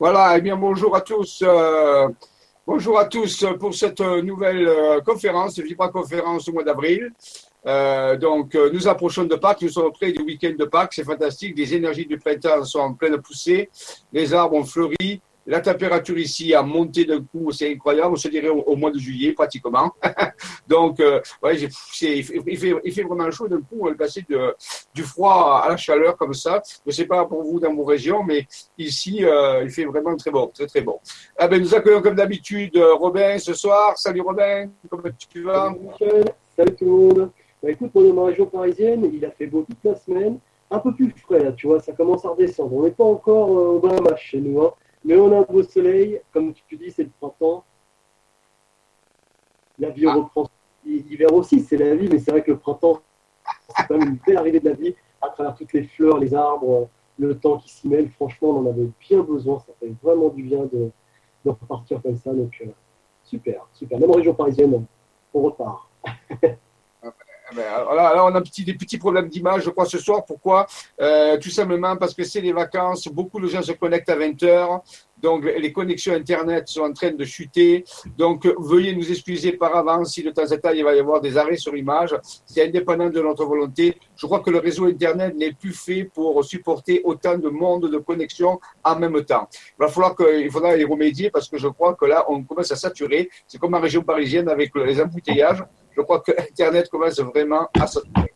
Voilà, eh bien bonjour à tous. euh, bonjour à tous pour cette nouvelle euh, conférence, Vibra Conférence au mois d'avril. Euh, donc, nous approchons de Pâques, nous sommes près du week-end de Pâques, c'est fantastique, les énergies du printemps sont en pleine poussée, les arbres ont fleuri, la température ici a monté d'un coup, c'est incroyable, on se dirait au, mois de juillet pratiquement. donc, euh, il, fait, il fait- vraiment chaud d'un coup, on est passé de, du froid à la chaleur comme ça. Je ne sais pas pour vous dans vos régions, mais ici, euh, il fait vraiment très bon, très très bon. Ah ben, nous accueillons comme d'habitude euh, Robin ce soir. Salut Robin, comment tu vas? Salut salut tout le monde. Bah, écoute, on est dans la région parisienne, il a fait beau toute la semaine, un peu plus frais tu vois, ça commence à redescendre. On n'est pas encore euh, au Bahamas chez nous, hein, mais on a un beau soleil, comme tu dis, c'est le printemps. La vie Ah. reprend. L'hiver aussi, c'est la vie, mais c'est vrai que le printemps, c'est quand même une belle arrivée de la vie, à travers toutes les fleurs, les arbres, le temps qui s'y mêle. Franchement, on en avait bien besoin, ça fait vraiment du bien de, de repartir comme ça. Donc, euh, super, super. Même en région parisienne, on repart. Ah ben, on a petit, des petits problèmes d'image, je crois, ce soir. Pourquoi? Euh, Tout simplement parce que c'est les vacances. Beaucoup de gens se connectent à 20 heures. Donc, les connexions Internet sont en train de chuter. Donc, veuillez nous excuser par avance si de temps en temps il va y avoir des arrêts sur image. C'est indépendant de notre volonté. Je crois que le réseau Internet n'est plus fait pour supporter autant de monde de connexions en même temps. Il va falloir que, il faudra y remédier parce que je crois que là, on commence à saturer. C'est comme en région parisienne avec les embouteillages. Je crois que Internet commence vraiment à saturer.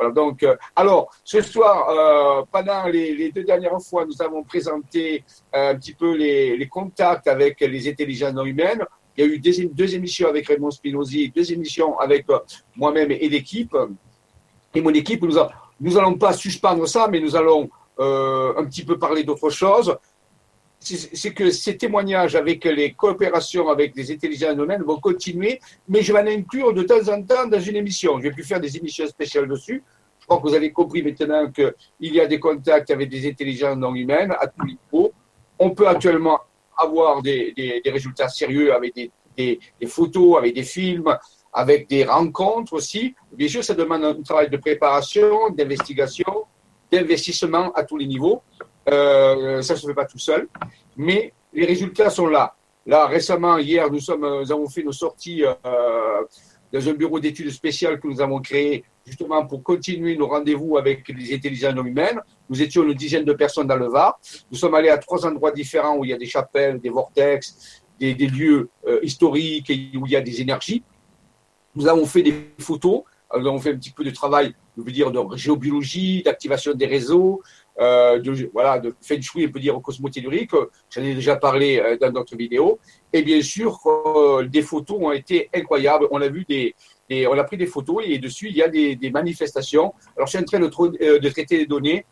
Voilà, donc, euh, alors, ce soir, euh, pendant les, les deux dernières fois, nous avons présenté euh, un petit peu les, les contacts avec les intelligences non humaines. Il y a eu des- deux émissions avec Raymond Spinozzi, deux émissions avec moi-même et l'équipe. Et mon équipe, nous, a- nous pas suspendre ça, mais nous allons un petit peu parler d'autre chose. C'est que ces témoignages avec les coopérations avec les intelligences non humaines vont continuer, mais je vais en inclure de temps en temps dans une émission. Je vais plus faire des émissions spéciales dessus. Je crois que vous avez compris maintenant qu'il y a des contacts avec des intelligences non humaines à tous les niveaux. On peut actuellement avoir des, des- des résultats sérieux avec des- des photos, avec des films, avec des rencontres aussi. Bien sûr, ça demande un travail de préparation, d'investigation, d'investissement à tous les niveaux. Euh, ça ne se fait pas tout seul, mais les résultats sont là. Là, récemment, hier, nous, nous avons fait nos sorties euh, dans un bureau d'études spéciales que nous avons créé justement pour continuer nos rendez-vous avec les intelligences non humaines. Nous étions une dizaine de personnes dans le Var. Nous sommes allés à trois endroits différents où il y a des chapelles, des vortex, des, lieux euh, historiques et où il y a des énergies. Nous avons fait des photos. Euh, Nous avons fait un petit peu de travail, je veux dire, de géobiologie, d'activation des réseaux, euh, de, voilà, de feng on peut dire cosmotellurique. J'en ai déjà parlé euh, dans d'autres vidéos. Et bien sûr, euh, des photos ont été incroyables. On a vu des, on a pris des photos et dessus il y a des, manifestations. Alors, je suis en train de, tra- euh, de traiter les données.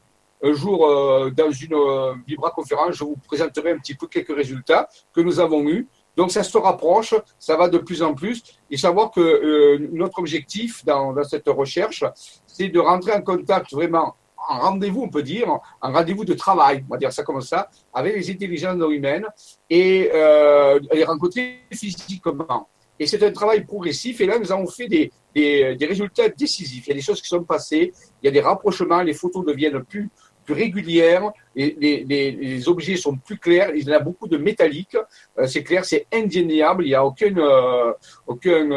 Un jour, euh, dans une euh, Vibra conférence, je vous présenterai un petit peu quelques résultats que nous avons eus. Donc, ça se rapproche, ça va de plus en plus. Et savoir que euh, notre objectif dans cette recherche, c'est de rentrer en contact vraiment en rendez-vous, on peut dire, en rendez-vous de travail, on va dire ça comme ça, avec les intelligences humaines et euh, les rencontrer physiquement. Et c'est un travail progressif. Et là, nous avons fait des, des, résultats décisifs. Il y a des choses qui sont passées, il y a des rapprochements, les photos deviennent plus, plus régulières, les, les, objets sont plus clairs, il y en a beaucoup de métallique. Euh, c'est clair, c'est indéniable, il n'y a aucune, euh, aucune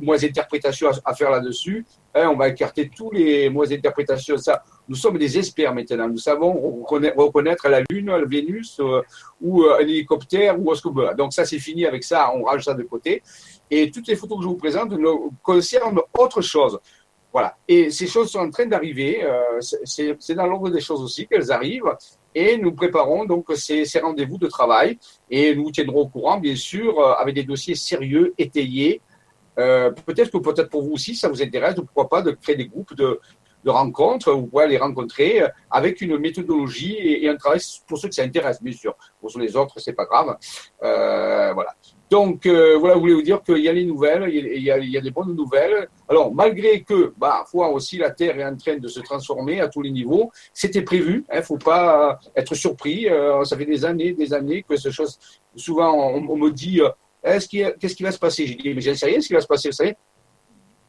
moins interprétation à faire là-dessus. Hein, on va écarter tous les moins interprétations. Ça, nous sommes des experts maintenant. Nous savons reconnaître, la Lune, la Vénus euh, ou euh, un hélicoptère ou ce veut. Donc ça, c'est fini avec ça. On range ça de côté. Et toutes les photos que je vous présente ne concernent autre chose. Voilà. Et ces choses sont en train d'arriver. Euh, c'est dans l'ordre des choses aussi qu'elles arrivent. Et nous préparons donc ces, ces rendez-vous de travail. Et nous tiendrons au courant, bien sûr, avec des dossiers sérieux, étayés. Euh, peut-être que peut-être pour vous aussi, ça vous intéresse, pourquoi pas, de créer des groupes de, de rencontres, vous pouvez les rencontrer avec une méthodologie et, un travail pour ceux que ça intéresse, bien sûr. Pour les autres, c'est pas grave. Euh, voilà. Donc, euh, voilà, je voulais vous dire qu'il y a les nouvelles, il y a, il y a des bonnes nouvelles. Alors, malgré que, bah, fois aussi, la Terre est en train de se transformer à tous les niveaux, c'était prévu, il hein, faut pas être surpris. Euh, ça fait des années, des années que ce chose, souvent, on, on me dit, qu'est-ce qui, qu qui, va se passer? J'ai dit, mais je ne sais rien ce qui va se passer, vous savez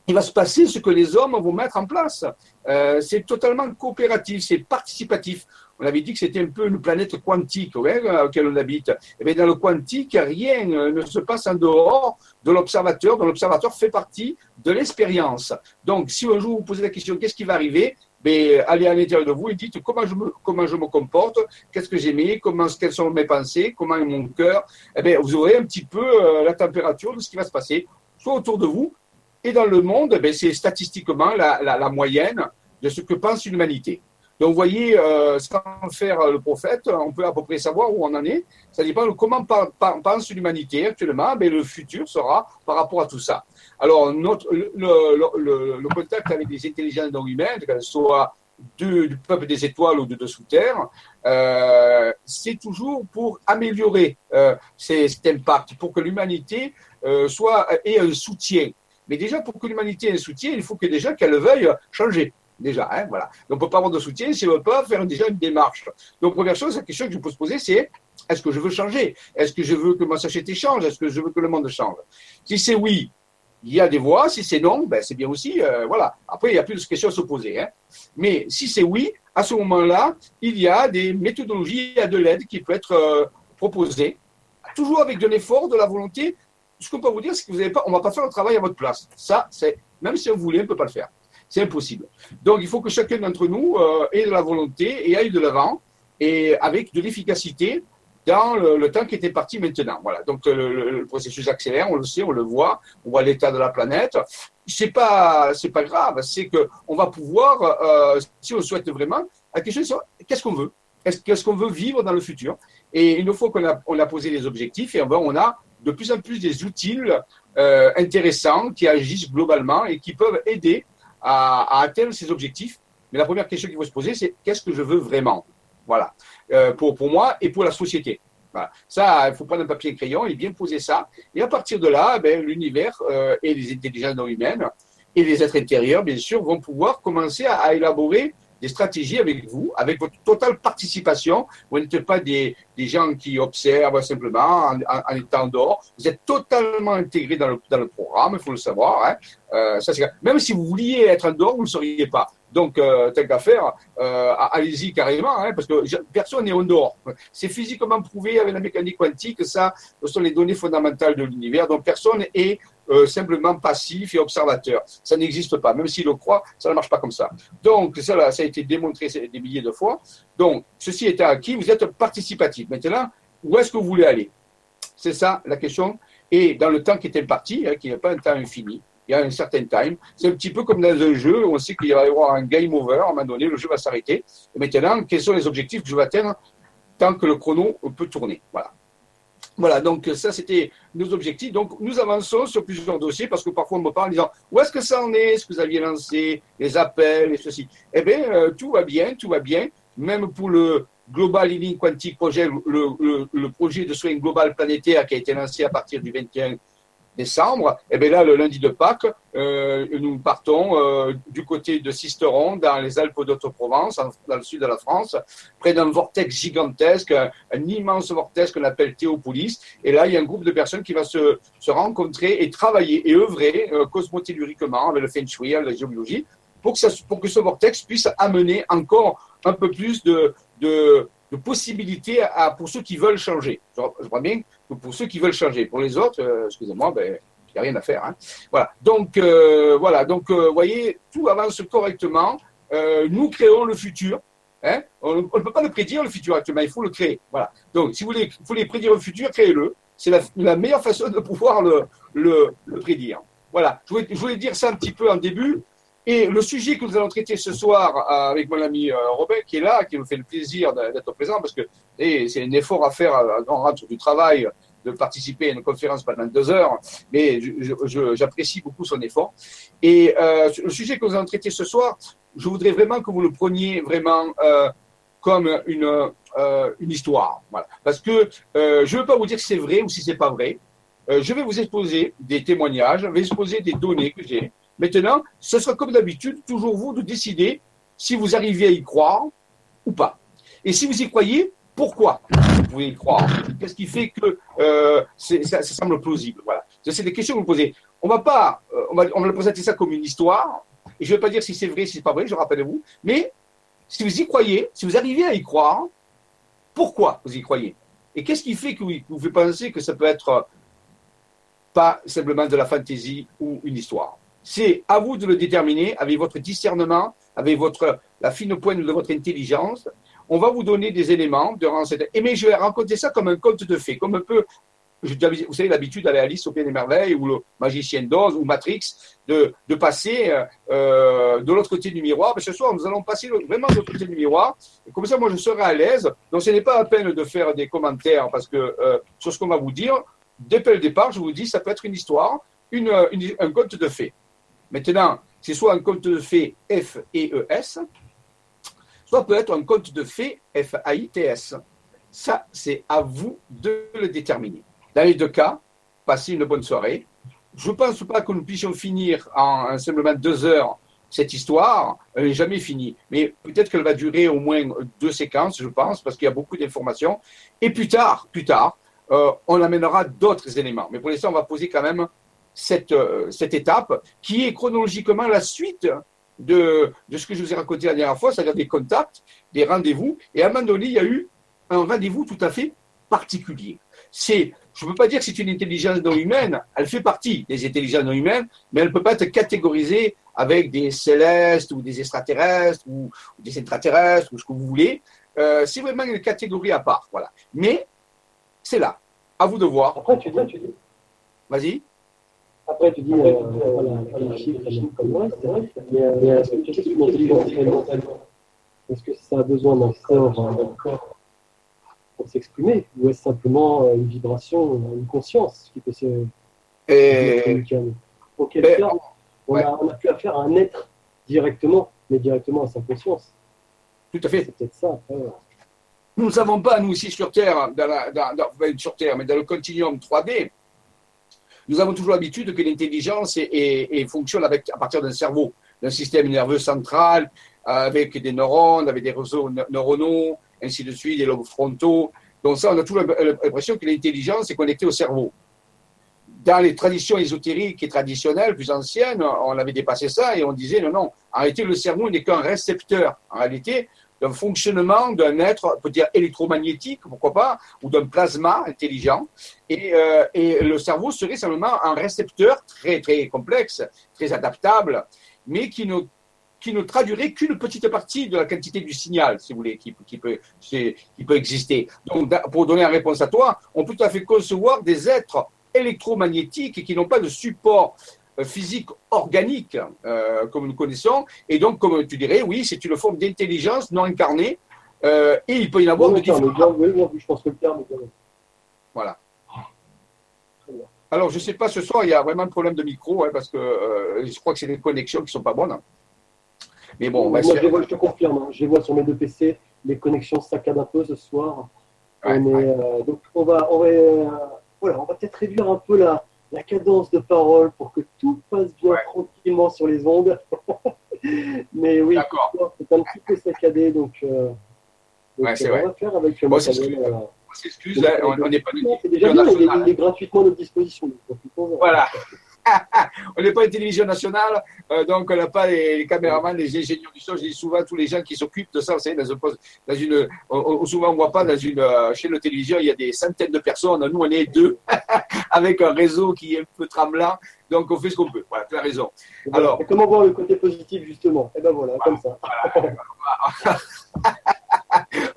il va se passer ce que les hommes vont mettre en place. Euh, c'est totalement coopératif, c'est participatif. on avait dit que c'était un peu une planète quantique ouais, à laquelle on habite. Et eh bien dans le quantique, rien ne se passe en dehors de l'observateur, dont l'observateur fait partie de l'expérience. Donc, si un jour vous posez la question, qu'est-ce qui va arriver? Ben, allez à l'intérieur de vous et dites comment je me, comment je me comporte, qu'est-ce que j'aimais, comment, quelles sont mes pensées, comment est mon cœur. Eh bien, vous aurez un petit peu euh, la température de ce qui va se passer, soit autour de vous, et dans le monde, ben, c'est statistiquement la, la, la moyenne de ce que pense l'humanité. Donc, vous voyez, euh, sans faire le prophète, on peut à peu près savoir où on en est. Ça dépend de comment pense l'humanité actuellement, mais le futur sera par rapport à tout ça. Alors, le, contact avec des intelligences non humaines, qu'elles soient du, peuple des étoiles ou de dessous terre, euh, c'est toujours pour améliorer euh, cet impact, pour que l'humanité euh, soit ait un soutien. Mais déjà, pour que l'humanité ait un soutien, il faut que déjà qu'elle veuille changer déjà. Hein, voilà. On ne peut pas avoir de soutien si on ne veut pas faire déjà une démarche. Donc, première chose, la question que je peux se poser, c'est est-ce que je veux changer? Est-ce que je veux que ma société change? Est-ce que je veux que le monde change? Si c'est oui, il y a des voix. Si c'est non, ben, c'est bien aussi. Euh, voilà. Après, il n'y a plus de questions à se poser. Hein. Mais si c'est oui, à ce moment-là, il y a des méthodologies à de l'aide qui peuvent être euh, proposées, toujours avec de l'effort, de la volonté. Ce qu'on peut vous dire, c'est que ne va pas faire le travail à votre place. Ça, c'est même si on voulait, on ne peut pas le faire. C'est impossible. Donc, il faut que chacun d'entre nous euh, ait de la volonté et aille de l'avant et avec de l'efficacité dans le, temps qui était parti maintenant. Voilà. Donc, le, processus accélère, on le sait, on le voit, on voit l'état de la planète. C'est pas, c'est pas grave. C'est que on va pouvoir, euh, si on souhaite vraiment, la question c'est qu'est-ce qu'on veut? Qu'est-ce qu'on veut vivre dans le futur? Et une fois qu'on a, on a posé les objectifs, et on a de plus en plus des outils euh, intéressants qui agissent globalement et qui peuvent aider à, atteindre ces objectifs. Mais la première question qu'il faut se poser, c'est qu'est-ce que je veux vraiment? Voilà, pour, pour moi et pour la société. Voilà. Ça, il faut prendre un papier et un crayon et bien poser ça. Et à partir de là, ben, l'univers euh, et les intelligences humaines et les êtres intérieurs, bien sûr, vont pouvoir commencer à, élaborer des stratégies avec vous, avec votre totale participation. Vous n'êtes pas des, des, gens qui observent simplement en, en, étant dehors. Vous êtes totalement intégrés dans le, dans le programme, il faut le savoir. Hein. Euh, ça, même si vous vouliez être en dehors, vous ne le seriez pas. Donc, euh, tant qu'à faire, euh, allez-y carrément, hein, parce que personne n'est en dehors. C'est physiquement prouvé avec la mécanique quantique, ça, ce sont les données fondamentales de l'univers. Donc, personne est euh, simplement passif et observateur. Ça n'existe pas. Même s'il le croit, ça ne marche pas comme ça. Donc, ça, ça a été démontré des milliers de fois. Donc, ceci étant acquis, vous êtes participatif. Maintenant, où est-ce que vous voulez aller? C'est ça la question. Et dans le temps qui est imparti, hein, qui n'est pas un temps infini, il y a un certain time. C'est un petit peu comme dans un jeu on sait qu'il va y avoir un game over, à un moment donné, le jeu va s'arrêter. Et maintenant, quels sont les objectifs que je vais atteindre tant que le chrono peut tourner? Voilà. Voilà, donc ça c'était nos objectifs. Donc nous avançons sur plusieurs dossiers parce que parfois on me parle en disant où est-ce que ça en est, ce que vous aviez lancé, les appels et ceci? Eh bien, euh, tout va bien, tout va bien. Même pour le Global Healing Quantique Project, le, projet de soins global planétaire qui a été lancé à partir du 21 décembre, et eh bien là, le lundi de Pâques, euh, nous partons euh, du côté de Sisteron, dans les Alpes d'Haute-Provence, dans le sud de la France, près d'un vortex gigantesque, un, immense vortex qu'on appelle Théopolis. Et là, il y a un groupe de personnes qui va se, rencontrer et travailler et œuvrer euh, cosmotelluriquement avec le Feng Shui, la géologie, pour que, ce vortex puisse amener encore un peu plus de, possibilités à, pour ceux qui veulent changer. Je, je vois bien pour ceux qui veulent changer. Pour les autres, euh, excusez-moi, ben, il n'y a rien à faire. Hein. Voilà. Donc, euh, voilà. Donc, euh, voyez, tout avance correctement. Euh, nous créons le futur. Hein. On, ne peut pas le prédire, le futur actuellement. Il faut le créer. Voilà. Donc, si vous voulez, vous voulez prédire le futur, créez-le. C'est la, meilleure façon de pouvoir le, prédire. Voilà. Je voulais, dire ça un petit peu en début. Et le sujet que nous allons traiter ce soir euh, avec mon ami euh, Robin, qui est là, qui nous fait le plaisir d'être présent, parce que c'est un effort à faire à grand rentre du travail de participer à une conférence pendant deux heures, mais j'apprécie beaucoup son effort. Et euh, le sujet que nous allons traiter ce soir, je voudrais vraiment que vous le preniez vraiment euh, comme une, euh, une histoire. Voilà. Parce que euh, je ne veux pas vous dire si c'est vrai ou si c'est pas vrai. je vais vous exposer des témoignages, je vais exposer des données que j'ai Maintenant, ce sera comme d'habitude, toujours vous de décider si vous arrivez à y croire ou pas. Et si vous y croyez, pourquoi vous pouvez y croire? Qu'est-ce qui fait que euh, ça, semble plausible? Voilà. C'est des questions que vous posez. On va pas, euh, on va, présenter ça comme une histoire. Et je ne vais pas dire si c'est vrai, si c'est pas vrai, je rappelle vous. Mais Si vous y croyez, si vous arrivez à y croire, pourquoi vous y croyez? Et qu'est-ce qui fait que vous fait penser que ça peut être pas simplement de la fantaisie ou une histoire? C'est à vous de le déterminer avec votre discernement, avec votre, la fine pointe de votre intelligence. On va vous donner des éléments durant cette. Et mais je vais raconter ça comme un conte de fées, comme un peu vous savez, l'habitude d'aller à Alice au Pays des Merveilles ou le Magicien d'Oz ou Matrix, de, passer euh, de l'autre côté du miroir. Mais ce soir, nous allons passer vraiment de l'autre côté du miroir. Comme ça, moi, je serai à l'aise. Donc, ce n'est pas la peine de faire des commentaires parce que euh, sur ce qu'on va vous dire, dès le départ, je vous dis, ça peut être une histoire, un conte de fées. Maintenant, c'est soit un conte de fées F-E-E-S, soit peut être un conte de fées F-A-I-T-S. Ça, c'est à vous de le déterminer. Dans les deux cas, passez une bonne soirée. Je ne pense pas que nous puissions finir en simplement deux heures cette histoire. Elle n'est jamais finie. Mais peut-être qu'elle va durer au moins deux séquences, je pense, parce qu'il y a beaucoup d'informations. Et plus tard, plus tard, euh, on amènera d'autres éléments. Mais pour l'instant, on va poser quand même cette, euh, cette étape qui est chronologiquement la suite de, de ce que je vous ai raconté la dernière fois, c'est-à-dire des contacts, des rendez-vous. Et à un moment donné, il y a eu un rendez-vous tout à fait particulier. C'est je ne peux pas dire que c'est une intelligence non humaine, elle fait partie des intelligences non humaines, mais elle ne peut pas être catégorisée avec des célestes ou des extraterrestres ou, des intraterrestres ou ce que vous voulez. Euh, c'est vraiment une catégorie à part. Voilà. Mais c'est là. À vous de voir. Après, tu dis. Tu dis. Vas-y. Après, tu dis, euh, voilà, les chiffres, comme moi, c'est vrai. Mais euh, est-ce que tu sais Est-ce que ça a besoin d'un corps pour s'exprimer? Ou est-ce simplement euh, une vibration, une conscience qui peut se. Et... Auquel cas, on, a, on a plus affaire à un être directement, mais directement à sa conscience. Tout à fait. C'est peut-être ça. Nous ne savons pas, nous ici sur Terre, dans la, dans, dans, sur Terre, mais dans le continuum 3D, nous avons toujours l'habitude que l'intelligence fonctionne avec, à partir d'un cerveau, d'un système nerveux central, avec des neurones, avec des réseaux neuronaux, ainsi de suite, des lobes frontaux. Donc ça, on a toujours l'impression que l'intelligence est connectée au cerveau. Dans les traditions ésotériques et traditionnelles plus anciennes, on avait dépassé ça et on disait non, non, réalité, le cerveau n'est qu'un récepteur, en réalité, d'un fonctionnement d'un être, peut dire électromagnétique, pourquoi pas, ou d'un plasma intelligent. Et, euh, et, le cerveau serait simplement un récepteur très, très complexe, très adaptable, mais qui ne qui ne traduirait qu'une petite partie de la quantité du signal, si vous voulez, qui, qui, peut, qui peut exister. Donc, pour donner une réponse à toi, on peut tout à fait concevoir des êtres électromagnétiques qui n'ont pas de support physique organique euh, comme nous connaissons. Et donc, comme tu dirais, oui, c'est une forme d'intelligence non incarnée. Euh, et il peut y en avoir de différents. je pense que le terme est Voilà. Alors, je ne sais pas, ce soir, il y a vraiment un problème de micro, hein, parce que je crois que c'est les connexions qui ne sont pas bonnes. Mais bon, Moi, je, te confirme, hein. je vois sur mes deux PC, les connexions saccadent un peu ce soir. Euh, donc, on va, on va, euh, voilà, on va peut-être réduire un peu la, la, cadence de parole pour que tout passe bien tranquillement sur les ondes. Mais oui, c'est un petit peu saccadé, donc, euh, donc c'est on va faire avec bon, on s'excuse, on n'est pas C'est déjà bien, il est, gratuitement à notre disposition. Voilà. On n'est pas une télévision nationale, euh, donc on n'a pas les, caméramans, les ingénieurs du son. Je dis souvent tous les gens qui s'occupent de ça, vous savez, dans, dans une, souvent on voit pas dans une euh, chaîne de télévision, il y a des centaines de personnes. Nous, on est deux, avec un réseau qui est un peu tremblant. Donc on fait ce qu'on peut. Voilà, tu as raison. Alors, comment voir le côté positif justement? Et eh ben voilà, comme ça.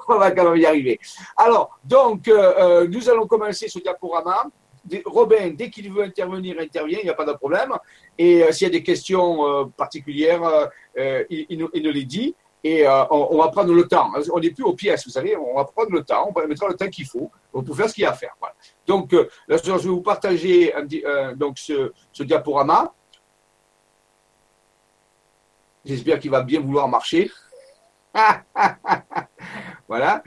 on va quand même y arriver. Alors, donc, euh, nous allons commencer ce diaporama. Robin, dès qu'il veut intervenir, intervient, il n'y a pas de problème. Et euh, s'il y a des questions euh, particulières, euh, il, nous, les dit. Et on, va prendre le temps. On n'est plus aux pièces, vous savez, on va prendre le temps, on mettra le temps qu'il faut pour faire ce qu'il y a à faire. Donc, là, je vais vous partager donc ce, diaporama. J'espère qu'il va bien vouloir marcher. voilà.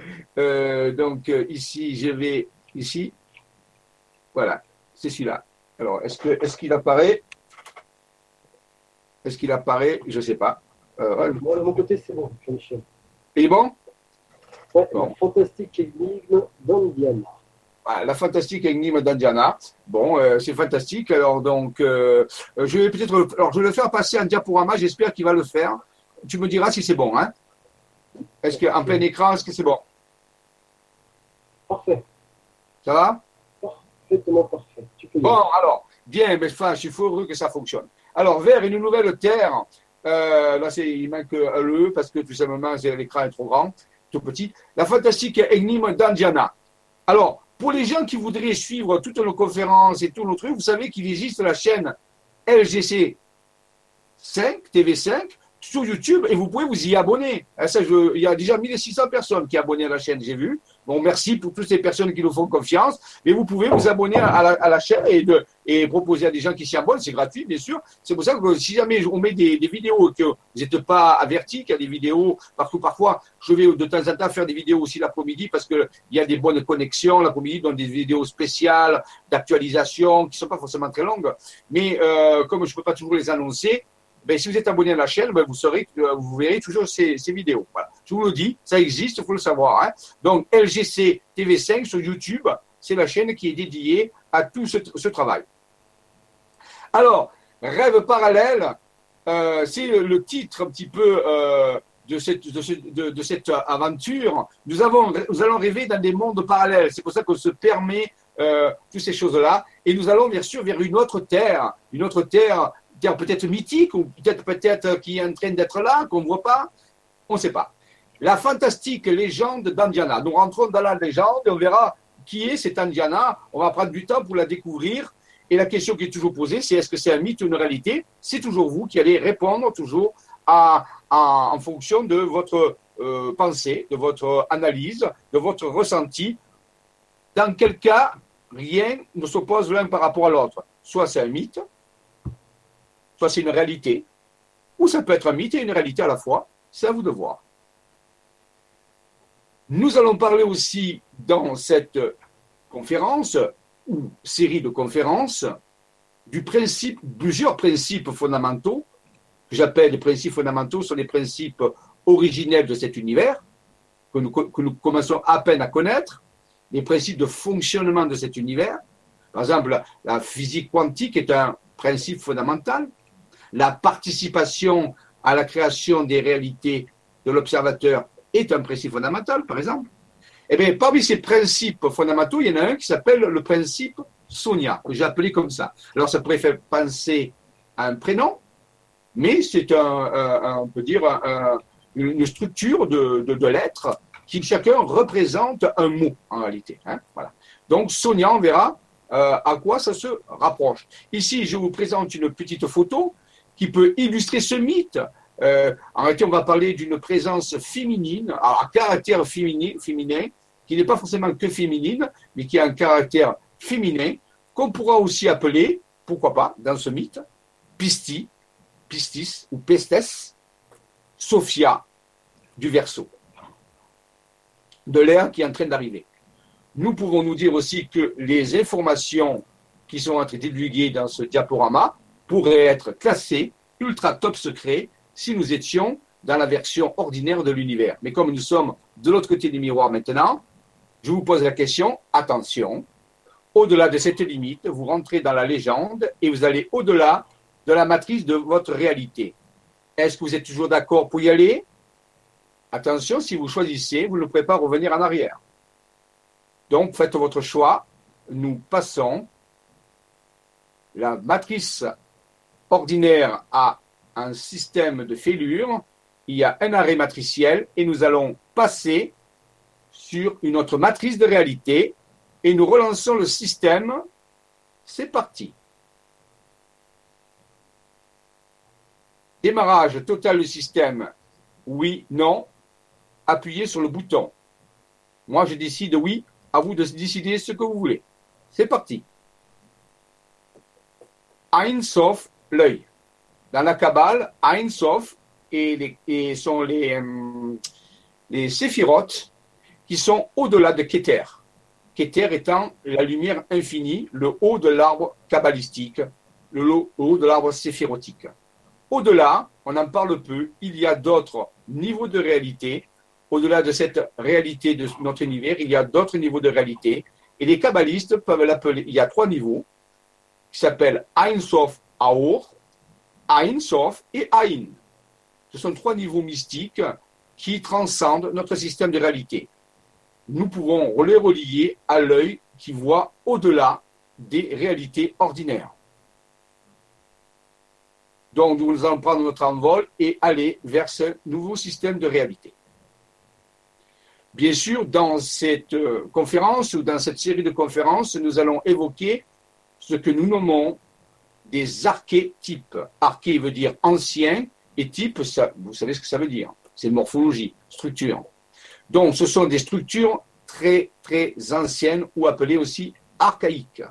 donc ici, je vais ici. Voilà, c'est celui-là. Alors, est-ce qu'il est qu'il apparaît? Est-ce qu'il apparaît? Je ne sais pas. Euh, Moi, de mon côté, c'est bon, Jean-Michel. Il est bon? Ouais, La fantastique énigme d'Indiana. la fantastique énigme d'Indiana. Bon, euh, c'est fantastique. Alors, donc, euh, je vais peut-être. Alors, je vais le faire passer en diaporama. J'espère qu'il va le faire. Tu me diras si c'est bon, hein Est-ce qu'en plein écran, est-ce que c'est bon? Parfait. Ça va? Parfaitement parfait. Tu peux y Bon, alors, bien, mais enfin, je suis heureux que ça fonctionne. Alors, vers une nouvelle terre, euh, là, c'est, il manque un le parce que tout simplement, l'écran est trop grand, tout petit. La fantastique énigme d'Andiana. Alors, pour les gens qui voudraient suivre toutes nos conférences et tous nos trucs, vous savez qu'il existe la chaîne LGC 5, TV5, sur YouTube et vous pouvez vous y abonner. Hein, ça, il y a déjà 1600 personnes qui sont abonnées à la chaîne, j'ai vu. Bon, merci pour toutes ces personnes qui nous font confiance. Mais vous pouvez vous abonner à la, chaîne et, proposer à des gens qui s'y abonnent. C'est gratuit, bien sûr. C'est pour ça que si jamais on met des, des vidéos que vous n'êtes pas avertis qu'il y a des vidéos, parce que parfois, je vais de temps en temps faire des vidéos aussi l'après-midi parce qu'il y a des bonnes connexions l'après-midi, donc des vidéos spéciales d'actualisation qui ne sont pas forcément très longues. Mais euh, comme je ne peux pas toujours les annoncer, ben, si vous êtes abonné à la chaîne, ben, vous, saurez, euh, vous verrez toujours ces, vidéos. Voilà. Je vous le dis, ça existe, il faut le savoir. hein. Donc, LGC TV5 sur YouTube, c'est la chaîne qui est dédiée à tout ce, travail. Alors, Rêve parallèle, euh, c'est le, titre un petit peu euh, de, cette, de, ce- de- de cette aventure. Nous, avons, nous allons rêver dans des mondes parallèles. C'est pour ça qu'on se permet toutes ces choses-là. Et nous allons bien sûr vers une autre terre, une autre terre, terre peut-être mythique ou peut-être peut-être qui est en train d'être là, qu'on ne voit pas. On ne sait pas. La fantastique légende d'Andiana. Nous rentrons dans la légende et on verra qui est cette Andiana. On va prendre du temps pour la découvrir. Et la question qui est toujours posée, c'est est-ce que c'est un mythe ou une réalité? C'est toujours vous qui allez répondre toujours en fonction de votre euh, pensée, de votre analyse, de votre ressenti. Dans quel cas, rien ne s'oppose l'un par rapport à l'autre. Soit c'est un mythe, soit c'est une réalité, ou ça peut être un mythe et une réalité à la fois. C'est à vous de voir. Nous allons parler aussi dans cette conférence ou série de conférences du principe, plusieurs principes fondamentaux, que j'appelle les principes fondamentaux, sont les principes originels de cet univers, que nous, que nous commençons à peine à connaître, les principes de fonctionnement de cet univers. Par exemple, la physique quantique est un principe fondamental. La participation à la création des réalités de l'observateur est un principe fondamental, par exemple. Eh bien, parmi ces principes fondamentaux, il y en a un qui s'appelle le principe Sonia, que j'ai appelé comme ça. Alors, ça pourrait faire penser à un prénom, mais c'est un, un- on peut dire, un- un- une structure de lettres qui chacun représente un mot en réalité. hein, voilà. Donc, Sonia, on verra euh, à quoi ça se rapproche. Ici, je vous présente une petite photo qui peut illustrer ce mythe. Euh, en réalité, on va parler d'une présence féminine, à caractère féminin, qui n'est pas forcément que féminine, mais qui a un caractère féminin, qu'on pourra aussi appeler, pourquoi pas, dans ce mythe, Pisti, Pistis ou Pestes, Sophia du Verseau, de l'ère qui est en train d'arriver. Nous pouvons nous dire aussi que les informations qui sont en train divulguées dans ce diaporama pourraient être classées ultra top secret si nous étions dans la version ordinaire de l'univers. Mais comme nous sommes de l'autre côté du miroir maintenant, je vous pose la question, attention, au-delà de cette limite, vous rentrez dans la légende et vous allez au-delà de la matrice de votre réalité. Est-ce que vous êtes toujours d'accord pour y aller? Attention, si vous choisissez, vous ne pourrez pas revenir en arrière. Donc, faites votre choix. Nous passons la matrice ordinaire à un système de fêlure. Il y a un arrêt matriciel et nous allons passer sur une autre matrice de réalité et nous relançons le système. C'est parti. Démarrage total du système. Oui, non. Appuyez sur le bouton. Moi, je décide oui. À vous de décider ce que vous voulez. C'est parti. Ein Sof, l'œil. Dans la Kabbale, Ein Sof et, les, sont les, euh, les séphirotes qui sont au-delà de Keter. Keter étant la lumière infinie, le haut de l'arbre kabbalistique, le haut de l'arbre séphirotique. Au-delà, on en parle peu, il y a d'autres niveaux de réalité. Au-delà de cette réalité de notre univers, il y a d'autres niveaux de réalité. Et les kabbalistes peuvent l'appeler, il y a trois niveaux, qui s'appellent Ein Sof Aor, Ein Sof et Ain. Ce sont trois niveaux mystiques qui transcendent notre système de réalité. Nous pouvons les relier à l'œil qui voit au-delà des réalités ordinaires. Donc, nous allons prendre notre envol et aller vers ce nouveau système de réalité. Bien sûr, dans cette euh, conférence ou dans cette série de conférences, nous allons évoquer ce que nous nommons des archétypes. Arché veut dire ancien et type, vous savez ce que ça veut dire. C'est morphologie, structure. Donc, ce sont des structures très, très anciennes ou appelées aussi archaïques.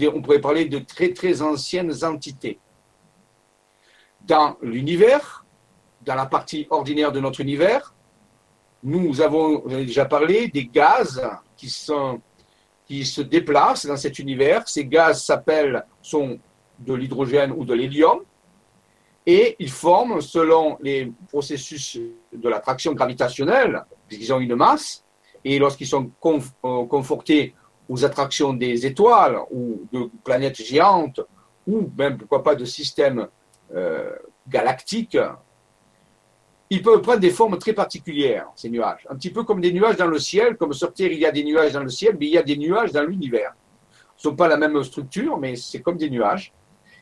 On pourrait parler de très, très anciennes entités. Dans l'univers, dans la partie ordinaire de notre univers, nous avons déjà parlé des gaz qui, sont, qui se déplacent dans cet univers. Ces gaz s'appellent, sont de l'hydrogène ou de l'hélium, et ils forment, selon les processus de l'attraction gravitationnelle, puisqu'ils ont une masse, et lorsqu'ils sont euh, confortés aux attractions des étoiles ou de planètes géantes, ou même, pourquoi pas, de systèmes euh, galactiques, ils peuvent prendre des formes très particulières, ces nuages. Un petit peu comme des nuages dans le ciel, comme sur Terre, il y a des nuages dans le ciel, mais il y a des nuages dans l'univers. Ce ne sont pas la même structure, mais c'est comme des nuages.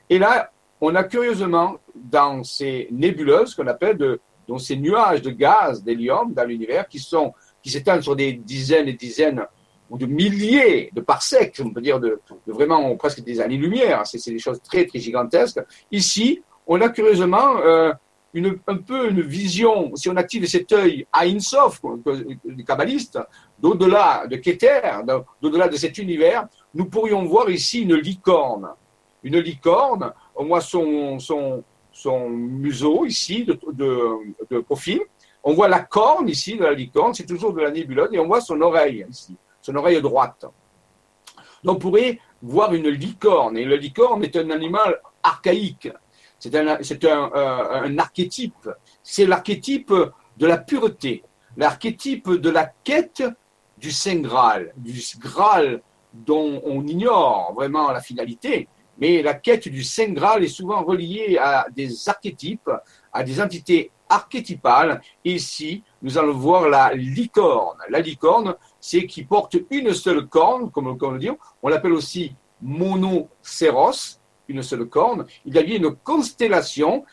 Et là, on a curieusement, dans ces nébuleuses qu'on appelle de, dans ces nuages de gaz, d'hélium dans l'univers, qui sont, qui s'étendent sur des dizaines et dizaines ou de milliers de parsecs, on peut dire de, vraiment presque des années-lumière. C'est des choses très, très gigantesques. Ici, on a curieusement euh, un peu une vision, si on active cet œil à Insof, les kabbalistes, d'au-delà de Keter, d'au-delà de cet univers, nous pourrions voir ici une licorne. Une licorne, on voit son museau ici de, de, profil, on voit la corne ici de la licorne, c'est toujours de la nébuleuse, et on voit son oreille ici, son oreille droite. Donc on pourrait voir une licorne, et la licorne est un animal archaïque, c'est un, un, archétype. C'est l'archétype de la pureté, l'archétype de la quête du Saint Graal, du Graal dont on ignore vraiment la finalité, mais la quête du Saint Graal est souvent reliée à des archétypes, à des entités archétypales. ici, nous allons voir la licorne. La licorne, c'est qui porte une seule corne, comme on le dit. On l'appelle aussi monocéros, une seule corne, il y a une constellation.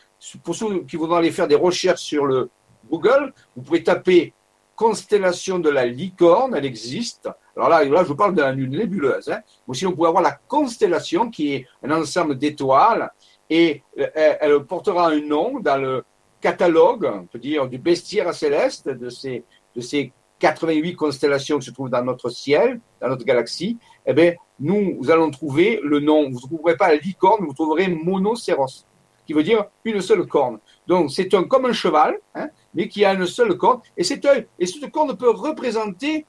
Pour ceux qui voudront aller faire des recherches sur le Google, vous pouvez taper constellation de la licorne, elle existe. Alors là, là je vous parle d'une nébuleuse. Hein. Aussi, on pourrait avoir la constellation qui est un ensemble d'étoiles et euh, elle, portera un nom dans le catalogue, on peut dire, du bestiaire céleste de ces, de ces 88 constellations qui se trouvent dans notre ciel, dans notre galaxie. Eh bien, nous, allons trouver le nom, vous ne trouverez pas la licorne, vous trouverez monocéros, qui veut dire une seule corne. Donc c'est un comme un cheval, hein, mais qui a une seule corne, et, cet œil, et cette corne peut représenter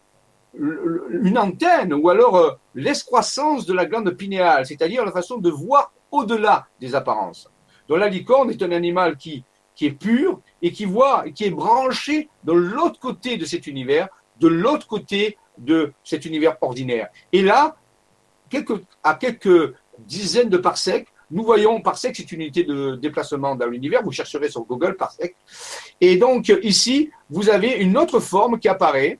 une antenne ou alors euh, l'escroissance de la glande pinéale, c'est-à-dire la façon de voir au-delà des apparences. Donc la licorne est un animal qui, qui est pur et qui voit, qui est branché de l'autre côté de cet univers, de l'autre côté de cet univers ordinaire. Et là, à quelques dizaines de parsecs, nous voyons parsec, c'est une unité de déplacement dans l'univers, vous chercherez sur Google parsec. Et donc ici, vous avez une autre forme qui apparaît,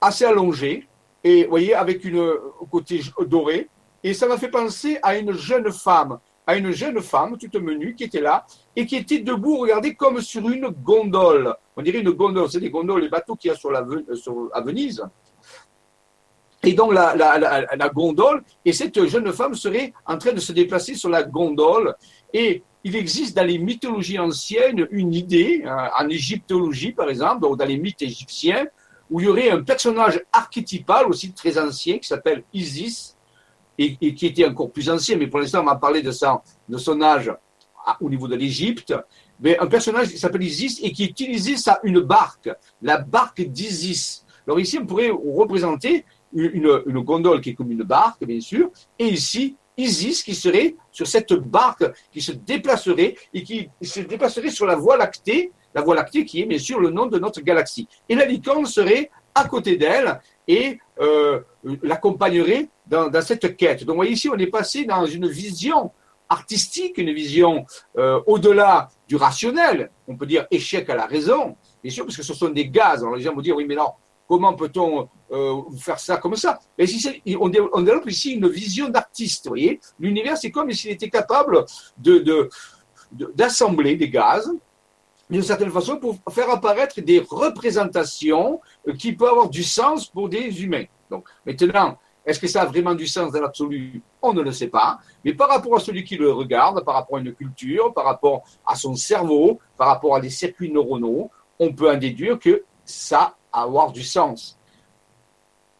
assez allongée, et vous voyez, avec une côté doré, et ça m'a fait penser à une jeune femme, à une jeune femme toute menue qui était là, et qui était debout, regardez, comme sur une gondole. On dirait une gondole, c'est des gondoles, les bateaux qu'il y a sur la, sur, à Venise et donc la, la, gondole, et cette jeune femme serait en train de se déplacer sur la gondole. Et il existe dans les mythologies anciennes une idée, hein, en égyptologie par exemple, dans les mythes égyptiens, où il y aurait un personnage archétypal aussi très ancien qui s'appelle Isis, et, qui était encore plus ancien, mais pour l'instant on m'a parlé de, ça, de son âge au niveau de l'Égypte, mais un personnage qui s'appelle Isis et qui utilisait ça, une barque, la barque d'Isis. Alors ici, on pourrait représenter une, gondole qui est comme une barque, bien sûr, et ici, Isis qui serait sur cette barque qui se déplacerait et qui se déplacerait sur la Voie lactée, la Voie lactée qui est bien sûr le nom de notre galaxie. Et la licorne serait à côté d'elle et euh, l'accompagnerait dans, cette quête. Donc, voyez ici, on est passé dans une vision artistique, une vision euh, au-delà du rationnel. On peut dire échec à la raison, bien sûr, parce que ce sont des gaz. Alors les gens vont dire, oui, mais non, comment peut-on euh, faire ça comme ça? Mais si on, développe ici une vision d'artiste, voyez? L'univers, c'est comme s'il était capable de, d'assembler des gaz d'une certaine façon pour faire apparaître des représentations qui peuvent avoir du sens pour des humains. Donc maintenant, est-ce que ça a vraiment du sens dans l'absolu? On ne le sait pas. Mais par rapport à celui qui le regarde, par rapport à une culture, par rapport à son cerveau, par rapport à des circuits neuronaux, on peut en déduire que ça a avoir du sens.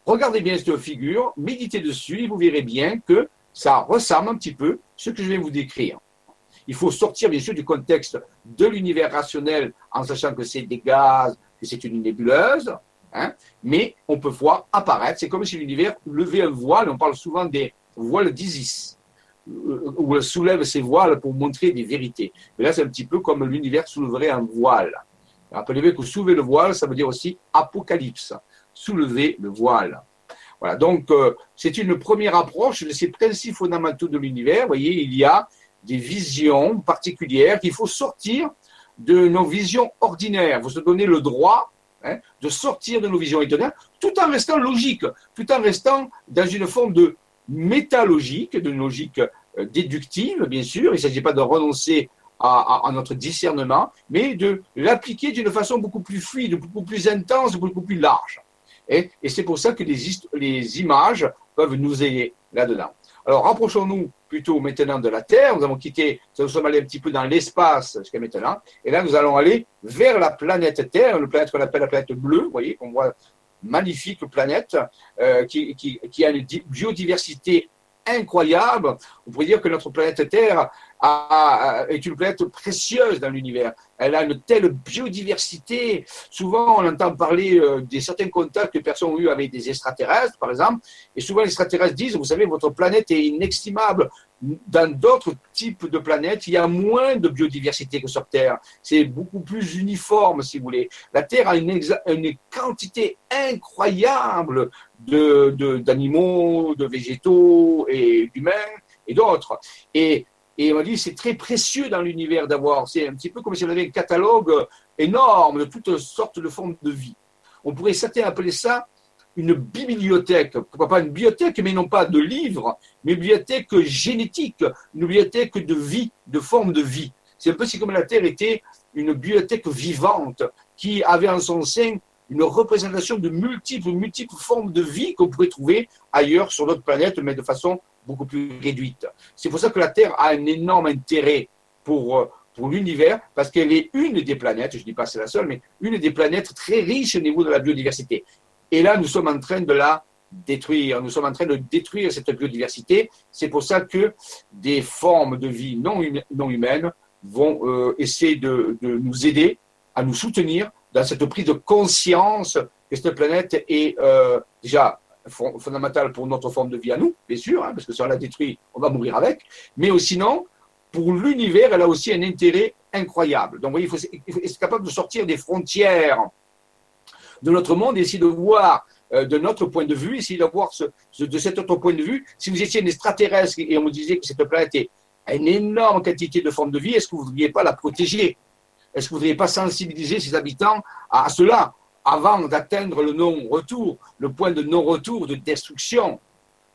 Regardez bien cette figure, méditez dessus et vous verrez bien que ça ressemble un petit peu à ce que je vais vous décrire. Il faut sortir bien sûr du contexte de l'univers rationnel en sachant que c'est des gaz, que c'est une nébuleuse, Hein, mais on peut voir apparaître, c'est comme si l'univers levait un voile, on parle souvent des voiles d'Isis, euh, où elle soulève ses voiles pour montrer des vérités. Mais là, c'est un petit peu comme l'univers souleverait un voile. Rappelez-vous que soulever le voile, ça veut dire aussi apocalypse, soulever le voile. Voilà, donc euh, c'est une première approche de ces principes fondamentaux de l'univers. Vous voyez, il y a des visions particulières qu'il faut sortir de nos visions ordinaires. Vous se donner le droit Hein, de sortir de nos visions éternelles, tout en restant logique, tout en restant dans une forme de métalogique, de logique euh, déductive, bien sûr. Il ne s'agit pas de renoncer à, notre discernement, mais de l'appliquer d'une façon beaucoup plus fluide, beaucoup plus intense, beaucoup plus large. Et, c'est pour ça que les, les images peuvent nous aider là-dedans. Alors, rapprochons-nous plutôt maintenant de la Terre. Nous avons quitté, nous sommes allés un petit peu dans l'espace jusqu'à maintenant. Et là, nous allons aller vers la planète Terre, une planète qu'on appelle la planète bleue, vous voyez, qu'on voit magnifique planète euh, qui, qui, a une biodiversité incroyable. On pourrait dire que notre planète Terre est une planète précieuse dans l'univers. Elle a une telle biodiversité. Souvent, on entend parler euh, des certains contacts que personnes ont eu avec des extraterrestres, par exemple. Et souvent, les extraterrestres disent, vous savez, votre planète est inestimable. Dans d'autres types de planètes, il y a moins de biodiversité que sur Terre. C'est beaucoup plus uniforme, si vous voulez. La Terre a une, quantité incroyable d'animaux, de, de végétaux et d'humains et d'autres. Et et on m'a dit, c'est très précieux dans l'univers d'avoir, c'est un petit peu comme si on avait un catalogue énorme de toutes sortes de formes de vie. On pourrait certains appeler ça une bibliothèque. Pourquoi pas une bibliothèque, mais non pas de livres, mais une bibliothèque génétique, une bibliothèque de vie, de forme de vie. C'est un peu comme la Terre était une bibliothèque vivante qui avait en son sein une représentation de multiples, multiples formes de vie qu'on pourrait trouver ailleurs sur notre planète, mais de façon beaucoup plus réduite. C'est pour ça que la Terre a un énorme intérêt pour, euh, pour l'univers, parce qu'elle est une des planètes, je ne dis pas c'est la seule, mais une des planètes très riches au niveau de la biodiversité. Et là, nous sommes en train de la détruire. Nous sommes en train de détruire cette biodiversité. C'est pour ça que des formes de vie non, hum-, humaines vont euh, essayer de, de, nous aider, à nous soutenir dans cette prise de conscience que cette planète est euh, déjà fondamentale pour notre forme de vie à nous, bien sûr, hein, parce que si on la détruit, on va mourir avec, mais sinon, pour l'univers, elle a aussi un intérêt incroyable. Donc, vous voyez, il faut, être capable de sortir des frontières de notre monde et essayer de voir euh, de notre point de vue, essayer de voir ce, de cet autre point de vue. Si vous étiez un extraterrestre et on vous disait que cette planète a une énorme quantité de formes de vie, est-ce que vous ne voudriez pas la protéger? Est-ce que vous ne voudriez pas sensibiliser ses habitants à cela? Avant d'atteindre le non-retour, le point de non-retour, de destruction,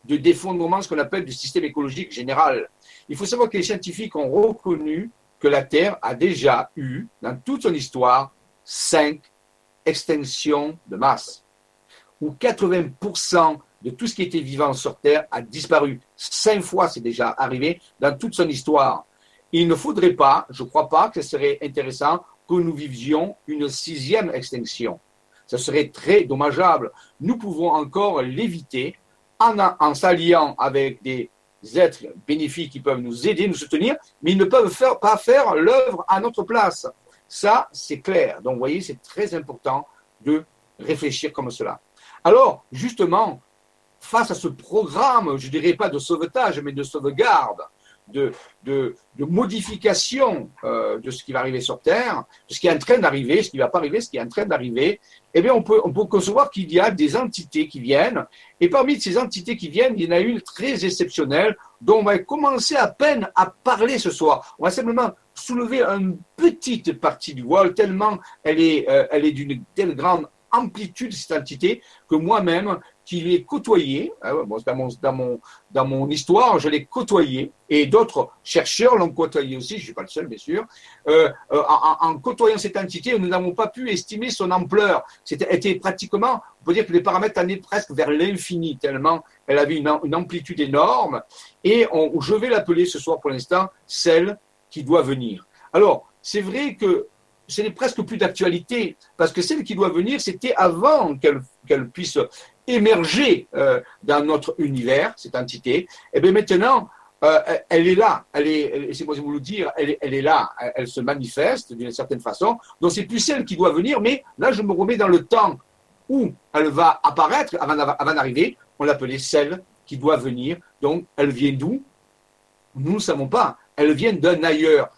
de défondrement, ce qu'on appelle du système écologique général. Il faut savoir que les scientifiques ont reconnu que la Terre a déjà eu, dans toute son histoire, cinq extinctions de masse, où 80% de tout ce qui était vivant sur Terre a disparu. Cinq fois, c'est déjà arrivé dans toute son histoire. Il ne faudrait pas, je ne crois pas que ce serait intéressant que nous vivions une sixième extinction. Ce serait très dommageable. Nous pouvons encore l'éviter en, s'alliant avec des êtres bénéfiques qui peuvent nous aider, nous soutenir, mais ils ne peuvent pas faire l'œuvre à notre place. Ça, c'est clair. Donc, vous voyez, c'est très important de réfléchir comme cela. Alors, justement, face à ce programme, je ne dirais pas de sauvetage, mais de sauvegarde de, de, modification euh, de ce qui va arriver sur Terre, de ce qui est en train d'arriver, ce qui ne va pas arriver, ce qui est en train d'arriver, eh bien, on peut, on peut concevoir qu'il y a des entités qui viennent. Et parmi ces entités qui viennent, il y en a une très exceptionnelle dont on va commencer à peine à parler ce soir. On va simplement soulever une petite partie du voile, tellement elle est, euh, elle est d'une telle grande amplitude, cette entité, que moi-même, qui l'ai côtoyé, hein, dans, mon, dans, mon, dans mon histoire, je l'ai côtoyé, et d'autres chercheurs l'ont côtoyé aussi, je ne suis pas le seul, bien sûr. Euh, euh, en, côtoyant cette entité, nous n'avons pas pu estimer son ampleur. C'était était pratiquement, on peut dire que les paramètres allaient presque vers l'infini, tellement elle avait une, amplitude énorme. Et on, je vais l'appeler ce soir pour l'instant celle qui doit venir. Alors, c'est vrai que ce n'est presque plus d'actualité, parce que celle qui doit venir, c'était avant qu'elle puisse émerger euh, dans notre univers, cette entité. Et eh bien maintenant, euh, elle est là, elle est, c'est moi vous le dire, elle, elle est là, elle, se manifeste d'une certaine façon. Donc c'est plus celle qui doit venir, mais là je me remets dans le temps où elle va apparaître avant, avant d'arriver. On l'appelait celle qui doit venir. Donc elle vient d'où? Nous ne savons pas. Elle vient d'un ailleurs.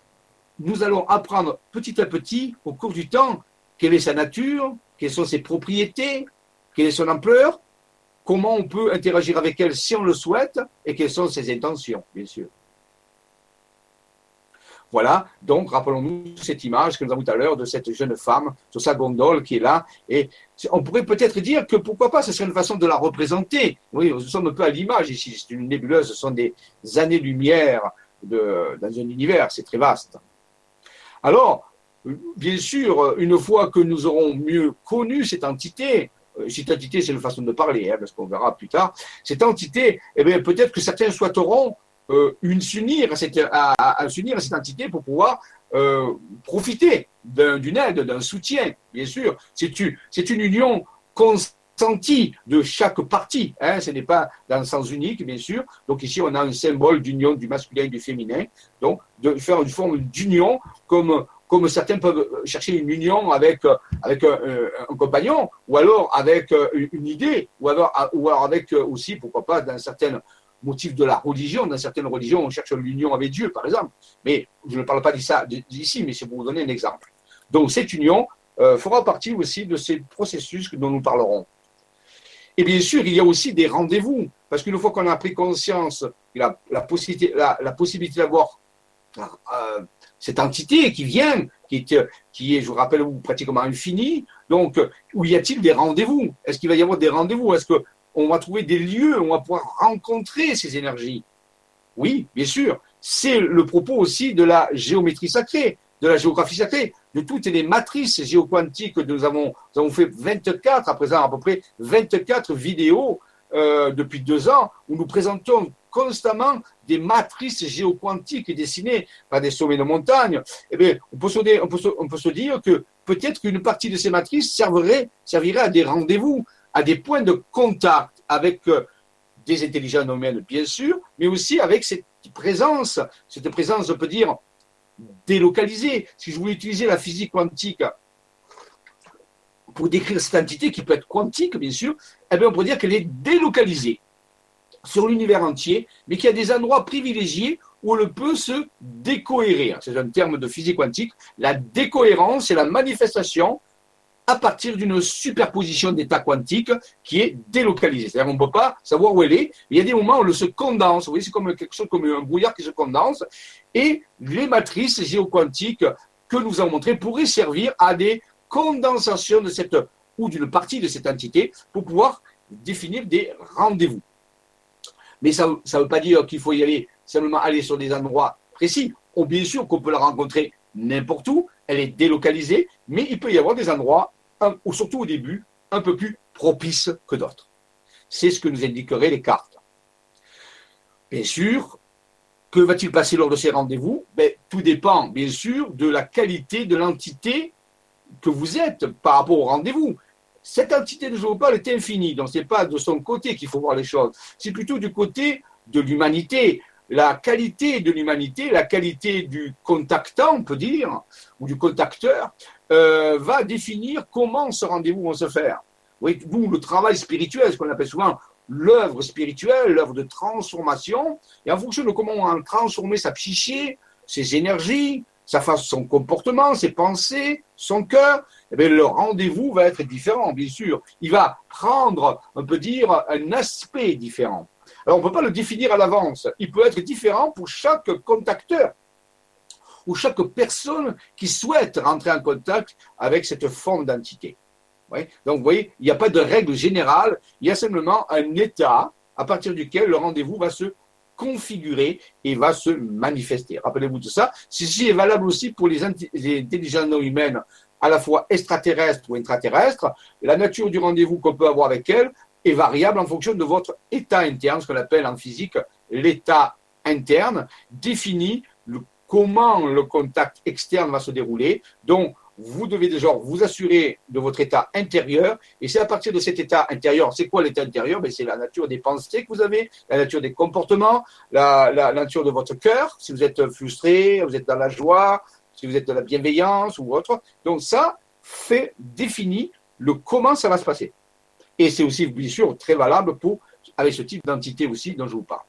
Nous allons apprendre petit à petit, au cours du temps, quelle est sa nature, quelles sont ses propriétés, quelle est son ampleur, comment on peut interagir avec elle si on le souhaite, et quelles sont ses intentions, bien sûr? Voilà, donc rappelons-nous cette image que nous avons tout à l'heure de cette jeune femme sur sa gondole qui est là. Et on pourrait peut-être dire que pourquoi pas, ce serait une façon de la représenter. Oui, nous sommes un peu à l'image ici, c'est une nébuleuse, ce sont des années-lumière de, dans un univers, c'est très vaste. Alors, bien sûr, une fois que nous aurons mieux connu cette entité, cette entité, c'est une façon de parler, hein, parce qu'on verra plus tard. Cette entité, eh bien, peut-être que certains souhaiteront euh, s'unir à cette, entité pour pouvoir euh, profiter d'une aide, d'un soutien, bien sûr. C'est une, c'est une union consentie de chaque partie. Hein, ce n'est pas dans le sens unique, bien sûr. Donc ici, on a un symbole d'union du masculin et du féminin. Donc, de faire une forme d'union comme comme certains peuvent chercher une union avec, avec un, compagnon, ou alors avec une idée, ou alors, ou alors avec aussi, pourquoi pas, dans certains motifs de la religion. Dans certaines religions, on cherche l'union avec Dieu, par exemple. Mais je ne parle pas d'ici, mais c'est pour vous donner un exemple. Donc cette union euh, fera partie aussi de ces processus dont nous parlerons. Et bien sûr, il y a aussi des rendez-vous, parce qu'une fois qu'on a pris conscience la, la possibilité, la, possibilité d'avoir euh, cette entité qui vient, qui est, je vous rappelle, pratiquement infinie. Donc, où y a-t-il des rendez-vous? Est-ce qu'il va y avoir des rendez-vous? Est-ce qu'on va trouver des lieux on va pouvoir rencontrer ces énergies? Oui, bien sûr. C'est le propos aussi de la géométrie sacrée, de la géographie sacrée, de toutes les matrices géoquantiques que nous avons. Nous avons fait 24, à présent à peu près 24 vidéos euh, depuis deux ans, où nous présentons constamment des matrices géoquantiques dessinées par des sommets de montagne, eh bien, on peut se, dire que peut-être qu'une partie de ces matrices servirait, servirait à des rendez-vous, à des points de contact avec euh, des intelligences humaines, bien sûr, mais aussi avec cette présence, cette présence, on peut dire, délocalisée. Si je voulais utiliser la physique quantique pour décrire cette entité qui peut être quantique, bien sûr, eh bien, on pourrait dire qu'elle est délocalisée sur l'univers entier, mais qu'il y a des endroits privilégiés où elle peut se décohérer. C'est un terme de physique quantique. La décohérence, c'est la manifestation à partir d'une superposition d'états quantiques qui est délocalisée. C'est-à-dire qu'on ne peut pas savoir où elle est. Il y a des moments où elle se condense. Vous voyez, c'est comme quelque chose comme un brouillard qui se condense. Et les matrices géoquantiques que nous avons montrées pourraient servir à des condensations de cette ou d'une partie de cette entité pour pouvoir définir des rendez-vous. Mais ça ne veut pas dire qu'il faut y aller, simplement aller sur des endroits précis. Ou bien sûr qu'on peut la rencontrer n'importe où, elle est délocalisée, mais il peut y avoir des endroits, ou surtout au début, un peu plus propices que d'autres. C'est ce que nous indiqueraient les cartes. Bien sûr, que va-t-il passer lors de ces rendez-vous? Ben, Tout dépend, bien sûr, de la qualité de l'entité que vous êtes par rapport au rendez-vous cette entité de parle est infinie, donc ce n'est pas de son côté qu'il faut voir les choses, c'est plutôt du côté de l'humanité. La qualité de l'humanité, la qualité du contactant, on peut dire, ou du contacteur, euh, va définir comment ce rendez-vous va se faire. Oui, vous, le travail spirituel, ce qu'on appelle souvent l'œuvre spirituelle, l'œuvre de transformation, et en fonction de comment on a transformé sa psyché, ses énergies, sa façon, son comportement, ses pensées, son cœur, eh le rendez-vous va être différent, bien sûr. Il va prendre, on peut dire, un aspect différent. Alors, on ne peut pas le définir à l'avance. Il peut être différent pour chaque contacteur ou chaque personne qui souhaite rentrer en contact avec cette forme d'entité. Donc, vous voyez, il n'y a pas de règle générale, il y a simplement un état à partir duquel le rendez-vous va se configurer et va se manifester. Rappelez-vous de ça. Ceci est valable aussi pour les, intelligences non humaines, à la fois extraterrestres ou intraterrestres. La nature du rendez-vous qu'on peut avoir avec elles est variable en fonction de votre état interne, ce qu'on appelle en physique l'état interne, définit comment le contact externe va se dérouler. Donc, vous devez déjà vous assurer de votre état intérieur. Et c'est à partir de cet état intérieur, c'est quoi l'état intérieur? Ben, C'est la nature des pensées que vous avez, la nature des comportements, la, nature de votre cœur. Si vous êtes frustré, vous êtes dans la joie, si vous êtes dans la bienveillance ou autre. Donc ça fait définir le comment ça va se passer. Et c'est aussi, bien sûr, très valable pour, avec ce type d'entité aussi dont je vous parle.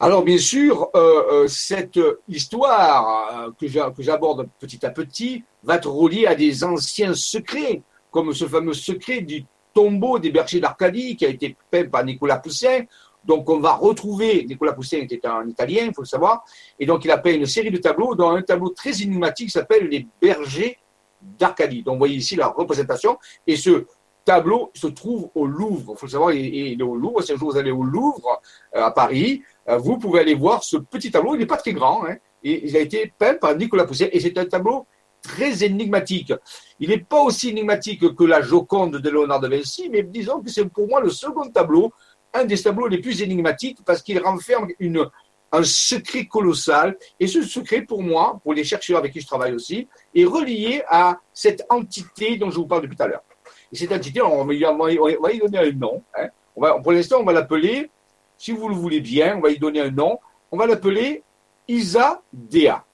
Alors bien sûr, euh, euh, cette histoire euh, que j'aborde petit à petit va être reliée à des anciens secrets, comme ce fameux secret du tombeau des bergers d'Arcadie qui a été peint par Nicolas Poussin. Donc on va retrouver, Nicolas Poussin était un Italien, il faut le savoir, et donc il a peint une série de tableaux, dont un tableau très énigmatique s'appelle Les bergers d'Arcadie. Donc vous voyez ici la représentation, et ce tableau se trouve au Louvre. Il faut savoir, il est au Louvre. Si un jour vous allez au Louvre, à Paris, euh, vous pouvez aller voir ce petit tableau. Il n'est pas très grand, hein, il a été peint par Nicolas Poussin, et c'est un tableau très énigmatique. Il n'est pas aussi énigmatique que la Joconde de Léonard de Vinci, mais disons que c'est pour moi le second tableau, un des tableaux les plus énigmatiques, parce qu'il renferme une, un secret colossal. Et ce secret, pour moi, pour les chercheurs avec qui je travaille aussi, est relié à cette entité dont je vous parle depuis tout à l'heure. Et cette entité, on va, y donner un nom. Hein. pour l'instant, on va l'appeler si vous le voulez bien, on va y donner un nom. On va l'appeler Isa-Dea.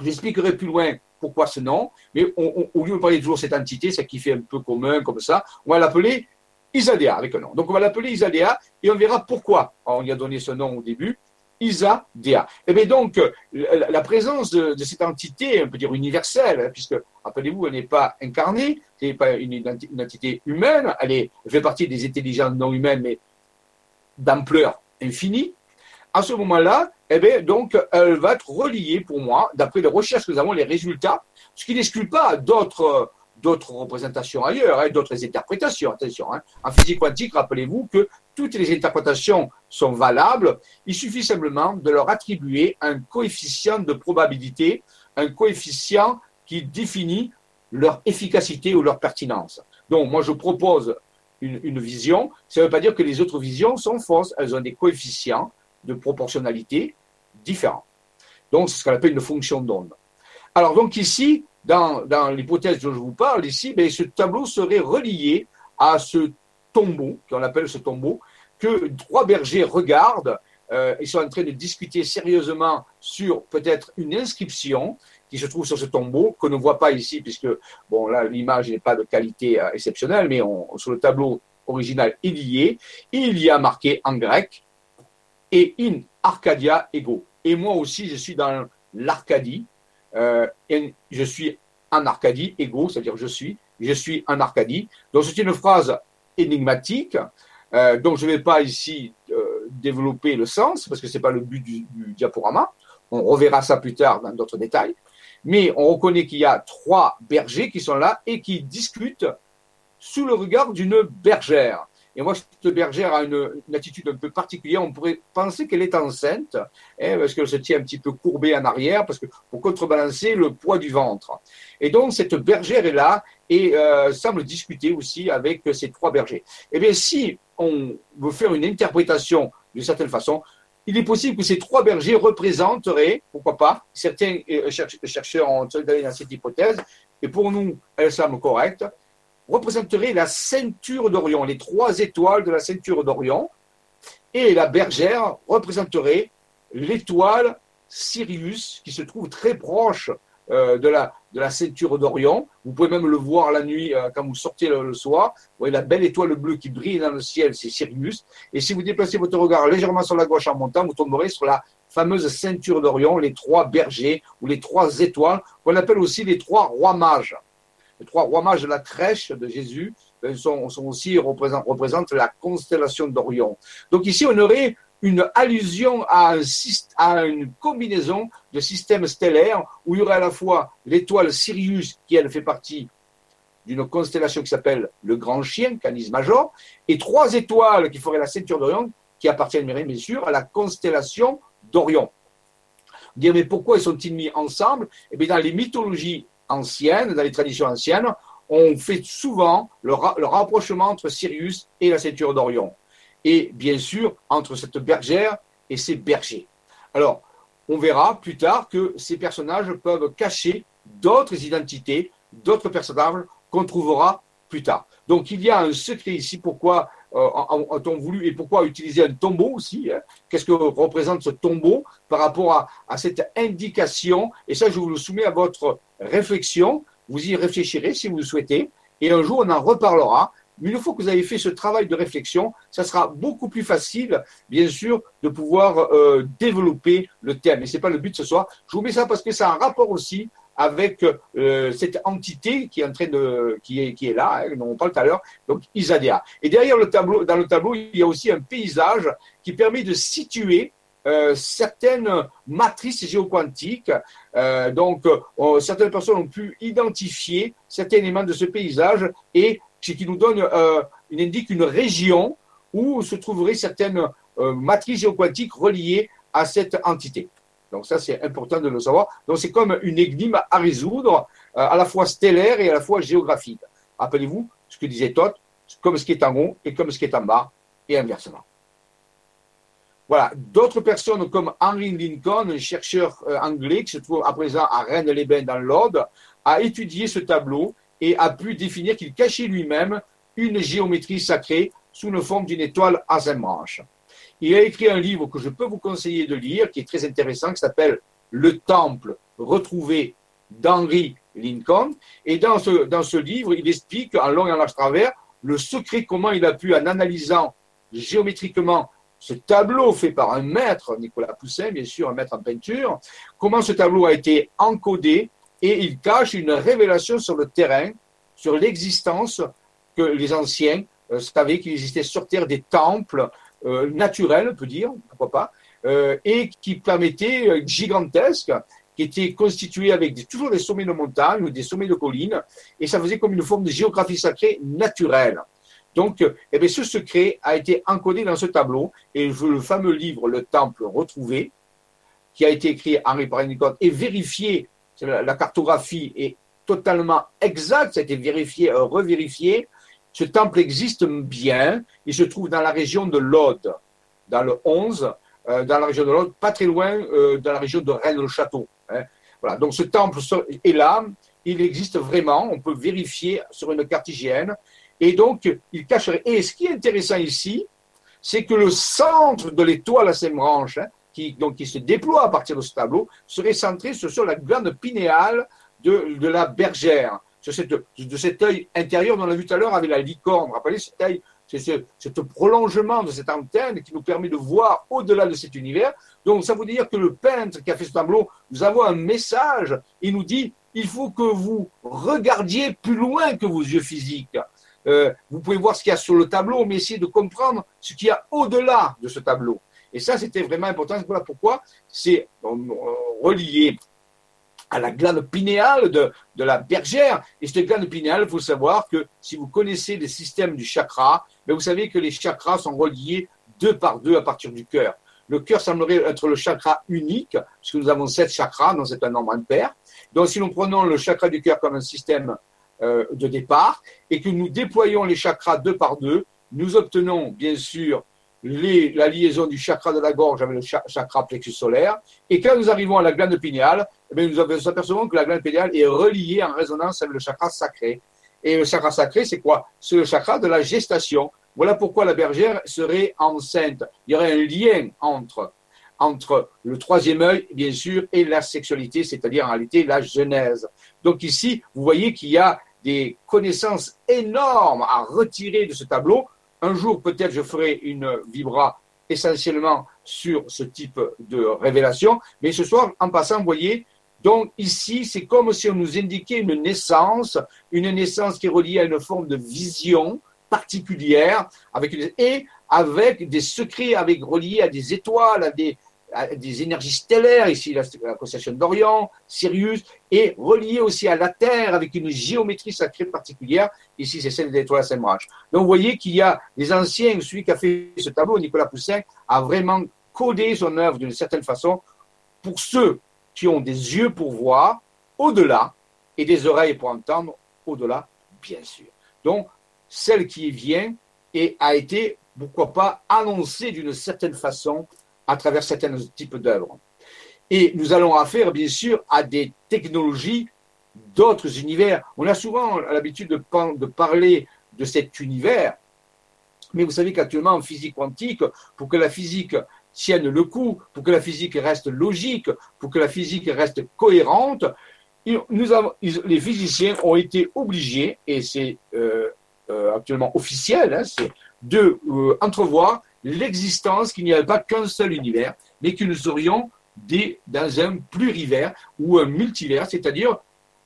J'expliquerai plus loin pourquoi ce nom, mais au lieu de parler toujours de cette entité, ce qui fait un peu commun comme ça, on va l'appeler Isadea avec un nom. Donc on va l'appeler Isadea et on verra pourquoi on y a donné ce nom au début. Isadea. Et eh bien donc, la présence de, cette entité, on peut dire universelle, hein, puisque, rappelez-vous, elle n'est pas incarnée, ce n'est pas une, entité humaine, elle, est, fait partie des intelligences non humaines, mais d'ampleur infinie, à ce moment-là, eh bien, donc, elle va être reliée pour moi, d'après les recherches que nous avons, les résultats, ce qui n'exclut pas d'autres, d'autres représentations ailleurs, hein, d'autres interprétations. Attention, hein. en physique quantique, rappelez-vous que toutes les interprétations sont valables. Il suffit simplement de leur attribuer un coefficient de probabilité, un coefficient qui définit leur efficacité ou leur pertinence. Donc, moi, je propose une, vision, ça ne veut pas dire que les autres visions sont fausses. Elles ont des coefficients de proportionnalité différents. Donc, c'est ce qu'on appelle une fonction d'onde. Alors, donc ici, dans, l'hypothèse dont je vous parle, ici, ben, ce tableau serait relié à ce tombeau, qu'on appelle ce tombeau, que trois bergers regardent. Euh, ils sont en train de discuter sérieusement sur peut-être une inscription qui se trouve sur ce tombeau, qu'on ne voit pas ici, puisque, là, l'image n'est pas de qualité euh, exceptionnelle, mais sur le tableau original, il y. Il y a marqué en grec, et in Arcadia ego. Et moi aussi, je suis dans l'Arcadie, euh, je suis en Arcadie, ego, c'est-à-dire je suis, je suis en Arcadie. Donc c'est une phrase énigmatique, euh, dont je ne vais pas ici développer le sens, parce que ce n'est pas le but du, diaporama. On reverra ça plus tard dans d'autres détails mais on reconnaît qu'il y a trois bergers qui sont là et qui discutent sous le regard d'une bergère. Et moi, cette bergère a une, attitude un peu particulière. On pourrait penser qu'elle est enceinte, hein, parce qu'elle se tient un petit peu courbée en arrière, parce que pour contrebalancer le poids du ventre. Et donc, cette bergère est là et euh, semble discuter aussi avec ces trois bergers. Eh bien, si on veut faire une interprétation d'une certaine façon, il est possible que ces trois bergers représenteraient, pourquoi pas, certains euh, chercheurs ont dans cette hypothèse, et pour nous, elle semble correcte, représenteraient la ceinture d'Orion, les trois étoiles de la ceinture d'Orion, et la bergère représenterait l'étoile Sirius, qui se trouve très proche euh, de, la, ceinture d'Orion. Vous pouvez même le voir la nuit euh, quand vous sortez le, soir. Vous voyez la belle étoile bleue qui brille dans le ciel, c'est Sirius. Et si vous déplacez votre regard légèrement sur la gauche en montant, vous tomberez sur la fameuse ceinture d'Orion, les trois bergers ou les trois étoiles, qu'on appelle aussi les trois rois mages. Les trois rois mages de la crèche de Jésus sont, sont aussi représentent, représentent la constellation d'Orion. Donc ici, on aurait une allusion à, un, à une combinaison de systèmes stellaires où il y aurait à la fois l'étoile Sirius, qui elle fait partie d'une constellation qui s'appelle le Grand Chien, Canis Major, et trois étoiles qui feraient la ceinture d'Orion, qui appartiennent bien sûr à la constellation d'Orion. Dire mais pourquoi ils sont-ils mis ensemble? Eh bien dans les mythologies anciennes, dans les traditions anciennes, on fait souvent le, le rapprochement entre Sirius et la ceinture d'Orion et bien sûr entre cette bergère et ces bergers. Alors, on verra plus tard que ces personnages peuvent cacher d'autres identités, d'autres personnages qu'on trouvera plus tard. Donc il y a un secret ici, pourquoi euh, a-t-on voulu et pourquoi utiliser un tombeau aussi hein? Qu'est-ce que représente ce tombeau par rapport à, cette indication? Et ça, je vous le soumets à votre réflexion. Vous y réfléchirez si vous le souhaitez. Et un jour, on en reparlera. Mais une fois que vous avez fait ce travail de réflexion, ça sera beaucoup plus facile, bien sûr, de pouvoir euh, développer le thème. Et ce n'est pas le but ce soir. Je vous mets ça parce que ça un rapport aussi avec euh, cette entité qui est en train de qui est qui est là, hein, dont on parle tout à l'heure, donc Isadea. Et derrière le tableau, dans le tableau, il y a aussi un paysage qui permet de situer euh, certaines matrices géoquantiques. Euh, donc, certaines personnes ont pu identifier certains éléments de ce paysage et ce qui nous donne, indique une région où se trouveraient certaines matrices géoquantiques reliées à cette entité. Donc ça, c'est important de le savoir. Donc c'est comme une énigme à résoudre, euh, à la fois stellaire et à la fois géographique. Rappelez-vous ce que disait Todd, comme ce qui est en haut et comme ce qui est en bas, et inversement. Voilà. D'autres personnes comme Henry Lincoln, un chercheur anglais qui se trouve à présent à Rennes-les-Bains dans l'Aude, a étudié ce tableau et a pu définir qu'il cachait lui-même une géométrie sacrée sous la forme d'une étoile à cinq branches. Il a écrit un livre que je peux vous conseiller de lire, qui est très intéressant, qui s'appelle Le Temple retrouvé d'Henry Lincoln. Et dans ce, livre, il explique en long et en large travers le secret, comment il a pu, en analysant géométriquement ce tableau fait par un maître, Nicolas Poussin, bien sûr, un maître en peinture, comment ce tableau a été encodé et il cache une révélation sur le terrain, sur l'existence que les anciens euh, savaient qu'il existait sur Terre des temples euh, naturels, on peut dire, pourquoi pas, euh, et qui permettaient, gigantesques, qui étaient constitués avec toujours des sommets de montagne ou des sommets de collines, et ça faisait comme une forme de géographie sacrée naturelle. Donc, eh bien, ce secret a été encodé dans ce tableau, et le fameux livre Le Temple retrouvé, qui a été écrit Henri Parenicot et vérifié la, cartographie est totalement exacte, ça a été vérifié, euh, revérifié. Ce temple existe bien, il se trouve dans la région de l'Aude, dans le 11, euh, dans la région de l'Aude, pas très loin euh, dans la région de Rennes-le-Château. Hein. Voilà, donc ce temple est là, il existe vraiment, on peut vérifier sur une carte hygiène, et donc il cacherait. Et ce qui est intéressant ici, c'est que le centre de l'étoile à ses branches, hein, qui, donc, qui se déploie à partir de ce tableau, serait centré sur la glande pinéale de, de la bergère, de cet œil intérieur dont on a vu tout à l'heure avec la licorne. Rappelez cet œil, c'est ce, prolongement de cette antenne qui nous permet de voir au-delà de cet univers. Donc, ça veut dire que le peintre qui a fait ce tableau nous avons un message. Il nous dit il faut que vous regardiez plus loin que vos yeux physiques. Euh, vous pouvez voir ce qu'il y a sur le tableau, mais essayez de comprendre ce qu'il y a au-delà de ce tableau. Et ça, c'était vraiment important. Voilà pourquoi c'est relié à la glande pinéale de, de, la bergère. Et cette glande pinéale, il faut savoir que si vous connaissez les systèmes du chakra, ben vous savez que les chakras sont reliés deux par deux à partir du cœur. Le cœur semblerait être le chakra unique, puisque nous avons sept chakras, donc c'est un nombre impair. Donc si nous prenons le chakra du cœur comme un système euh, de départ et que nous déployons les chakras deux par deux, nous obtenons bien sûr la liaison du chakra de la gorge avec le chakra plexus solaire. Et quand nous arrivons à la glande pinéale, eh nous apercevons que la glande pinéale est reliée en résonance avec le chakra sacré. Et le chakra sacré, c'est quoi? C'est le chakra de la gestation. Voilà pourquoi la bergère serait enceinte. Il y aurait un lien entre entre le troisième œil, bien sûr, et la sexualité, c'est-à-dire en réalité la genèse. Donc ici, vous voyez qu'il y a des connaissances énormes à retirer de ce tableau. Un jour, peut-être, je ferai une vibra essentiellement sur ce type de révélation. Mais ce soir, en passant, vous voyez, donc ici, c'est comme si on nous indiquait une naissance, une naissance qui est reliée à une forme de vision particulière, et avec des secrets avec, reliés à des étoiles, à des, des énergies stellaires, ici la, constellation d'Orion, Sirius, et relié aussi à la Terre avec une géométrie sacrée particulière. Ici, c'est celle de l'étoile saint Donc, vous voyez qu'il y a les anciens, celui qui a fait ce tableau, Nicolas Poussin, a vraiment codé son œuvre d'une certaine façon pour ceux qui ont des yeux pour voir au-delà et des oreilles pour entendre au-delà, bien sûr. Donc, celle qui vient et a été, pourquoi pas, annoncée d'une certaine façon à travers certains types d'œuvres. Et nous allons affaire, bien sûr, à des technologies d'autres univers. On a souvent l'habitude de, parler de cet univers, mais vous savez qu'actuellement en physique quantique, pour que la physique tienne le coup, pour que la physique reste logique, pour que la physique reste cohérente, les physiciens ont été obligés, et c'est euh, euh, actuellement officiel, hein, de euh, entrevoir l'existence qu'il n'y avait pas qu'un seul univers, mais que nous serions des, dans un plurivers ou un multivers, c'est-à-dire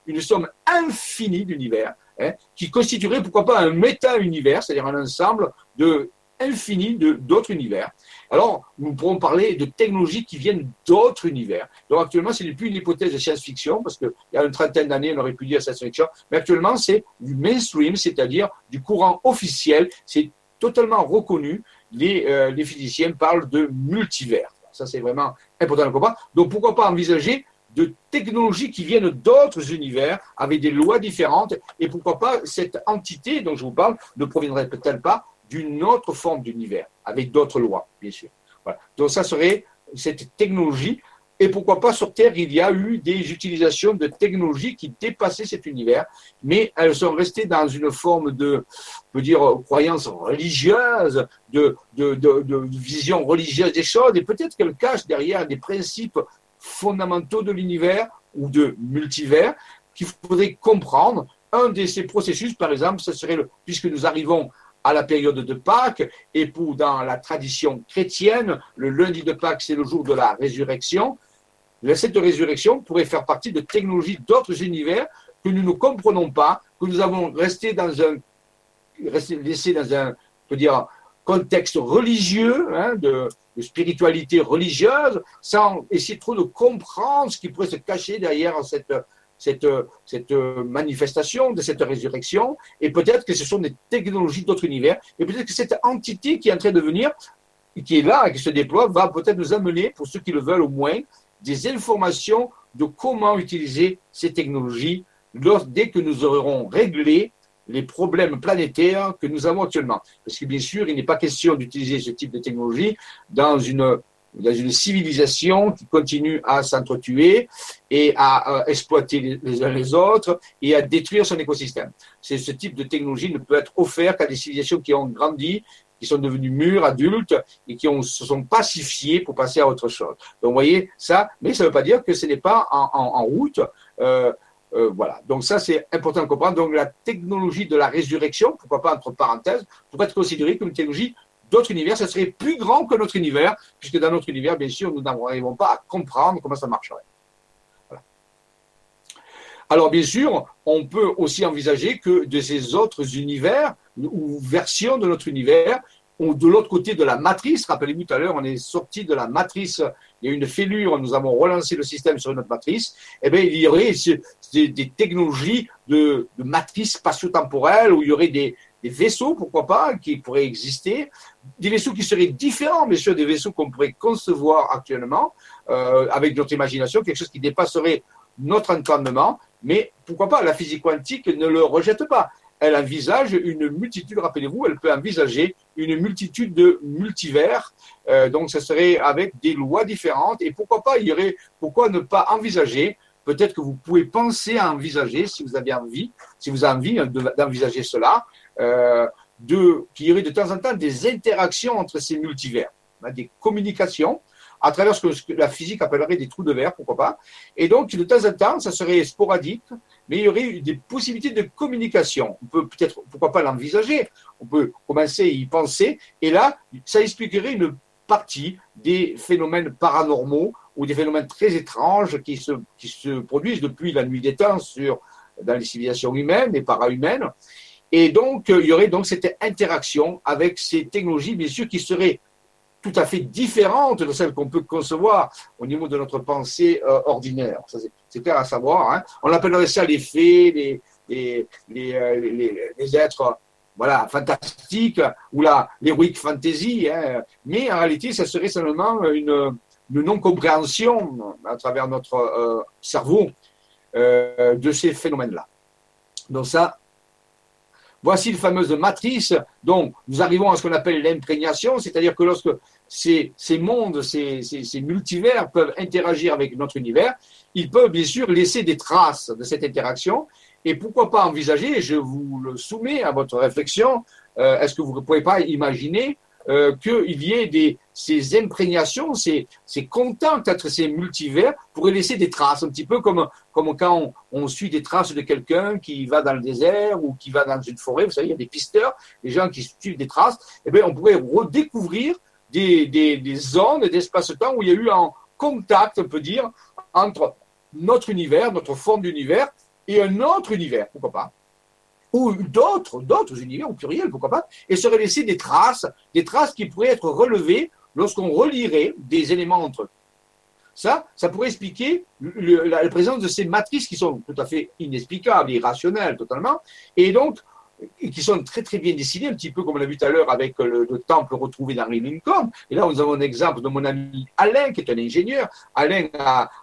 une somme infinie d'univers, hein, qui constituerait pourquoi pas un méta-univers, c'est-à-dire un ensemble de infini d'autres univers. Alors, nous pourrons parler de technologies qui viennent d'autres univers. Donc, actuellement, ce n'est plus une hypothèse de science-fiction, parce qu'il y a une trentaine d'années, on aurait pu dire science-fiction, mais actuellement, c'est du mainstream, c'est-à-dire du courant officiel. C'est totalement reconnu euh, les, physiciens parlent de multivers. Ça, c'est vraiment important à comprendre. Donc, pourquoi pas envisager de technologies qui viennent d'autres univers avec des lois différentes et pourquoi pas cette entité dont je vous parle ne proviendrait peut-être pas d'une autre forme d'univers avec d'autres lois, bien sûr. Donc ça serait cette technologie et pourquoi pas sur Terre, il y a eu des utilisations de technologies qui dépassaient cet univers, mais elles sont restées dans une forme de, on peut dire, croyance religieuse, de, de, de, vision religieuse des choses, et peut-être qu'elles cachent derrière des principes fondamentaux de l'univers ou de multivers qu'il faudrait comprendre. Un de ces processus, par exemple, ce serait, le, puisque nous arrivons à la période de Pâques, et pour dans la tradition chrétienne, le lundi de Pâques, c'est le jour de la résurrection, cette résurrection pourrait faire partie de technologies d'autres univers que nous ne comprenons pas, que nous avons resté dans un, laissé dans un, peut dire, contexte religieux, hein, de, spiritualité religieuse, sans essayer trop de comprendre ce qui pourrait se cacher derrière cette, cette, cette manifestation de cette résurrection, et peut-être que ce sont des technologies d'autres univers, et peut-être que cette entité qui est en train de venir, qui est là, et qui se déploie, va peut-être nous amener, pour ceux qui le veulent au moins, des informations de comment utiliser ces technologies dès que nous aurons réglé les problèmes planétaires que nous avons actuellement. Parce que bien sûr, il n'est pas question d'utiliser ce type de technologie dans une, dans une civilisation qui continue à s'entretuer et à, exploiter les uns les autres et à détruire son écosystème. Ce type de technologie ne peut être offert qu'à des civilisations qui ont grandi qui sont devenus mûrs, adultes, et qui ont, se sont pacifiés pour passer à autre chose. Donc, vous voyez, ça, mais ça ne veut pas dire que ce n'est pas en, route. Euh, euh, voilà. Donc, ça, c'est important de comprendre. Donc, la technologie de la résurrection, pourquoi pas entre parenthèses, pourrait être considérée comme une technologie d'autres univers. Ça serait plus grand que notre univers, puisque dans notre univers, bien sûr, nous n'arrivons pas à comprendre comment ça marcherait. Alors, bien sûr, on peut aussi envisager que de ces autres univers, ou version de notre univers, ou de l'autre côté de la matrice. Rappelez-vous tout à l'heure, on est sorti de la matrice, il y a une fêlure, nous avons relancé le système sur notre matrice. Eh bien, il y aurait des, technologies de, de matrice spatio-temporelle où il y aurait des, vaisseaux, pourquoi pas, qui pourraient exister, des vaisseaux qui seraient différents, bien sûr, des vaisseaux qu'on pourrait concevoir actuellement euh, avec notre imagination, quelque chose qui dépasserait notre entendement, mais pourquoi pas, la physique quantique ne le rejette pas elle envisage une multitude, rappelez-vous, elle peut envisager une multitude de multivers. Euh, donc, ce serait avec des lois différentes. Et pourquoi pas, il y aurait, pourquoi ne pas envisager Peut-être que vous pouvez penser à envisager, si vous avez envie, si vous avez envie d'envisager cela, euh, qu'il y aurait de temps en temps des interactions entre ces multivers, des communications à travers ce que, la physique appellerait des trous de verre, pourquoi pas. Et donc, de temps en temps, ça serait sporadique, mais il y aurait des possibilités de communication. On peut peut-être, pourquoi pas l'envisager, on peut commencer à y penser, et là, ça expliquerait une partie des phénomènes paranormaux ou des phénomènes très étranges qui se, qui se produisent depuis la nuit des temps sur, dans les civilisations humaines et para-humaines. Et donc, il y aurait donc cette interaction avec ces technologies, bien sûr, qui seraient tout à fait différentes de celles qu'on peut concevoir au niveau de notre pensée euh, ordinaire. c'est clair à savoir. Hein. On appellerait ça les fées, les, les, les, euh, les êtres voilà, fantastiques ou la l'heroic fantasy. Hein. Mais en réalité, ça serait seulement une, une non-compréhension à travers notre euh, cerveau de ces phénomènes-là. Donc ça, Voici une fameuse matrice. Donc, nous arrivons à ce qu'on appelle l'imprégnation, c'est-à-dire que lorsque ces, mondes, ces, multivers peuvent interagir avec notre univers, ils peuvent bien sûr laisser des traces de cette interaction. Et pourquoi pas envisager, je vous le soumets à votre réflexion, euh, est-ce que vous ne pouvez pas imaginer euh, qu'il y ait ces imprégnations, ces, ces contacts entre ces multivers pourraient laisser des traces, un petit peu comme, quand on, suit des traces de quelqu'un qui va dans le désert ou qui va dans une forêt. Vous savez, il y a des pisteurs, des gens qui suivent des traces. Eh bien, on pourrait redécouvrir des, des, des zones d'espace-temps où il y a eu un contact, on peut dire, entre notre univers, notre forme d'univers et un autre univers, pourquoi pas. Ou d'autres, d'autres univers au pluriel, pourquoi pas, et serait laissé des traces, des traces qui pourraient être relevées lorsqu'on relirait des éléments entre eux. Ça, ça pourrait expliquer la, présence de ces matrices qui sont tout à fait inexplicables, irrationnelles totalement, et donc qui sont très très bien dessinées, un petit peu comme on l'a vu tout à l'heure avec le, temple retrouvé d'Henry Lincoln. Et là, nous avons un exemple de mon ami Alain, qui est un ingénieur. Alain,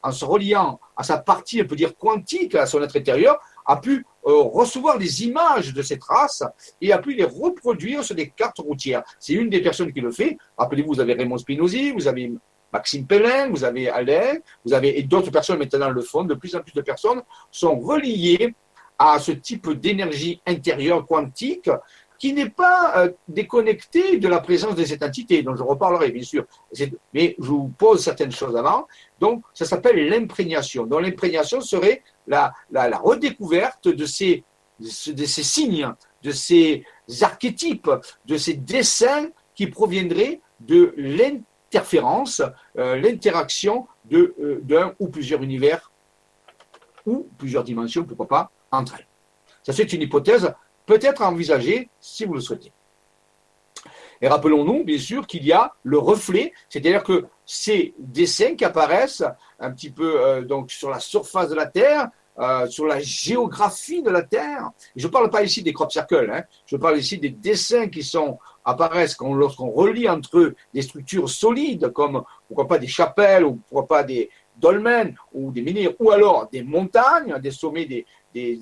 en se reliant à sa partie, on peut dire quantique, à son être intérieur, a pu euh, recevoir des images de ces traces et a pu les reproduire sur des cartes routières. C'est une des personnes qui le fait. Rappelez-vous, vous avez Raymond Spinozzi, vous avez Maxime Pellin, vous avez Alain, vous avez et d'autres personnes maintenant le fond. De plus en plus de personnes sont reliées à ce type d'énergie intérieure quantique qui n'est pas euh, déconnecté de la présence de cette entité, dont je reparlerai bien sûr. Mais je vous pose certaines choses avant. Donc, ça s'appelle l'imprégnation. Donc, l'imprégnation serait la, la, redécouverte de ces, de ces signes, de ces archétypes, de ces dessins qui proviendraient de l'interférence, euh, l'interaction euh, d'un ou plusieurs univers ou plusieurs dimensions, pourquoi pas, entre elles. Ça, c'est une hypothèse peut-être envisagée si vous le souhaitez. Et rappelons-nous, bien sûr, qu'il y a le reflet, c'est-à-dire que ces dessins qui apparaissent un petit peu euh, donc sur la surface de la Terre, euh, sur la géographie de la Terre. Je ne parle pas ici des crop circles, hein. je parle ici des dessins qui sont apparaissent lorsqu'on relie entre eux des structures solides comme pourquoi pas des chapelles ou pourquoi pas des dolmens ou des menhirs ou alors des montagnes, des sommets des, des,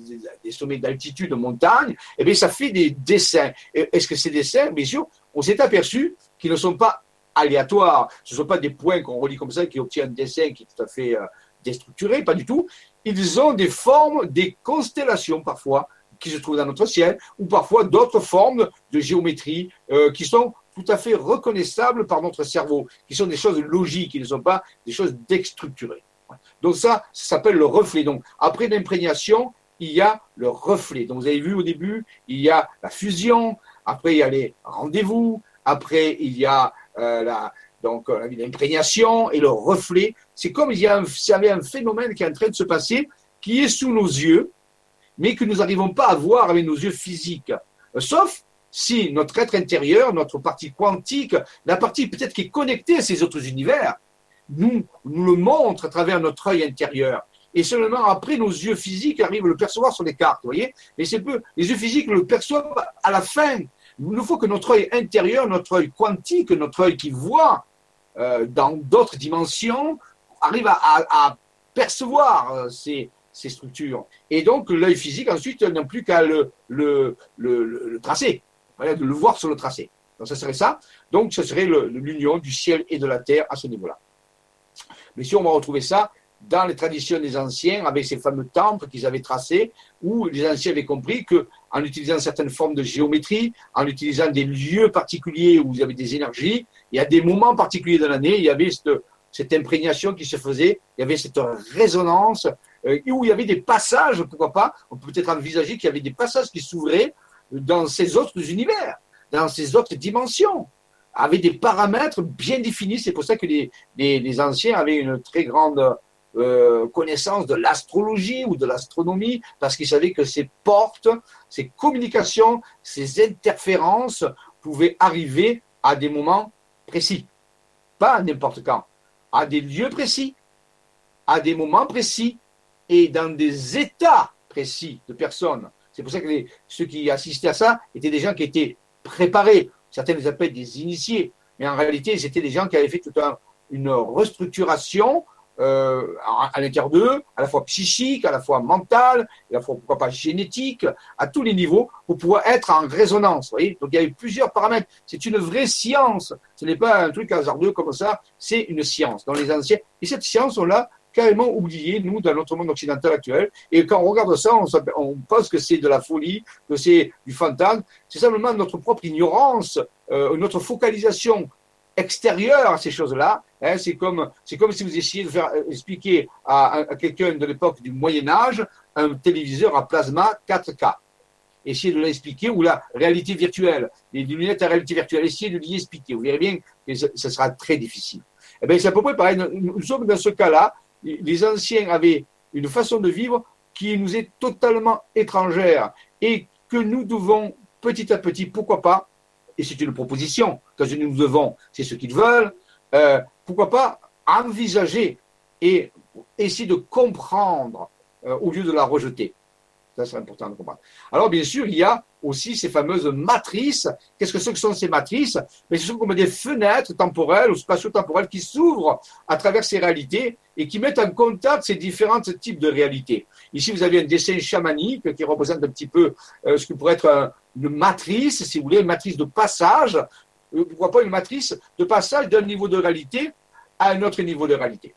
sommets d'altitude de montagne, et eh ça fait des dessins. Est-ce que ces dessins, bien sûr, on s'est aperçu qu'ils ne sont pas aléatoires, ce ne sont pas des points qu'on relie comme ça qui obtiennent un dessin qui est tout à fait euh, déstructuré, pas du tout. Ils ont des formes, des constellations parfois, qui se trouvent dans notre ciel, ou parfois d'autres formes de géométrie euh, qui sont tout à fait reconnaissables par notre cerveau, qui sont des choses logiques, qui ne sont pas des choses déstructurées. Donc ça, ça s'appelle le reflet. Donc après l'imprégnation, il y a le reflet. Donc vous avez vu au début, il y a la fusion, après il y a les rendez-vous, après il y a euh, la, donc euh, l'imprégnation et le reflet. C'est comme il y, un, y avait un phénomène qui est en train de se passer, qui est sous nos yeux, mais que nous n'arrivons pas à voir avec nos yeux physiques. Euh, sauf si notre être intérieur, notre partie quantique, la partie peut-être qui est connectée à ces autres univers, nous, nous le montre à travers notre œil intérieur et seulement après nos yeux physiques arrivent à le percevoir sur les cartes, voyez Mais c'est peu, les yeux physiques le perçoivent à la fin. Il nous faut que notre œil intérieur, notre œil quantique, notre œil qui voit euh, dans d'autres dimensions, arrive à, percevoir euh, ces, structures. Et donc l'œil physique ensuite n'a plus qu'à le, tracer, de le voir sur le tracé. Donc ça serait ça. Donc ce serait l'union du ciel et de la terre à ce niveau-là. Mais si on va retrouver ça dans les traditions des anciens, avec ces fameux temples qu'ils avaient tracés, où les anciens avaient compris qu'en utilisant certaines formes de géométrie, en utilisant des lieux particuliers où il y avait des énergies, il y a des moments particuliers de l'année, il y avait cette imprégnation qui se faisait, il y avait cette résonance, euh, où il y avait des passages, pourquoi pas, on peut peut-être envisager qu'il y avait des passages qui s'ouvraient dans ces autres univers, dans ces autres dimensions, avec des paramètres bien définis. C'est pour ça que les, les, anciens avaient une très grande euh, connaissance de l'astrologie ou de l'astronomie, parce qu'ils savaient que ces portes, ces communications, ces interférences pouvaient arriver à des moments précis, pas n'importe quand, à des lieux précis, à des moments précis et dans des états précis de personnes. C'est pour ça que ceux qui assistaient à ça étaient des gens qui étaient préparés. Certains les appellent des initiés, mais en réalité, c'était des gens qui avaient fait toute une restructuration euh, à, l'intérieur d'eux, à la fois psychique, à la fois mentale, à la fois pourquoi pas génétique, à tous les niveaux, pour pouvoir être en résonance. voyez Donc il y a plusieurs paramètres. C'est une vraie science. Ce n'est pas un truc hasardeux comme ça. C'est une science. Dans les anciens, et cette science, on l'a carrément oubliée, nous, dans notre monde occidental actuel. Et quand on regarde ça, on, on pense que c'est de la folie, que c'est du fantasme. C'est simplement notre propre ignorance, euh, notre focalisation extérieur à ces choses-là. Hein, c'est comme, c'est comme si vous essayez de faire euh, expliquer à, quelqu'un de l'époque du Moyen Âge un téléviseur à plasma 4K. Essayez de l'expliquer, ou la réalité virtuelle, les lunettes à réalité virtuelle, essayez de l'y expliquer. Vous verrez bien que ce sera très difficile. Eh bien, c'est à peu près pareil. Nous sommes dans ce cas-là. Les anciens avaient une façon de vivre qui nous est totalement étrangère et que nous devons petit à petit, pourquoi pas, et c'est une proposition, que nous devons, c'est ce qu'ils veulent, euh, pourquoi pas envisager et essayer de comprendre euh, au lieu de la rejeter. Ça, c'est important de comprendre. Alors, bien sûr, il y a aussi ces fameuses matrices. Qu'est-ce que ce sont ces matrices? Mais Ce sont comme des fenêtres temporelles ou spatio-temporelles qui s'ouvrent à travers ces réalités et qui mettent en contact ces différents types de réalités. Ici, vous avez un dessin chamanique qui représente un petit peu euh, ce que pourrait être une matrice, si vous voulez, une matrice de passage. Euh, pourquoi pas une matrice de passage d'un niveau de réalité à un autre niveau de réalité.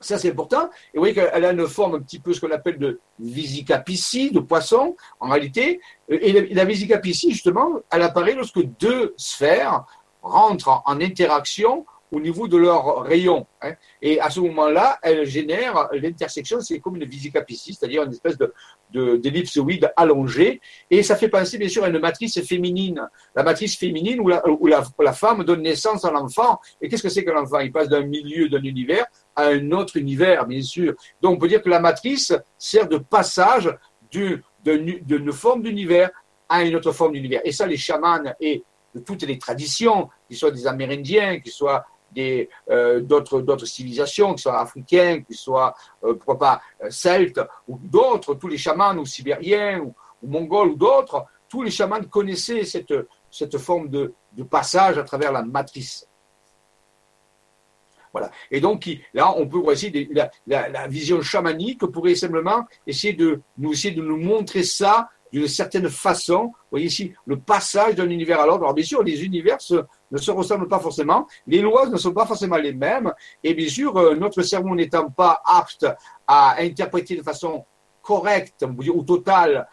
Ça, c'est important. Et vous voyez qu'elle a une forme un petit peu ce qu'on appelle de visicapicie, de poisson, en réalité. Et la visicapicie, justement, elle apparaît lorsque deux sphères rentrent en interaction au niveau de leur rayon. Hein. Et à ce moment-là, elle génère l'intersection, c'est comme une visicapicie, c'est-à-dire une espèce de, d'ellipsoïde allongée. Et ça fait penser bien sûr à une matrice féminine. La matrice féminine où la, où la, femme donne naissance à l'enfant. Et qu'est-ce que c'est que l'enfant? Il passe d'un milieu, d'un univers à un autre univers, bien sûr. Donc on peut dire que la matrice sert de passage d'une forme d'univers à une autre forme d'univers. Et ça, les chamans et de toutes les traditions, qu'ils soient des Amérindiens, qu'ils soient euh, d'autres d'autres civilisations, que ce soit africains, que ce soit euh, pourquoi pas euh, celtes ou d'autres, tous les chamans ou sibériens ou, mongols ou d'autres, tous les chamans connaissaient cette cette forme de, de passage à travers la matrice. Voilà. Et donc là, on peut essayer la, la, la, vision chamanique pourrait simplement essayer de nous essayer de nous montrer ça d'une certaine façon. Vous voyez ici le passage d'un univers à l'autre. Alors bien sûr, les univers ne se ressemblent pas forcément, les lois ne sont pas forcément les mêmes, et bien sûr, euh, notre cerveau n'étant pas apte à interpréter de façon correcte ou totale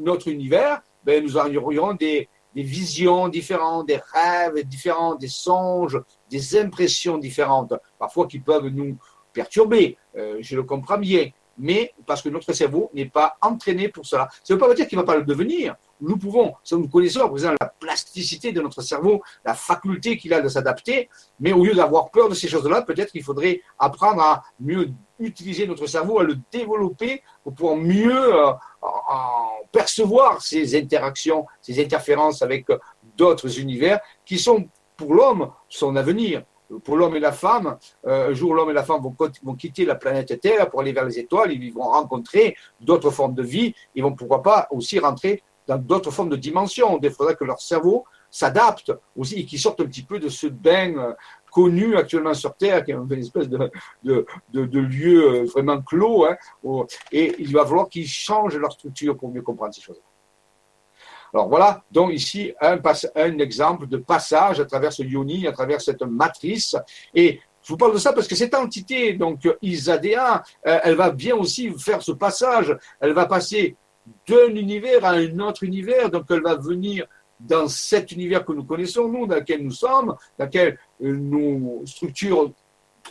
notre univers, ben, nous aurions des, des visions différentes, des rêves différents, des songes, des impressions différentes, parfois qui peuvent nous perturber. Euh, je le comprends bien mais parce que notre cerveau n'est pas entraîné pour cela. Ça ne veut pas dire qu'il ne va pas le devenir. Nous pouvons, nous connaissons à présent la plasticité de notre cerveau, la faculté qu'il a de s'adapter, mais au lieu d'avoir peur de ces choses-là, peut-être qu'il faudrait apprendre à mieux utiliser notre cerveau, à le développer pour pouvoir mieux euh, percevoir ces interactions, ces interférences avec d'autres univers qui sont pour l'homme son avenir. Pour l'homme et la femme, euh, un jour l'homme et la femme vont, quitter la planète Terre pour aller vers les étoiles, ils vont rencontrer d'autres formes de vie, ils vont pourquoi pas aussi rentrer dans d'autres formes de dimensions. Il faudrait que leur cerveau s'adapte aussi et qu'ils sortent un petit peu de ce bain euh, connu actuellement sur Terre, qui est une espèce de, de, lieu euh, vraiment clos. Hein, et il va falloir qu'ils changent leur structure pour mieux comprendre ces choses. Alors voilà, donc ici un, un exemple de passage à travers ce yoni, à travers cette matrice. Et je vous parle de ça parce que cette entité, donc Isadéa, euh, elle va bien aussi faire ce passage. Elle va passer d'un univers à un autre univers. Donc elle va venir dans cet univers que nous connaissons, nous, dans lequel nous sommes, dans lequel euh, nos structures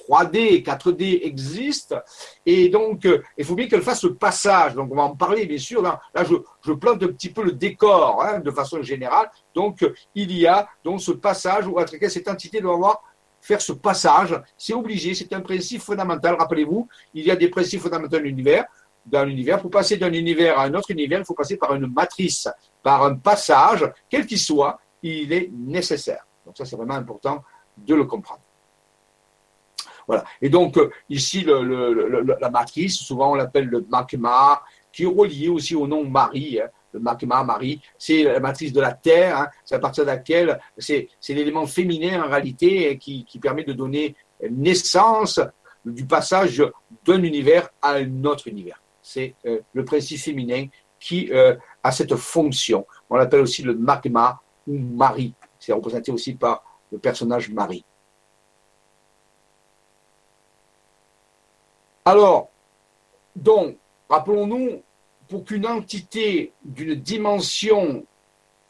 3D, 4D existent. Et donc, euh, il faut bien qu'elle fasse le passage. Donc, on va en parler, bien sûr. Là, je, je plante un petit peu le décor hein, de façon générale. Donc, il y a donc ce passage où, à travers cette entité doit avoir faire ce passage. C'est obligé, c'est un principe fondamental. Rappelez-vous, il y a des principes fondamentaux dans l'univers. Dans l'univers, pour passer d'un univers à un autre univers, il faut passer par une matrice, par un passage, quel qu'il soit, il est nécessaire. Donc ça, c'est vraiment important de le comprendre. Voilà. Et donc, euh, ici, la matrice, souvent on l'appelle le magma, qui est relié aussi au nom Marie. Hein le magma, Marie, c'est la matrice de la Terre, hein. c'est à partir de laquelle c'est, l'élément féminin en réalité qui, permet de donner naissance du passage d'un univers à un autre univers. C'est euh, le principe féminin qui euh, a cette fonction. On l'appelle aussi le magma ou Marie. C'est représenté aussi par le personnage Marie. Alors, donc, rappelons-nous, pour qu'une entité d'une dimension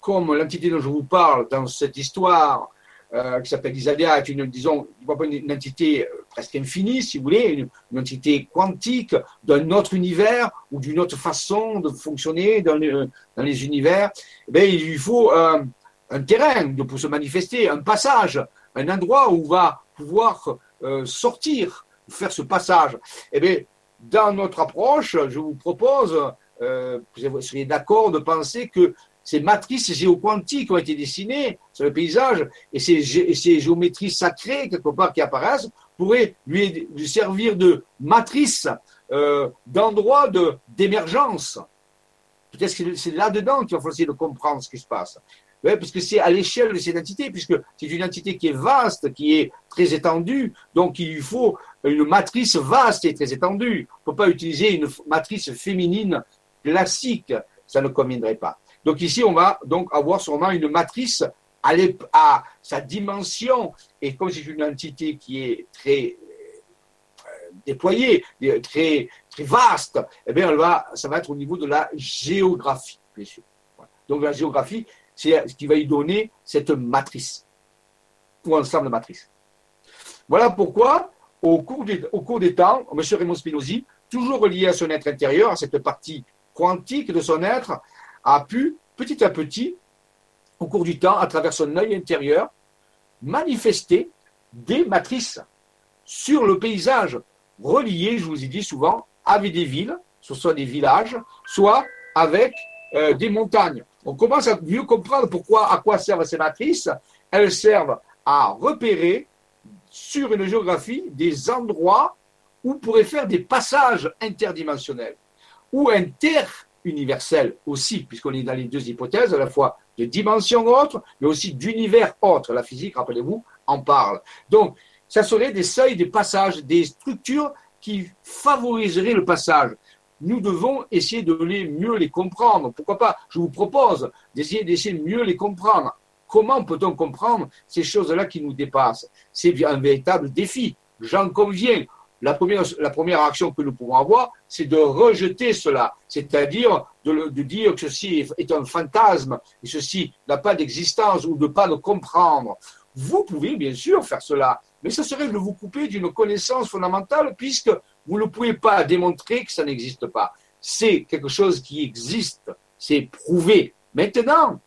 comme l'entité dont je vous parle dans cette histoire, euh, qui s'appelle Isalia, est une, disons, une, entité euh, presque infinie, si vous voulez, une, entité quantique d'un autre univers ou d'une autre façon de fonctionner dans les, univers, eh il lui faut un terrain pour se manifester, un passage, un endroit où on va pouvoir euh, sortir, faire ce passage. Eh bien, dans notre approche, je vous propose euh, vous seriez d'accord de penser que ces matrices géoquantiques ont été dessinées sur le paysage et ces, géométries sacrées, quelque part, qui apparaissent, pourraient lui, servir de matrice, euh, d'endroit d'émergence. Peut-être que c'est là-dedans qu'il va falloir essayer de comprendre ce qui se passe. Ouais, puisque c'est à l'échelle de cette entité, puisque c'est une entité qui est vaste, qui est très étendue, donc il lui faut une matrice vaste et très étendue. On ne peut pas utiliser une matrice féminine classique, ça ne conviendrait pas. Donc ici, on va donc avoir sûrement une matrice à, sa dimension, et comme c'est une entité qui est très euh, déployée, très, très vaste, eh bien, elle va, ça va être au niveau de la géographie, bien sûr. Donc la géographie, c'est ce qui va y donner cette matrice, ou ensemble de matrices. Voilà pourquoi, au cours des, au cours des temps, M. Raymond Spinozzi, toujours relié à son être intérieur, à cette partie quantique de son être a pu, petit à petit, au cours du temps, à travers son œil intérieur, manifester des matrices sur le paysage, reliées, je vous ai dit souvent, avec des villes, soit des villages, soit avec euh, des montagnes. On commence à mieux comprendre pourquoi, à quoi servent ces matrices. Elles servent à repérer sur une géographie des endroits où pourrait faire des passages interdimensionnels ou interuniversel aussi, puisqu'on est dans les deux hypothèses, à la fois de dimension autre, mais aussi d'univers autre. La physique, rappelez-vous, en parle. Donc, ça serait des seuils, des passages, des structures qui favoriseraient le passage. Nous devons essayer de mieux les comprendre. Pourquoi pas? Je vous propose d'essayer d'essayer de mieux les comprendre. Comment peut-on comprendre ces choses-là qui nous dépassent? C'est un véritable défi. J'en conviens la première, action que nous pouvons avoir, c'est de rejeter cela, c'est-à-dire de, dire que ceci est un fantasme et ceci n'a pas d'existence ou de pas le comprendre. Vous pouvez bien sûr faire cela, mais ce serait de vous couper d'une connaissance fondamentale puisque vous ne pouvez pas démontrer que ça n'existe pas. C'est quelque chose qui existe, c'est prouvé. Maintenant,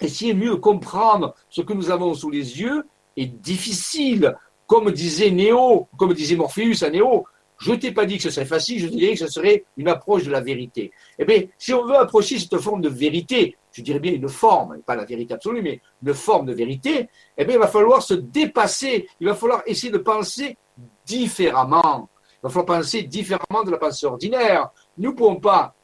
essayer de mieux comprendre ce que nous avons sous les yeux est difficile comme disait Néo, comme disait Morpheus à Néo, je t'ai pas dit que ce serait facile, je dirais que ce serait une approche de la vérité. Eh bien, si on veut approcher cette forme de vérité, je dirais bien une forme, pas la vérité absolue, mais une forme de vérité, eh bien, il va falloir se dépasser, il va falloir essayer de penser différemment. Il va falloir penser différemment de la pensée ordinaire. Nous ne pouvons pas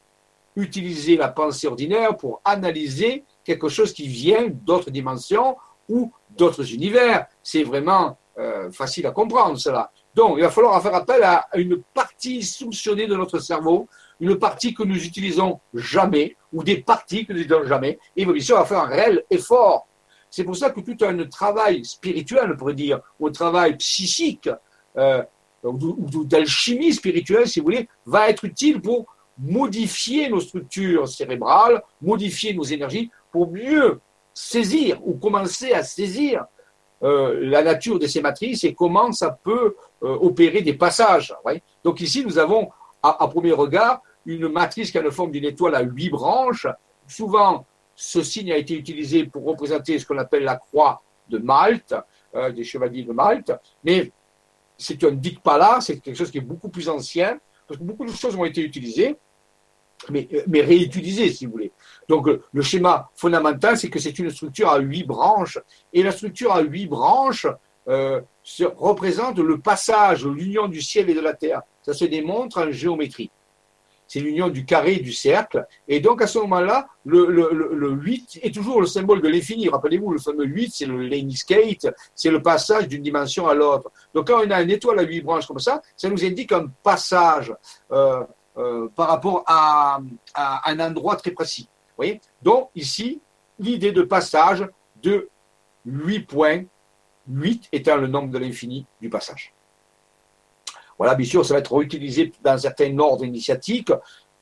utiliser la pensée ordinaire pour analyser quelque chose qui vient d'autres dimensions ou d'autres univers. C'est vraiment euh, facile à comprendre cela. Donc, il va falloir faire appel à une partie soupçonnée de notre cerveau, une partie que nous utilisons jamais, ou des parties que nous utilisons jamais, et bien sûr, on va faire un réel effort. C'est pour ça que tout un travail spirituel, on pourrait dire, ou un travail psychique, euh, ou d'alchimie spirituelle, si vous voulez, va être utile pour modifier nos structures cérébrales, modifier nos énergies, pour mieux saisir ou commencer à saisir la nature de ces matrices et comment ça peut euh, opérer des passages. Donc ici, nous avons à, premier regard une matrice qui a la forme d'une étoile à huit branches. Souvent, ce signe a été utilisé pour représenter ce qu'on appelle la croix de Malte, euh, des chevaliers de Malte, mais c'est un dikpala, c'est quelque chose qui est beaucoup plus ancien, parce que beaucoup de choses ont été utilisées, mais, mais réutilisées, si vous voulez. Donc, le schéma fondamental, c'est que c'est une structure à huit branches, et la structure à huit branches euh, représente le passage, l'union du ciel et de la terre. Ça se démontre en géométrie. C'est l'union du carré et du cercle. Et donc, à ce moment-là, le, le, le, 8 est toujours le symbole de l'infini. Rappelez-vous, le fameux 8, c'est le skate, c'est le passage d'une dimension à l'autre. Donc, quand on a une étoile à huit branches comme ça, ça nous indique un passage euh, euh, par rapport à, un endroit très précis. Voyez? Donc, ici, l'idée de passage de 8 points, 8 étant le nombre de l'infini du passage. Voilà, bien sûr, ça va être utilisé dans certains ordres initiatiques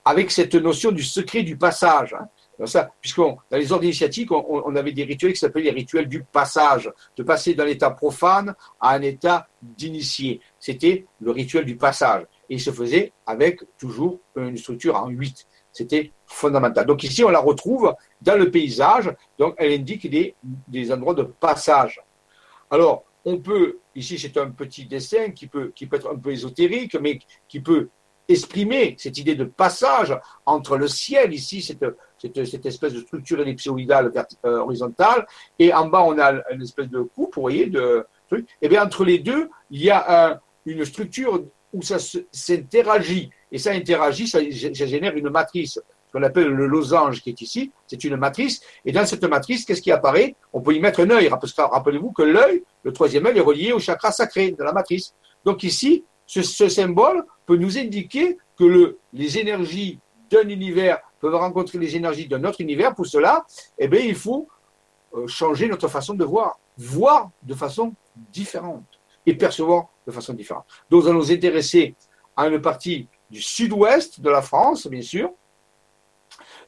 avec cette notion du secret du passage. Hein. Dans les ordres initiatiques, on, avait des rituels qui s'appelaient les rituels du passage, de passer d'un état profane à un état d'initié. C'était le rituel du passage. Et il se faisait avec toujours une structure en 8. C'était fondamental. Donc ici, on la retrouve dans le paysage. Donc elle indique des, des endroits de passage. Alors, on peut, ici c'est un petit dessin qui peut, qui peut être un peu ésotérique, mais qui peut exprimer cette idée de passage entre le ciel, ici, cette, cette, espèce de structure ellipsoïdale euh, horizontale, et en bas, on a une espèce de coupe, vous voyez, de truc. Et eh bien, entre les deux, il y a une structure où ça s'interagit, et ça interagit, ça génère une matrice qu'on appelle le losange qui est ici, c'est une matrice. Et dans cette matrice, qu'est-ce qui apparaît? On peut y mettre un œil. Rappelez-vous que l'œil, le troisième œil, est relié au chakra sacré de la matrice. Donc ici, ce, symbole peut nous indiquer que le, les énergies d'un univers peuvent rencontrer les énergies d'un autre univers. Pour cela, eh bien, il faut euh, changer notre façon de voir, voir de façon différente et percevoir de façon différente. Donc, nous allons nous intéresser à une partie du sud-ouest de la France, bien sûr,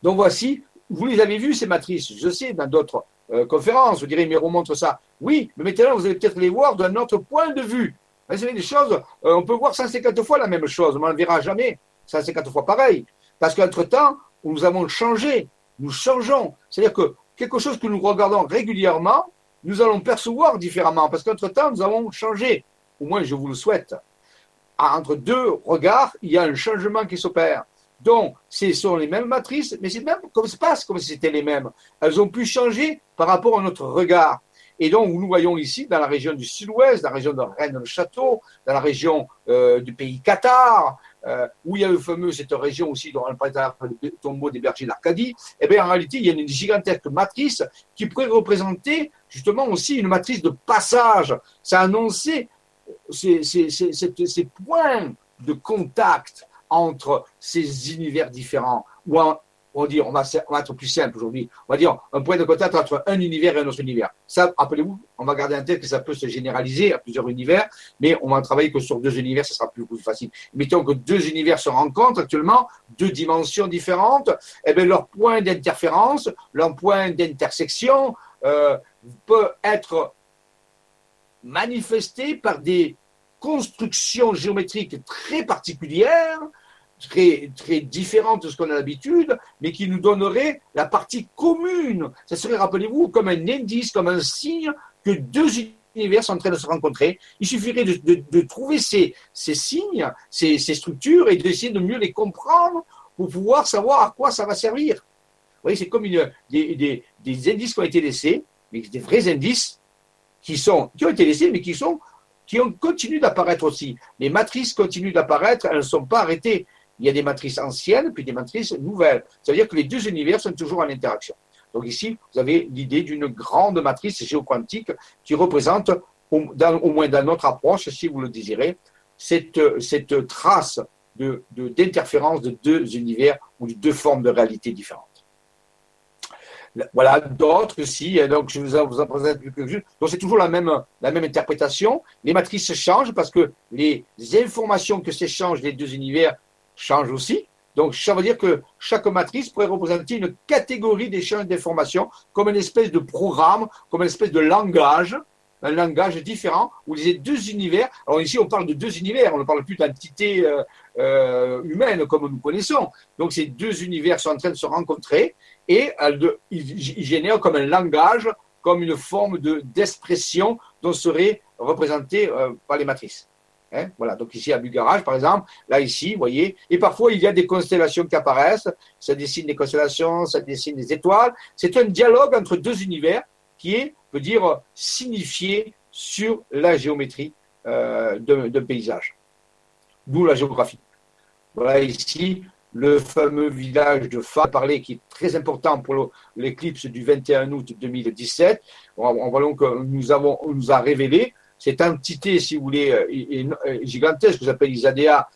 donc voici, vous les avez vues, ces matrices, je sais, dans d'autres euh, conférences, vous direz, mais remontre ça. Oui, mais maintenant, vous allez peut-être les voir d'un autre point de vue. Vous savez, des choses, euh, on peut voir 150 fois la même chose, mais on ne verra jamais 150 fois pareil. Parce qu'entre-temps, nous avons changé, nous changeons. C'est-à-dire que quelque chose que nous regardons régulièrement, nous allons percevoir différemment, parce qu'entre-temps, nous avons changé. Au moins, je vous le souhaite. Entre deux regards, il y a un changement qui s'opère. Donc, ce sont les mêmes matrices, mais c'est même comme se passe comme si c'était les mêmes. Elles ont pu changer par rapport à notre regard. Et donc, nous voyons ici, dans la région du sud-ouest, dans la région de Rennes-le-Château, dans la région euh, du pays Qatar, euh, où il y a le fameux, cette région aussi dont on parle le tombeau des bergers d'Arcadie, eh bien, en réalité, il y a une gigantesque matrice qui pourrait représenter justement aussi une matrice de passage. Ça annonçait ces, ces, points de contact entre ces univers différents, ou on va dire, on va, être plus simple aujourd'hui, on va dire un point de contact entre un univers et un autre univers. Ça, rappelez-vous, on va garder en tête que ça peut se généraliser à plusieurs univers, mais on va travailler que sur deux univers, ça sera plus, plus facile. Mettons que deux univers se rencontrent actuellement, deux dimensions différentes, et eh bien leur point d'interférence, leur point d'intersection euh, peut être manifesté par des constructions géométriques très particulières très, très différente de ce qu'on a l'habitude, mais qui nous donnerait la partie commune. Ça serait, rappelez-vous, comme un indice, comme un signe que deux univers sont en train de se rencontrer. Il suffirait de, trouver ces, ces signes, ces, ces, structures et d'essayer de mieux les comprendre pour pouvoir savoir à quoi ça va servir. Vous voyez, c'est comme une, des, des, des, indices qui ont été laissés, mais des vrais indices qui, ont été laissés, mais qui sont qui ont continué d'apparaître aussi. Les matrices continuent d'apparaître, elles ne sont pas arrêtées il y a des matrices anciennes puis des matrices nouvelles. Ça veut dire que les deux univers sont toujours en interaction. Donc ici, vous avez l'idée d'une grande matrice géoquantique qui représente, au, moins dans notre approche, si vous le désirez, cette, trace d'interférence de deux univers ou de deux formes de réalité différentes. Voilà, d'autres aussi, donc je vous en, présente quelques-unes. Donc c'est toujours la même, la même interprétation. Les matrices changent parce que les informations que s'échangent les deux univers change aussi. Donc, ça veut dire que chaque matrice pourrait représenter une catégorie d'échange d'informations, comme une espèce de programme, comme une espèce de langage un langage différent où les deux univers, alors ici on parle de deux univers, on ne parle plus d'entité euh, euh, humaine comme nous connaissons. Donc ces deux univers sont en train de se rencontrer et ils, génèrent comme un langage, comme une forme d'expression dont serait représentée euh, par les matrices. Hein, voilà, donc ici à Bugarage, par exemple, là ici, vous voyez, et parfois il y a des constellations qui apparaissent, ça dessine des constellations, ça dessine des étoiles. C'est un dialogue entre deux univers qui est, peut dire, signifié sur la géométrie euh, d'un paysage, d'où la géographie. Voilà ici le fameux village de Fa, parlé, qui est très important pour l'éclipse du 21 août 2017. On, donc nous avons, on nous a révélé cette entité, si vous voulez, euh, gigantesque, que j'appelle Isadea,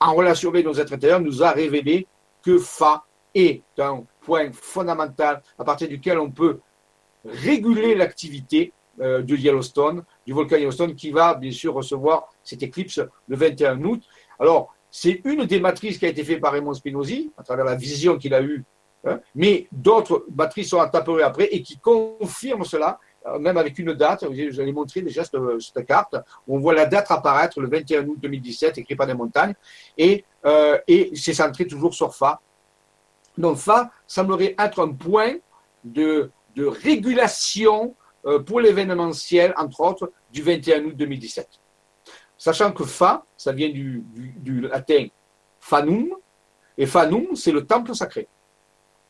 en relation avec nos êtres intérieurs, nous a révélé que Fa est un point fondamental à partir duquel on peut réguler l'activité euh, de Yellowstone, du volcan Yellowstone, qui va bien sûr recevoir cette éclipse le 21 août. Alors, c'est une des matrices qui a été faite par Raymond Spinozzi, à travers la vision qu'il a eue, hein, mais d'autres matrices sont apparues après et qui confirment cela, euh, même avec une date. Je vais montrer déjà cette, carte. On voit la date apparaître le 21 août 2017, écrit par des montagnes, et, euh, et c'est centré toujours sur Fa. Donc Fa semblerait être un point de, de régulation euh, pour l'événementiel, entre autres, du 21 août 2017. Sachant que Fa, ça vient du, latin Fanum, et Fanum, c'est le temple sacré.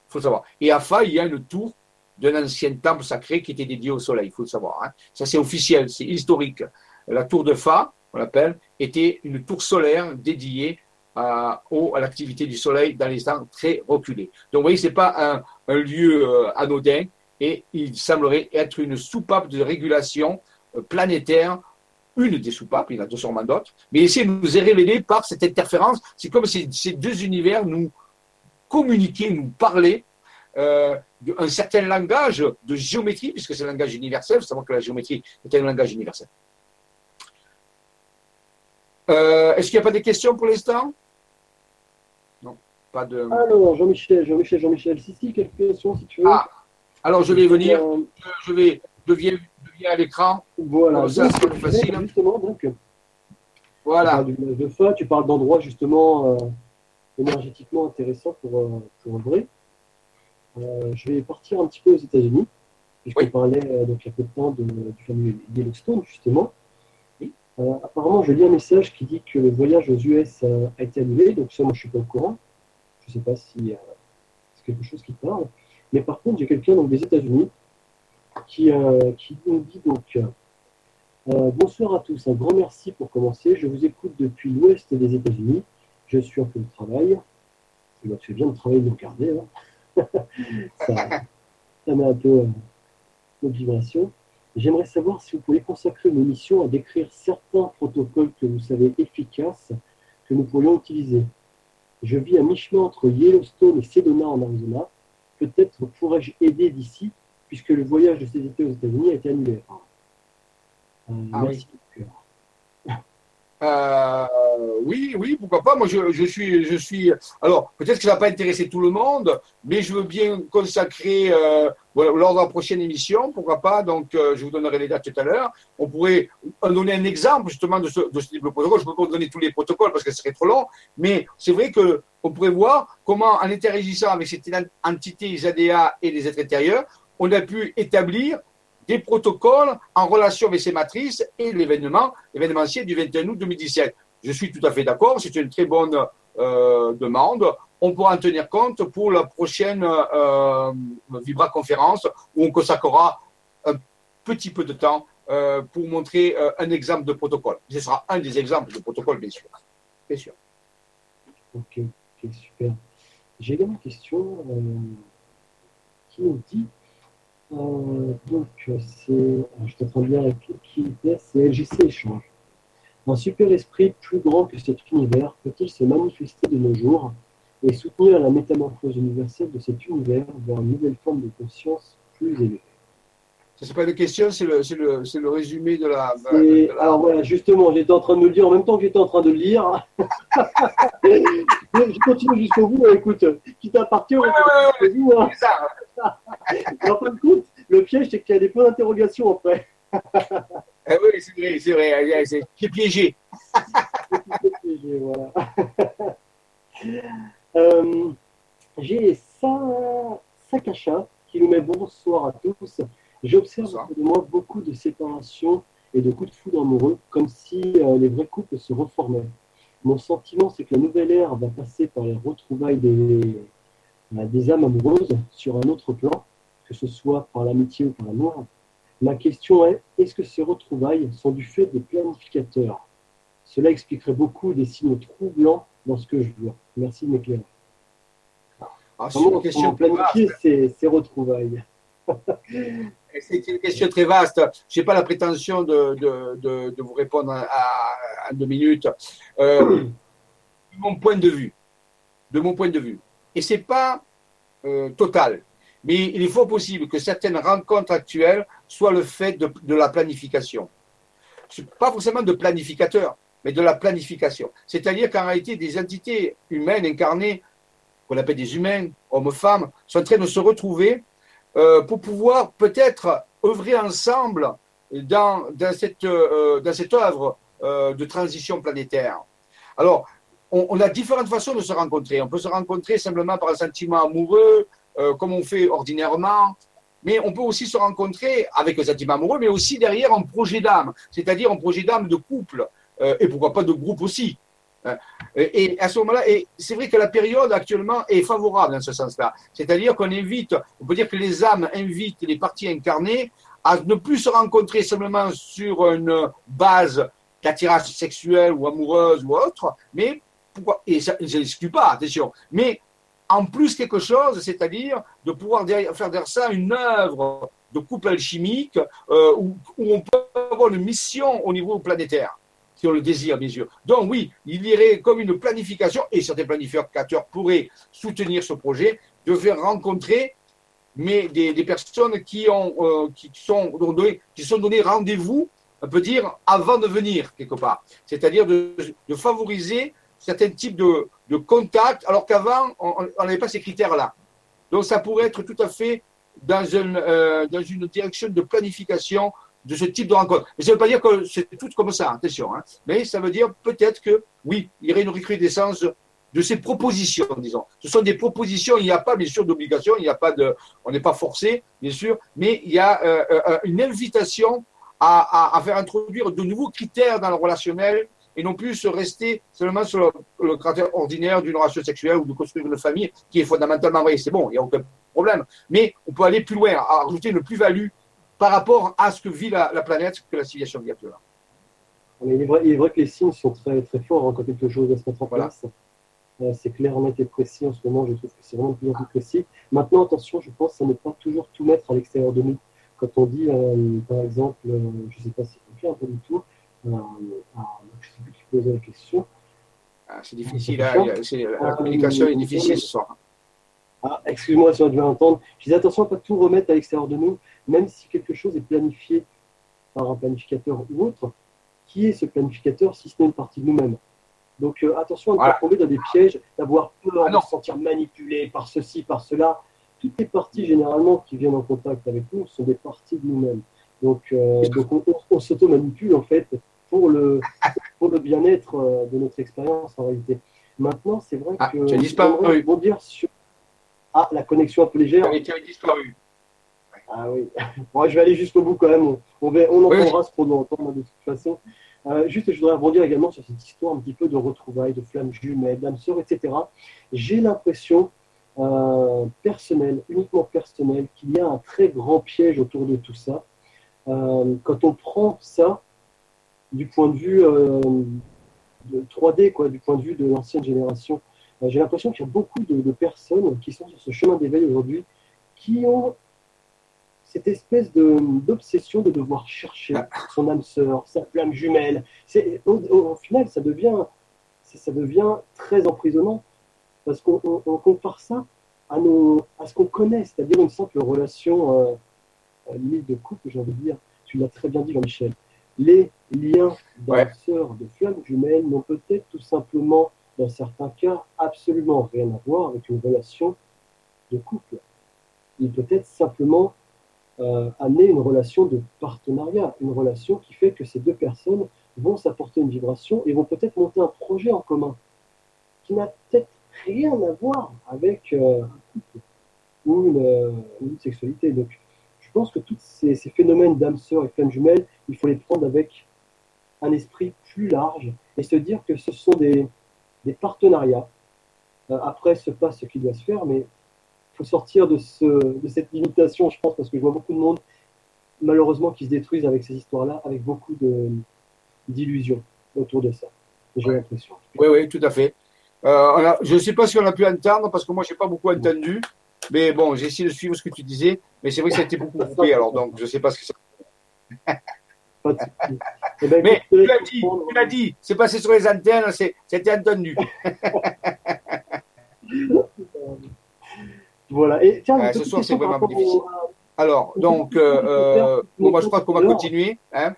Il faut le savoir. Et à Fa, il y a une tour d'un ancien temple sacré qui était dédié au soleil, il faut le savoir. Hein. Ça, c'est officiel, c'est historique. La tour de Fa, on l'appelle, était une tour solaire dédiée à, l'activité du soleil dans les temps très reculés. Donc, vous voyez, ce n'est pas un, un lieu euh, anodin et il semblerait être une soupape de régulation euh, planétaire une des soupapes, il y en a sûrement d'autres, mais ici, nous est révélé par cette interférence. C'est comme si ces deux univers nous communiquaient, nous parlaient euh, un certain langage de géométrie, puisque c'est un langage universel. Vous savez que la géométrie est un langage universel. Euh, est-ce qu'il n'y a pas de questions pour l'instant? Non, pas de. Alors, Jean-Michel, Jean-Michel, Jean-Michel, si, si, quelques questions si tu veux. Ah, alors je vais venir, je vais, devenir à l'écran. Voilà, ça c'est facile. Justement, donc, voilà. Tu parles de fa, tu parles d'endroits justement euh, énergétiquement intéressants pour, euh, pour. Euh, je vais partir un petit peu aux États-Unis, puisqu'on oui. parlait donc, il y a peu de temps de, du fameux Yellowstone, justement. apparemment, je lis un message qui dit que le voyage aux US a, été annulé, donc ça, moi, je ne suis pas au courant. Je ne sais pas si c'est quelque chose qui parle. Mais par contre, j'ai quelqu'un des États-Unis qui, euh, qui nous dit donc euh, Bonsoir à tous, un grand merci pour commencer. Je vous écoute depuis l'ouest des États-Unis. Je suis en plein travail. C'est bien de travailler de regarder. Hein. ça, met un peu euh, vibration. J'aimerais savoir si vous pouvez consacrer une émission à décrire certains protocoles que vous savez efficaces que nous pourrions utiliser. Je vis à mi-chemin entre Yellowstone et Sedona en Arizona. Peut-être pourrais-je aider d'ici puisque le voyage de ces étés aux États-Unis a été annulé. Euh, ah merci. Oui. Euh, oui, oui, pourquoi pas. Moi, je, suis, je suis. Alors, peut-être que ça va pas intéresser tout le monde, mais je veux bien consacrer euh, lors de la prochaine émission, pourquoi pas. Donc, je vous donnerai les dates tout à l'heure. On pourrait donner un exemple justement de ce, de ce type de protocole. Je ne peux pas donner tous les protocoles parce que ce serait trop long, mais c'est vrai que on pourrait voir comment, en interagissant avec cette entité ISADA et les êtres intérieurs, on a pu établir des protocoles en relation avec ces matrices et l'événement événementiel du 21 août 2017. Je suis tout à fait d'accord, c'est une très bonne euh, demande. On pourra en tenir compte pour la prochaine euh, Vibra conférence où on consacrera un petit peu de temps euh, pour montrer euh, un exemple de protocole. Ce sera un des exemples de protocole, bien sûr. Bien sûr. Ok, super. J'ai également une question qui nous dit euh, donc, c'est, je t'entends bien avec qui était, c'est LGC Échange. Un super esprit plus grand que cet univers peut-il se manifester de nos jours et soutenir la métamorphose universelle de cet univers vers une nouvelle forme de conscience plus élevée? Ce n'est pas une question, c'est le, le, le, résumé de la, Alors voilà, justement, j'étais en train de le dire en même temps que j'étais en train de le lire. je continue jusqu'au bout. Écoute, quitte à partir, ouais, ouais, ouais, en fin de compte, le piège, c'est qu'il y a des points d'interrogation après. Ah oui, c'est vrai, c'est vrai. C'est piégé. piégé, voilà. euh, J'ai ça, Sakasha qui nous met bonsoir à tous. J'observe de moi beaucoup de séparations et de coups de foudre amoureux, comme si euh, les vrais couples se reformaient. Mon sentiment, c'est que la nouvelle ère va passer par les retrouvailles des, des âmes amoureuses sur un autre plan, que ce soit par l'amitié ou par l'amour. Ma question est, est-ce que ces retrouvailles sont du fait des planificateurs? Cela expliquerait beaucoup des signes troublants dans ce que je vois. Merci de m'éclairer. Ah, Comment on planifier ces, ces retrouvailles? C'est une question très vaste. Je n'ai pas la prétention de, de, de, vous répondre en deux minutes. Euh, de mon point de vue, de mon point de vue, et ce n'est pas euh, total, mais il est fort possible que certaines rencontres actuelles soient le fait de, la planification. Pas forcément de planificateur, mais de la planification. C'est-à-dire qu'en réalité, des entités humaines incarnées, qu'on appelle des humains, hommes, femmes, sont en train de se retrouver euh, pour pouvoir peut-être œuvrer ensemble dans, cette, euh, dans cette œuvre de transition planétaire. Alors, on, a différentes façons de se rencontrer. On peut se rencontrer simplement par un sentiment amoureux, comme on fait ordinairement, mais on peut aussi se rencontrer avec un sentiment amoureux, mais aussi derrière un projet d'âme, c'est-à-dire un projet d'âme de couple, et pourquoi pas de groupe aussi. Hein. Et à ce moment-là, c'est vrai que la période actuellement est favorable dans ce sens-là. C'est-à-dire qu'on invite, on peut dire que les âmes invitent les parties incarnées à ne plus se rencontrer simplement sur une base d'attirage sexuel ou amoureuse ou autre, mais et ça ne s'exclut pas, attention, mais en plus quelque chose, c'est-à-dire de pouvoir faire de ça une œuvre de couple alchimique euh, où, on peut avoir une mission au niveau planétaire si on le désire, bien sûr. Donc oui, il y aurait comme une planification, et certains planificateurs pourraient soutenir ce projet, de faire rencontrer mais des, personnes qui, ont, euh, qui sont sont données rendez-vous, on peut dire, avant de venir, quelque part. C'est-à-dire de, favoriser certains types de, de contacts, alors qu'avant, on n'avait pas ces critères-là. Donc ça pourrait être tout à fait dans une, euh, dans une direction de planification de ce type de rencontre. Mais ça ne veut pas dire que c'est tout comme ça, attention. Hein. Mais ça veut dire peut-être que, oui, il y aurait une recrudescence de ces propositions, disons. Ce sont des propositions, il n'y a pas, bien sûr, d'obligation, il n'y a pas de, on n'est pas forcé, bien sûr, mais il y a euh, euh, une invitation à, à, à, faire introduire de nouveaux critères dans le relationnel et non plus se rester seulement sur le, le caractère ordinaire d'une relation sexuelle ou de construire une famille qui est fondamentalement vrai. C'est bon, il n'y a aucun problème. Mais on peut aller plus loin, à ajouter une plus-value par rapport à ce que vit la, la planète que la civilisation vit actuellement. Il est, vrai, il est vrai que les signes sont très, très forts hein, quand quelque chose va se mettre en Voilà. place. Euh, c'est clair, net et précis en ce moment. Je trouve que c'est vraiment de plus en plus précis. Maintenant, attention, je pense à ne pas toujours tout mettre à l'extérieur de nous. Quand on dit, euh, par exemple, euh, je ne sais pas si c'est clair, pas du tout, ah, je ne sais plus qui posait la question. Ah, c'est difficile, là, il y a- c'est- la communication est difficile ce soir. Ah, excuse-moi si on a dû entendre. Je disais attention à ne pas tout remettre à l'extérieur de nous, même si quelque chose est planifié par un planificateur ou autre. Qui est ce planificateur si ce n'est une partie de nous-mêmes? Donc euh, attention à ne Voilà. pas tomber dans des pièges, d'avoir peur, Ah de se sentir manipulé par ceci, par cela. Toutes les parties généralement qui viennent en contact avec nous sont des parties de nous-mêmes. Donc, euh, donc on, on- on s'auto-manipule en fait pour le, pour le bien-être euh, de notre expérience en réalité. Maintenant, c'est vrai Ah, que tu as disparu. rebondir sur ah, la connexion un peu légère. Tu avais disparu. Ah oui. Bon, je vais aller jusqu'au bout quand même. On, on, va- on Oui. entendra ce qu'on doit entendre de toute façon. Euh, juste, je voudrais rebondir également sur cette histoire un petit peu de retrouvailles, de flammes jumelles, d'âmes sœurs, etc. J'ai l'impression euh, personnelle, uniquement personnelle, qu'il y a un très grand piège autour de tout ça. Euh, quand on prend ça du point de vue euh, de 3D, quoi, du point de vue de l'ancienne génération, euh, j'ai l'impression qu'il y a beaucoup de, de personnes qui sont sur ce chemin d'éveil aujourd'hui qui ont cette espèce d'obsession de, devoir chercher son âme sœur, sa flamme jumelle. C'est- Au, au- final, ça devient, ça devient très emprisonnant parce qu'on on- on compare ça à, nos, à ce qu'on connaît, c'est-à-dire une simple relation euh, euh, limite de couple, j'ai envie de dire. Tu l'as très bien dit, Jean-Michel. Les liens Ouais. sœur, de flamme jumelle n'ont peut-être tout simplement, dans certains cas, absolument rien à voir avec une relation de couple. Il peut être simplement euh, amener une relation de partenariat, une relation qui fait que ces deux personnes vont s'apporter une vibration et vont peut-être monter un projet en commun qui n'a peut-être rien à voir avec euh, un couple ou une, euh, une, sexualité. Donc, je pense que tous ces, ces phénomènes d'âme sœur et femme jumelle, il faut les prendre avec un esprit plus large et se dire que ce sont des, des partenariats. Euh, après se passe ce qui doit se faire, mais il faut sortir de, ce, de cette limitation, je pense, parce que je vois beaucoup de monde, malheureusement, qui se détruisent avec ces histoires-là, avec beaucoup d'illusions autour de ça. J'ai l'impression. Oui, oui, tout à fait. Euh, je ne sais pas si on a pu entendre, parce que moi, je n'ai pas beaucoup entendu. Mais bon, j'ai essayé de suivre ce que tu disais. Mais c'est vrai que ça a été beaucoup coupé, alors donc je ne sais pas ce que ça. Pas de souci. Eh ben, Mais tu l'as dit, tu l'as dit, c'est passé sur les antennes, c'est- c'était entendu. Voilà. Et tiens, ce soir, c'est vraiment difficile. au- Alors, donc, euh, euh, bon, bah, je crois qu'on va continuer. Hein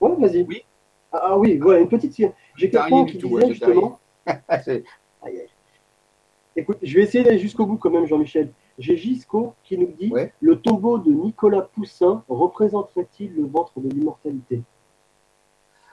Ouais, vas-y. Oui. Ah, ah oui, voilà, une petite. J'ai quelqu'un qui tout, disait ouais, justement. Écoute, je vais essayer d'aller jusqu'au bout quand même, Jean-Michel. J'ai Gisco qui nous dit Ouais. Le tombeau de Nicolas Poussin représenterait-il le ventre de l'immortalité?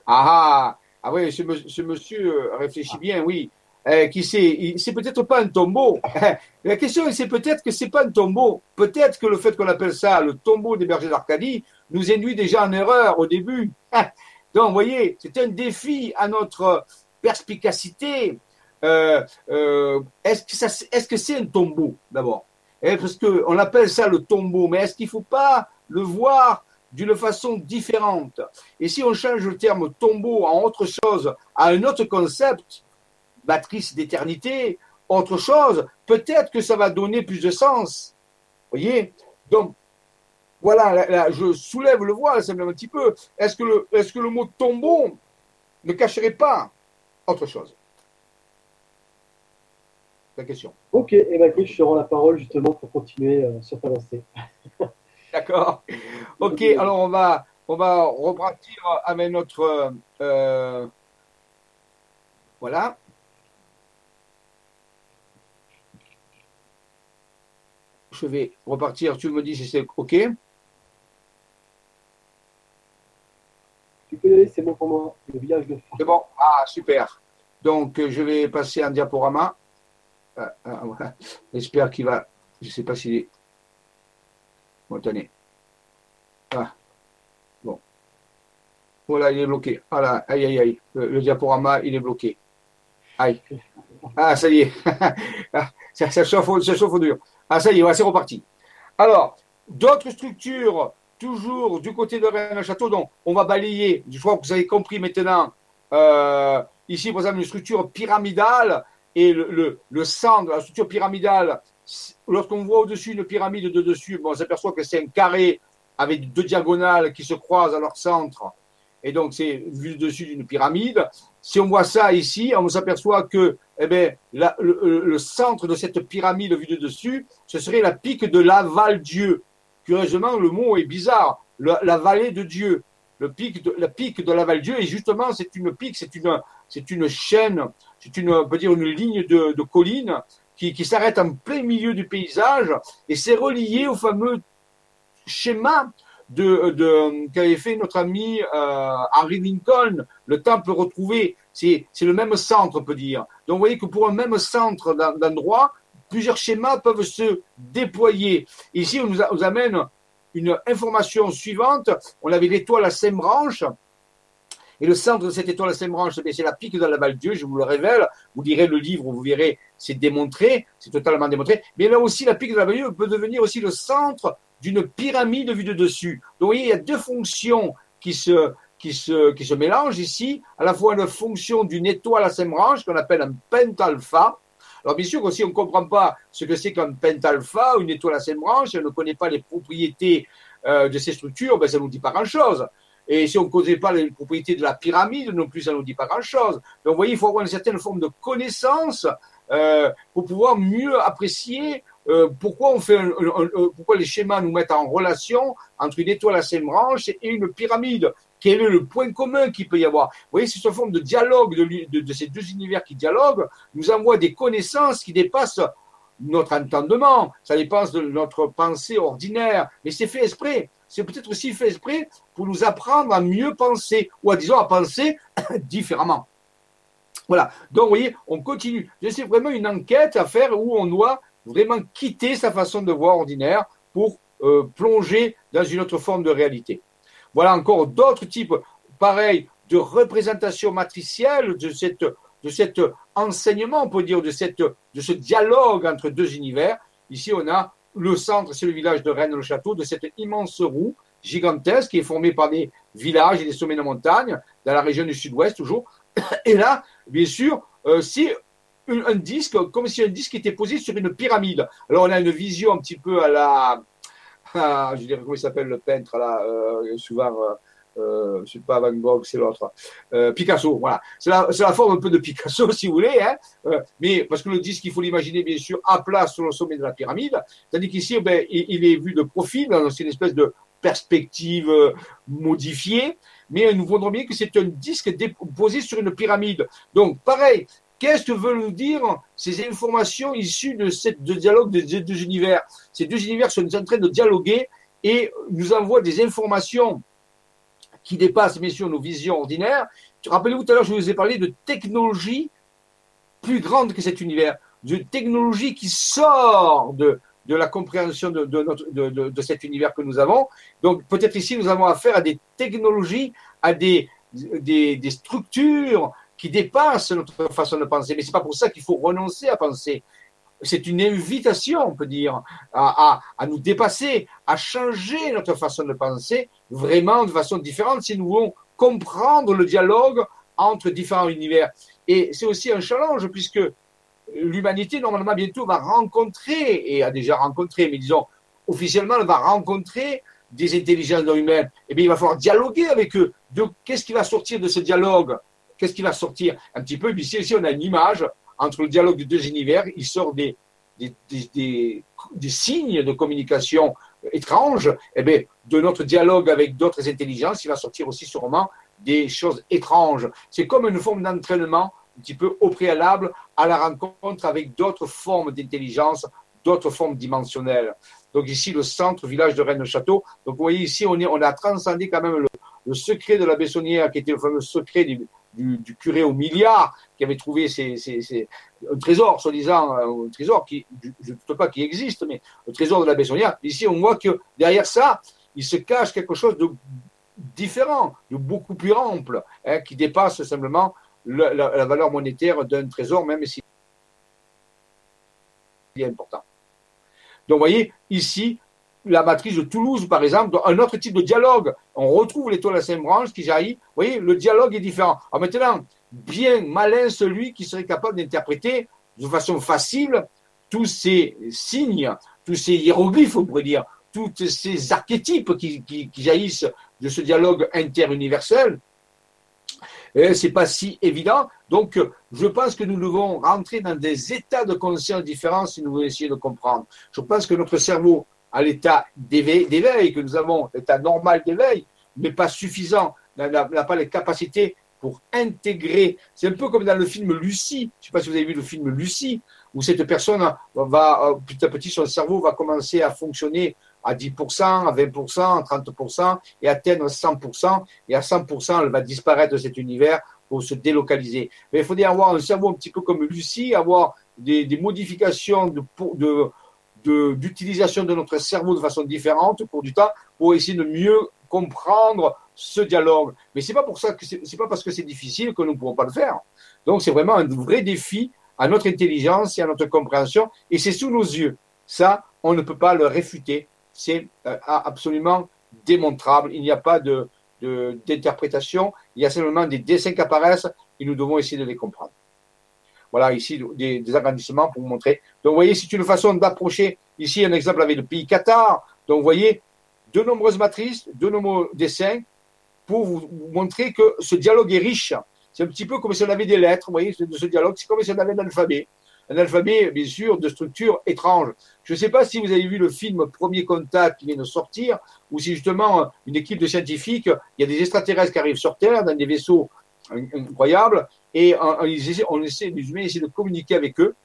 Ah, ah, ah oui, ce, monsieur euh, réfléchit bien, oui. Euh, qui sait, c'est peut-être pas un tombeau. La question, c'est peut-être que c'est pas un tombeau. Peut-être que le fait qu'on appelle ça le tombeau des bergers d'Arcadie nous induit déjà en erreur au début. Donc, vous voyez, c'est un défi à notre perspicacité. Euh, euh, est-ce que ça, est-ce que c'est un tombeau d'abord? Eh, Parce que on appelle ça le tombeau, mais est-ce qu'il faut pas le voir d'une façon différente? Et si on change le terme tombeau en autre chose, à un autre concept, matrice d'éternité, autre chose, peut-être que ça va donner plus de sens. Voyez? Donc, voilà, là, là, je soulève le voile simplement un petit peu. Est-ce que le mot tombeau ne cacherait pas autre chose? La question. Ok, et ben écoute, je te rends la parole justement pour continuer euh, sur ta lancée. D'accord. Ok, alors on va, on va repartir avec notre. euh, voilà. Je vais repartir. Tu me dis si c'est OK. Tu peux y aller, c'est bon pour moi. Le village de C'est bon. Ah, super. Donc, euh, je vais passer en diaporama. Ah, ah. J'espère qu'il va. Je ne sais pas s'il est. Bon, tenez. Ah. Bon. Voilà, il est bloqué. Voilà. Aïe, aïe, aïe. Le, diaporama, il est bloqué. Aïe. Ah, ça y est. Ah, ça, ça chauffe, au- ça chauffe au dur. Ah, ça y est, voilà, c'est reparti. Alors, d'autres structures, toujours du côté de Rennes-Château, donc on va balayer. Je crois que vous avez compris maintenant. Euh, ici, par exemple, une structure pyramidale et le, centre, la structure pyramidale, lorsqu'on voit au-dessus une pyramide de dessus, on s'aperçoit que c'est un carré avec deux diagonales qui se croisent à leur centre. Et donc, c'est vu dessus d'une pyramide. Si on voit ça ici, on s'aperçoit que eh la- le, centre de cette pyramide vue de dessus, ce serait la pique de Laval-Dieu. Curieusement, le mot est bizarre. La vallée de Dieu. Le pic de, la pique de Laval-Dieu. Et justement, c'est une pique, c'est une, c'est une chaîne, c'est une, on peut dire une ligne de, de collines qui, qui s'arrête en plein milieu du paysage. Et c'est relié au fameux schéma de, de qu'avait fait notre ami euh, Henry Lincoln, le temple retrouvé. C'est, le même centre, on peut dire. Donc, vous voyez que pour un même centre d'en- d'endroit, plusieurs schémas peuvent se déployer. Ici, on nous, a- nous amène une information suivante. On avait l'étoile à cinq branches. Et le centre de cette étoile branches, eh c'est la pique de la Val-Dieu, je vous le révèle. Vous lirez le livre, vous verrez, c'est démontré, c'est totalement démontré. Mais là aussi, la pique de la Val-Dieu peut devenir aussi le centre d'une pyramide vue de dessus. Donc, vous voyez, il y a deux fonctions qui se, qui se, qui se mélangent ici, à la fois une fonction d'une étoile à cinq branches qu'on appelle un pentalpha. Alors, bien sûr, que si on ne comprend pas ce que c'est qu'un pentalpha, une étoile à cinq branches, et on ne connaît pas les propriétés euh, de ces structures, ben, ça ne nous dit pas grand-chose. Et si on ne connaît pas les propriétés de la pyramide, non plus, ça ne nous dit pas grand-chose. Donc, vous voyez, il faut avoir une certaine forme de connaissance euh, pour pouvoir mieux apprécier euh, pourquoi on fait un- un- un- pourquoi les schémas nous mettent en relation entre une étoile à cinq branches et une pyramide. Quel est le point commun qu'il peut y avoir? Vous voyez, c'est une forme de dialogue de, ces deux univers qui dialoguent, nous envoie des connaissances qui dépassent notre entendement, ça dépend de notre pensée ordinaire, mais c'est fait exprès. C'est peut-être aussi fait exprès pour nous apprendre à mieux penser, ou à, disons, à penser différemment. Voilà. Donc, vous voyez, on continue. C'est vraiment une enquête à faire où on doit vraiment quitter sa façon de voir ordinaire pour euh, plonger dans une autre forme de réalité. Voilà encore d'autres types, pareil, de représentation matricielle de cet enseignement, on peut dire, de ce dialogue entre deux univers. Ici, on a le centre, c'est le village de Rennes-le-Château, de cette immense roue gigantesque qui est formée par des villages et des sommets de montagne dans la région du sud-ouest toujours. Et là, bien sûr, euh, c'est un, disque, comme si un disque était posé sur une pyramide. Alors on a une vision un petit peu à la, je dirais comment il s'appelle le peintre là, euh, souvent. Euh, euh, c'est pas Van Gogh, c'est l'autre, euh, Picasso, voilà. C'est la, forme un peu de Picasso, si vous voulez, hein, euh, mais parce que le disque, il faut l'imaginer bien sûr à plat sur le sommet de la pyramide, tandis qu'ici, ben, il, est vu de profil, c'est une espèce de perspective euh, modifiée, mais nous voudrons bien que c'est un disque posé sur une pyramide. Donc, pareil, Qu'est-ce que veulent nous dire ces informations issues de ce dialogue des deux univers? Ces deux univers sont en train de dialoguer et nous envoient des informations qui dépassent bien sûr nos visions ordinaires. Rappelez-vous tout à l'heure, je vous ai parlé de technologie plus grande que cet univers, de technologie qui sort de, de la compréhension de, de, cet univers que nous avons. Donc peut-être ici, nous avons affaire à des technologies, à des, des, des structures qui dépassent notre façon de penser. Mais c'est pas pour ça qu'il faut renoncer à penser c'est une invitation, on peut dire, à, nous dépasser, à changer notre façon de penser vraiment de façon différente si nous voulons comprendre le dialogue entre différents univers. Et c'est aussi un challenge puisque l'humanité, normalement, bientôt va rencontrer, et a déjà rencontré, mais disons, officiellement, elle va rencontrer des intelligences non humaines. Eh bien, il va falloir dialoguer avec eux. Donc, qu'est-ce qui va sortir de ce dialogue? Qu'est-ce qui va sortir? Un petit peu, ici, ici, on a une image entre le dialogue de deux univers, il sort des, des, des, des, signes de communication étranges, eh bien, de notre dialogue avec d'autres intelligences, il va sortir aussi sûrement des choses étranges. C'est comme une forme d'entraînement un petit peu au préalable à la rencontre avec d'autres formes d'intelligence, d'autres formes dimensionnelles. Donc ici, le centre village de Rennes-Château. Donc vous voyez ici, on, est, on a transcendé quand même le, le secret de la Bessonnière, qui était le fameux secret du, du, curé au milliard qui avait trouvé un trésor, soi-disant, un trésor qui, je ne doute pas qu'il existe, mais le trésor de la Bessonnière. Ici, on voit que derrière ça, il se cache quelque chose de différent, de beaucoup plus ample, hein, qui dépasse simplement la, valeur monétaire d'un trésor, même si il est important. Donc, vous voyez, ici, la matrice de Toulouse, par exemple, un autre type de dialogue. On retrouve l'étoile à cinq branches qui jaillit. Vous voyez, le dialogue est différent. Alors maintenant, bien malin celui qui serait capable d'interpréter de façon facile tous ces signes, tous ces hiéroglyphes, on pourrait dire, tous ces archétypes qui, qui, jaillissent de ce dialogue interuniversel. Ce c'est pas si évident. Donc, je pense que nous devons rentrer dans des états de conscience différents si nous voulons essayer de comprendre. Je pense que notre cerveau à l'état d'éveil que nous avons, l'état normal d'éveil, mais pas suffisant, n'a pas les capacités pour intégrer. C'est un peu comme dans le film Lucie. Je ne sais pas si vous avez vu le film Lucie, où cette personne va, petit à petit, son cerveau va commencer à fonctionner à 10%, à 20%, à 30% et atteindre 100%. Et à 100%, elle va disparaître de cet univers pour se délocaliser. Mais il faudrait avoir un cerveau un petit peu comme Lucie, avoir des, modifications de, d'utilisation de, notre cerveau de façon différente pour du temps, pour essayer de mieux comprendre ce dialogue. Mais c'est pas pas parce que c'est difficile que nous ne pouvons pas le faire. Donc c'est vraiment un vrai défi à notre intelligence et à notre compréhension, et c'est sous nos yeux. Ça, on ne peut pas le réfuter. C'est euh, absolument démontrable. Il n'y a pas de d'interprétation. Il y a simplement des dessins qui apparaissent et nous devons essayer de les comprendre. Voilà, ici, des, agrandissements pour vous montrer. Donc, vous voyez, c'est une façon d'approcher. Ici, un exemple avec le pays Qatar. Donc, vous voyez, de nombreuses matrices, de nombreux dessins pour vous montrer que ce dialogue est riche. C'est un petit peu comme si on avait des lettres, vous voyez, de ce dialogue. C'est comme si on avait un alphabet. Un alphabet, bien sûr, de structure étrange. Je ne sais pas si vous avez vu le film Premier Contact qui vient de sortir, ou si justement une équipe de scientifiques, il y a des extraterrestres qui arrivent sur Terre dans des vaisseaux incroyables, et on, essaie, les humains essaient de communiquer avec eux.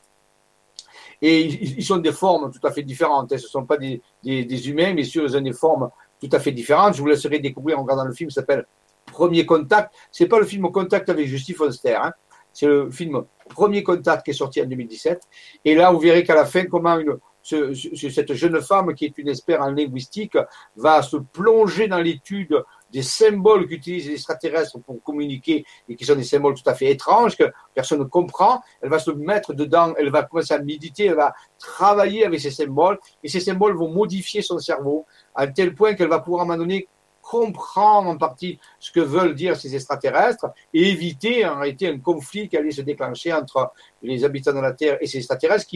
Et ils, sont des formes tout à fait différentes. Hein. Ce ne sont pas des, des, humains, mais ils ont des formes tout à fait différentes. Je vous laisserai découvrir en regardant le film qui s'appelle Premier Contact. C'est pas le film Contact avec Justin Foster. Hein. C'est le film Premier Contact qui est sorti en 2017. Et là, vous verrez qu'à la fin, comment cette jeune femme qui est une experte en linguistique va se plonger dans l'étude des symboles qu'utilisent les extraterrestres pour communiquer et qui sont des symboles tout à fait étranges que personne ne comprend. Elle va se mettre dedans, elle va commencer à méditer, elle va travailler avec ces symboles et ces symboles vont modifier son cerveau à tel point qu'elle va pouvoir à un moment donné comprendre en partie ce que veulent dire ces extraterrestres et éviter en réalité un conflit qui allait se déclencher entre les habitants de la Terre et ces extraterrestres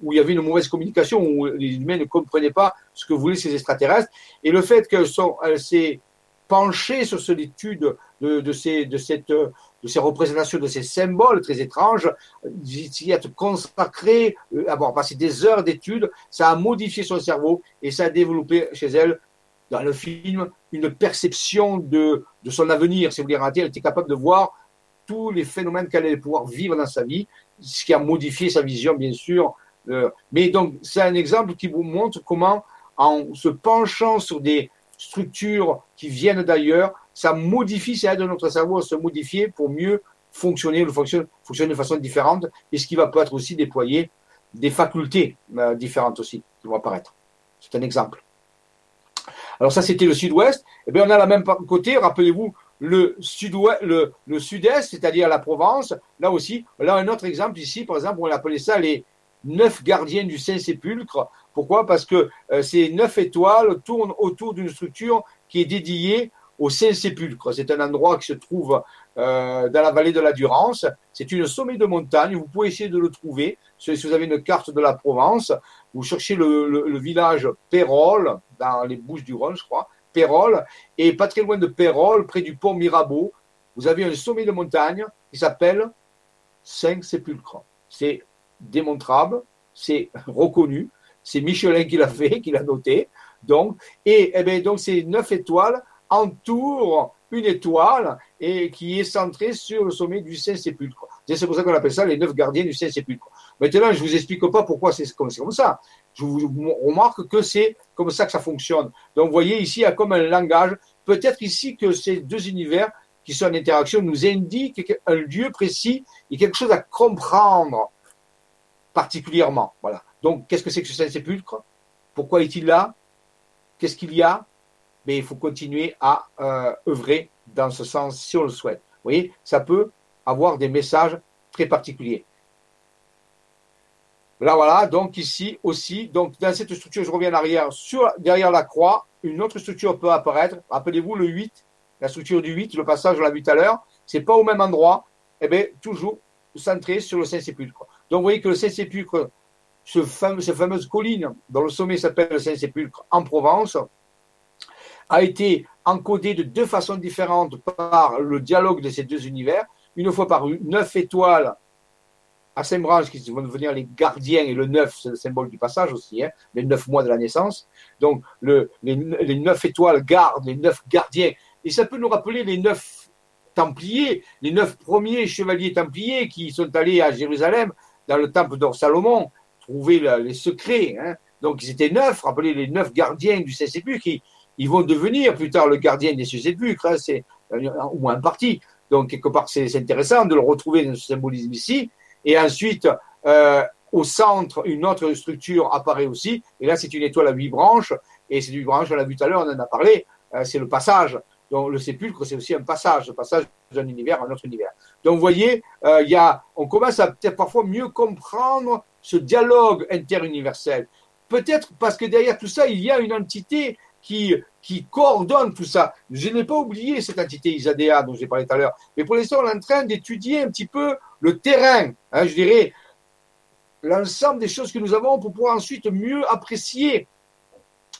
où il y avait une mauvaise communication, où les humains ne comprenaient pas ce que voulaient ces extraterrestres. Et le fait qu'elle s'est penchée sur l'étude de, de, ces, de, cette, de ces représentations, de ces symboles très étranges, d'y être consacrée, euh, avoir passé des heures d'études, ça a modifié son cerveau et ça a développé chez elle dans le film une perception de, de son avenir. Si vous voulez, elle était capable de voir tous les phénomènes qu'elle allait pouvoir vivre dans sa vie, ce qui a modifié sa vision, bien sûr. Euh, mais donc, c'est un exemple qui vous montre comment, en se penchant sur des structures qui viennent d'ailleurs, ça modifie, ça aide notre cerveau à se modifier pour mieux fonctionner, fonctionner, fonctionner de façon différente, et ce qui va peut-être aussi déployer des facultés euh, différentes aussi qui vont apparaître. C'est un exemple. Alors ça, c'était le sud-ouest. Eh bien, on a la même côté, rappelez-vous, le sud-ouest, le, sud-est, c'est-à-dire la Provence. Là aussi, là, un autre exemple ici, par exemple, on appelait ça les neuf gardiens du Saint-Sépulcre. Pourquoi? Parce que euh, ces neuf étoiles tournent autour d'une structure qui est dédiée au Saint-Sépulcre. C'est un endroit qui se trouve euh, dans la vallée de la Durance. C'est une sommet de montagne. Vous pouvez essayer de le trouver. Si vous avez une carte de la Provence, vous cherchez le, village Pérol, dans les Bouches du Rhône, je crois, Pérol, et pas très loin de Pérol, près du pont Mirabeau, vous avez un sommet de montagne qui s'appelle Cinq Sépulcres. C'est démontrable, c'est reconnu, c'est Michelin qui l'a fait, qui l'a noté. Donc, et, eh bien, donc ces neuf étoiles entourent une étoile et qui est centrée sur le sommet du Saint-Sépulcre. C'est pour ça qu'on appelle ça les neuf gardiens du Saint-Sépulcre. Maintenant, je ne vous explique pas pourquoi c'est comme, comme ça. Je vous remarque que c'est comme ça que ça fonctionne. Donc, vous voyez ici, il y a comme un langage. Peut-être ici que ces deux univers qui sont en interaction nous indiquent un lieu précis et quelque chose à comprendre particulièrement. Voilà. Donc, qu'est-ce que c'est que ce Saint-Sépulcre? Pourquoi est-il là? Qu'est-ce qu'il y a? Mais il faut continuer à euh, œuvrer dans ce sens si on le souhaite. Vous voyez, ça peut avoir des messages très particuliers. Là, voilà, donc ici aussi, donc dans cette structure, je reviens en arrière, sur, derrière la croix, une autre structure peut apparaître. Rappelez-vous le 8, la structure du 8, le passage, on l'a vu tout à l'heure, c'est pas au même endroit, et eh bien, toujours centré sur le Saint-Sépulcre. Donc, vous voyez que le Saint-Sépulcre, ce fameux, cette fameuse colline dont le sommet s'appelle le Saint-Sépulcre en Provence, a été encodé de deux façons différentes par le dialogue de ces deux univers. Une fois par neuf étoiles à Saint-Branche qui vont devenir les gardiens, et le neuf, c'est le symbole du passage aussi, hein, les neuf mois de la naissance. Donc, le, les, neuf étoiles gardent, les neuf gardiens. Et ça peut nous rappeler les neuf templiers, les neuf premiers chevaliers templiers qui sont allés à Jérusalem, dans le temple d'Or Salomon, trouver les secrets. Hein. Donc, ils étaient neuf, rappelez les neuf gardiens du Saint-Sépulcre, qui ils vont devenir plus tard le gardien des Saint-Sépulcres, hein, c'est, au moins en partie. Donc, quelque part, c'est intéressant de le retrouver dans ce symbolisme ici. Et ensuite, euh, au centre, une autre structure apparaît aussi. Et là, c'est une étoile à huit branches. Et c'est une branche, on l'a vu tout à l'heure, on en a parlé. Euh, c'est le passage. Donc, le sépulcre, c'est aussi un passage, le passage d'un univers à un autre univers. Donc, vous voyez, euh, y a, on commence à peut-être parfois mieux comprendre ce dialogue interuniversel. Peut-être parce que derrière tout ça, il y a une entité qui, qui coordonne tout ça. Je n'ai pas oublié cette entité Isadea dont j'ai parlé tout à l'heure. Mais pour l'instant, on est en train d'étudier un petit peu le terrain, hein, je dirais, l'ensemble des choses que nous avons pour pouvoir ensuite mieux apprécier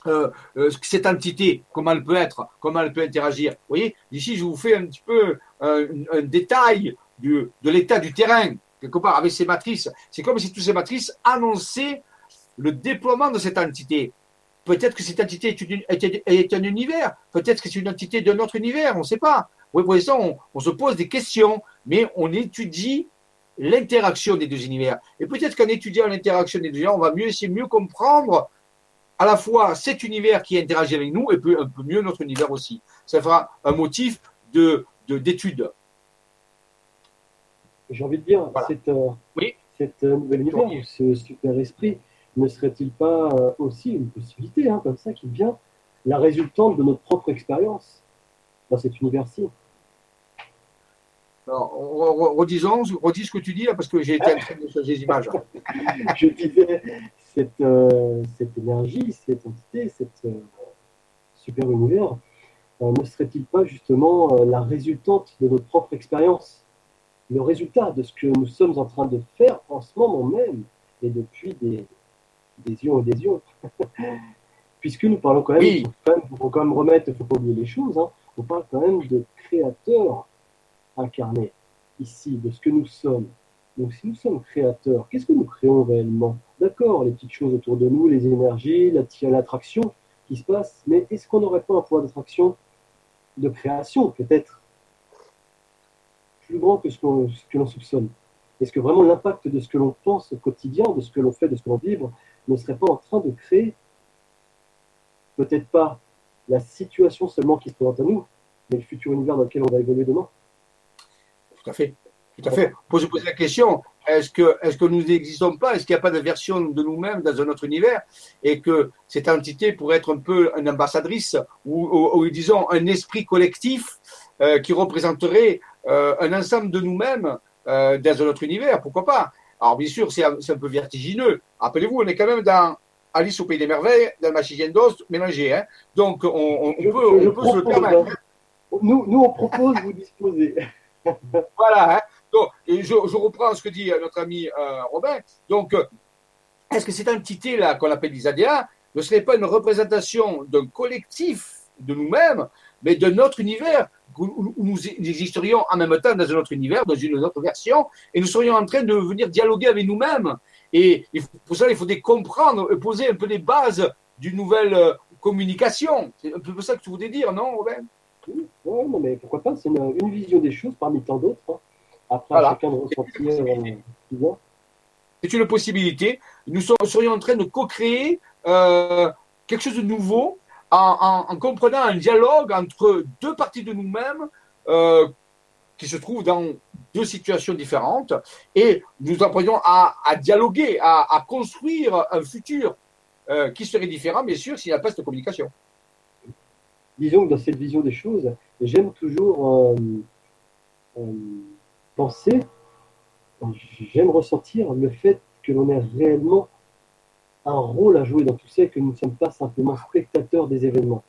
euh, euh, cette entité, comment elle peut être, comment elle peut interagir. Vous voyez, ici, je vous fais un petit peu un, détail de l'état du terrain, quelque part, avec ces matrices. C'est comme si toutes ces matrices annonçaient le déploiement de cette entité. Peut-être que cette entité est, un univers, peut-être que c'est une entité d'un autre univers, on ne sait pas. Oui, pour l'instant, on, se pose des questions, mais on étudie l'interaction des deux univers. Et peut-être qu'en étudiant l'interaction des deux univers, on va mieux essayer de mieux comprendre à la fois cet univers qui interagit avec nous et un peu mieux notre univers aussi. Ça fera un motif de d'étude. J'ai envie de dire, cette, euh, oui. cette euh, nouvelle univers, ce super esprit, ne serait-il pas euh, aussi une possibilité, hein, comme ça, qui vient la résultante de notre propre expérience dans cet univers-ci redisons, redis ce que tu dis là, parce que j'ai été en train de changer les images. Je disais, cette, cette énergie, cette entité, cette super univers, ne serait-il pas justement la résultante de notre propre expérience? Le résultat de ce que nous sommes en train de faire en ce moment même et depuis des, des ions et des ions. Puisque nous parlons quand même, il faut, quand même remettre, il ne faut pas oublier les choses, hein, on parle quand même de créateurs incarnés ici, de ce que nous sommes. Donc si nous sommes créateurs, qu'est-ce que nous créons réellement? D'accord, les petites choses autour de nous, les énergies, l'attraction qui se passe, mais est-ce qu'on n'aurait pas un pouvoir d'attraction de création peut-être? Plus grand que ce, que l'on soupçonne Est-ce que vraiment l'impact de ce que l'on pense au quotidien, de ce que l'on fait, de ce que l'on vit, ne serait pas en train de créer peut-être pas la situation seulement qui se présente à nous, mais le futur univers dans lequel on va évoluer demain? Tout à fait. Tout à fait. Pour se poser la question, est-ce que, est que nous n'existons pas? Est-ce qu'il n'y a pas de version de nous-mêmes dans un autre univers? Et que cette entité pourrait être un peu une ambassadrice ou, disons, un esprit collectif euh, qui représenterait un ensemble de nous-mêmes euh, dans un autre univers, pourquoi pas? Alors bien sûr, c'est un, peu vertigineux. Rappelez-vous, on est quand même dans Alice au Pays des Merveilles, dans Machigien d'os mélangé. Hein Donc on, peut, on se le permettre. Hein. Nous, nous, on propose, vous disposez. voilà. Hein Donc, je, je, reprends ce que dit notre ami euh, Robin. Donc, est-ce que cette entité-là qu'on appelle l'ISADEA ne serait pas une représentation d'un collectif de nous-mêmes, mais de notre univers où nous existerions en même temps dans un autre univers, dans une autre version, et nous serions en train de venir dialoguer avec nous-mêmes. Et pour ça, il faudrait comprendre et poser un peu les bases d'une nouvelle euh, communication. C'est un peu ça que tu voulais dire, non, Robin Oui, non, mais pourquoi pas C'est une, vision des choses parmi tant d'autres. Hein. Après, chacun de ressentir euh, C'est une possibilité. Nous serions en train de co-créer euh, quelque chose de nouveau en, comprenant un dialogue entre deux parties de nous-mêmes euh, qui se trouvent dans deux situations différentes et nous apprenons à, dialoguer, à, construire un futur euh, qui serait différent, bien sûr, s'il n'y a pas cette communication. Disons que dans cette vision des choses, j'aime toujours euh, penser, j'aime ressentir le fait que l'on est réellement un rôle à jouer dans tout ça et que nous ne sommes pas simplement spectateurs des événements.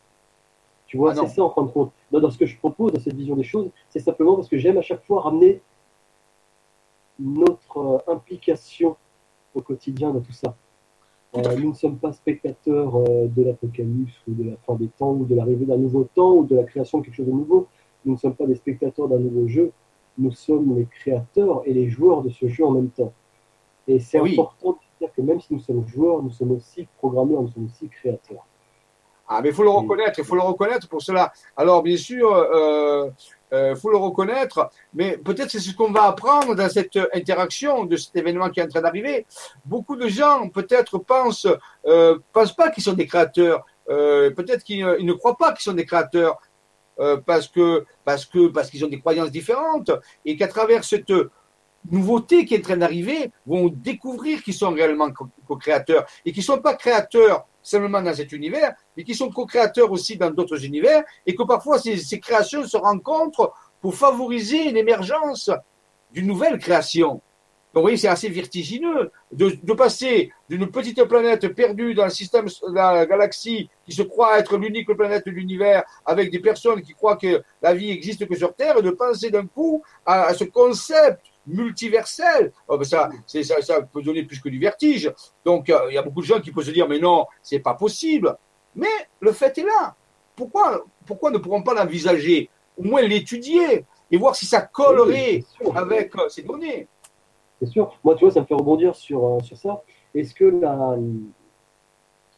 Tu vois, ah c'est ça en fin de compte. Dans, ce que je propose, dans cette vision des choses, c'est simplement parce que j'aime à chaque fois ramener notre euh, implication au quotidien dans tout ça. Euh, nous ne sommes pas spectateurs euh, de l'apocalypse ou de la fin des temps ou de l'arrivée d'un nouveau temps ou de la création de quelque chose de nouveau. Nous ne sommes pas des spectateurs d'un nouveau jeu. Nous sommes les créateurs et les joueurs de ce jeu en même temps. Et c'est important que même si nous sommes joueurs, nous sommes aussi programmeurs, nous sommes aussi créateurs. Ah, mais il faut le reconnaître, il faut le reconnaître pour cela. Alors, bien sûr, il euh, euh, faut le reconnaître, mais peut-être c'est ce qu'on va apprendre dans cette interaction de cet événement qui est en train d'arriver. Beaucoup de gens, peut-être, pensent, euh, pensent pas qu'ils sont des créateurs. Euh, peut-être qu'ils ne croient pas qu'ils sont des créateurs. parce que parce que parce qu'ils ont des croyances différentes et qu'à travers cette nouveautés qui est en train d'arriver vont découvrir qu'ils sont réellement co-créateurs et qu'ils ne sont pas créateurs seulement dans cet univers, mais qui sont co-créateurs aussi dans d'autres univers et que parfois ces, créations se rencontrent pour favoriser l'émergence d'une nouvelle création. Donc, vous voyez, c'est assez vertigineux de, passer d'une petite planète perdue dans le système de la galaxie qui se croit être l'unique planète de l'univers avec des personnes qui croient que la vie existe que sur Terre et de penser d'un coup à ce concept multiversel. Oh, ben ça, ça, ça, peut donner plus que du vertige. Donc, euh, il y a beaucoup de gens qui peuvent se dire, mais non, c'est pas possible. Mais le fait est là. Pourquoi, pourquoi ne pourrons pas l'envisager Au moins l'étudier et voir si ça collerait avec euh, ces données? C'est sûr. Moi, tu vois, ça me fait rebondir sur, euh, sur ça. Est-ce que la,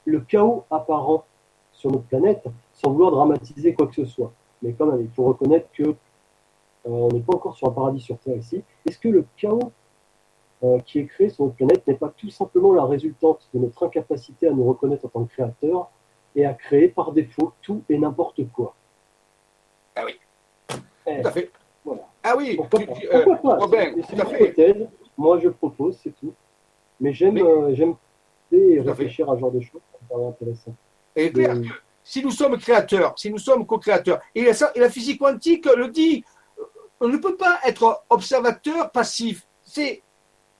le chaos apparent sur notre planète, sans vouloir dramatiser quoi que ce soit, mais quand même, il faut reconnaître que on n'est pas encore sur un paradis sur Terre ici. Est-ce que le chaos euh, qui est créée sur notre planète n'est pas tout simplement la résultante de notre incapacité à nous reconnaître en tant que créateur et à créer par défaut tout et n'importe quoi? Ah oui. Eh, tout à fait. Voilà. Ah oui, pourquoi, euh, pas? Robin, C'est une hypothèse. Moi, je propose, c'est tout. Mais j'aime euh, j'aime réfléchir à, ce genre de choses. Ça intéressant. Et si nous sommes créateurs, si nous sommes co-créateurs, et, et la physique quantique le dit, on ne peut pas être observateur passif. C'est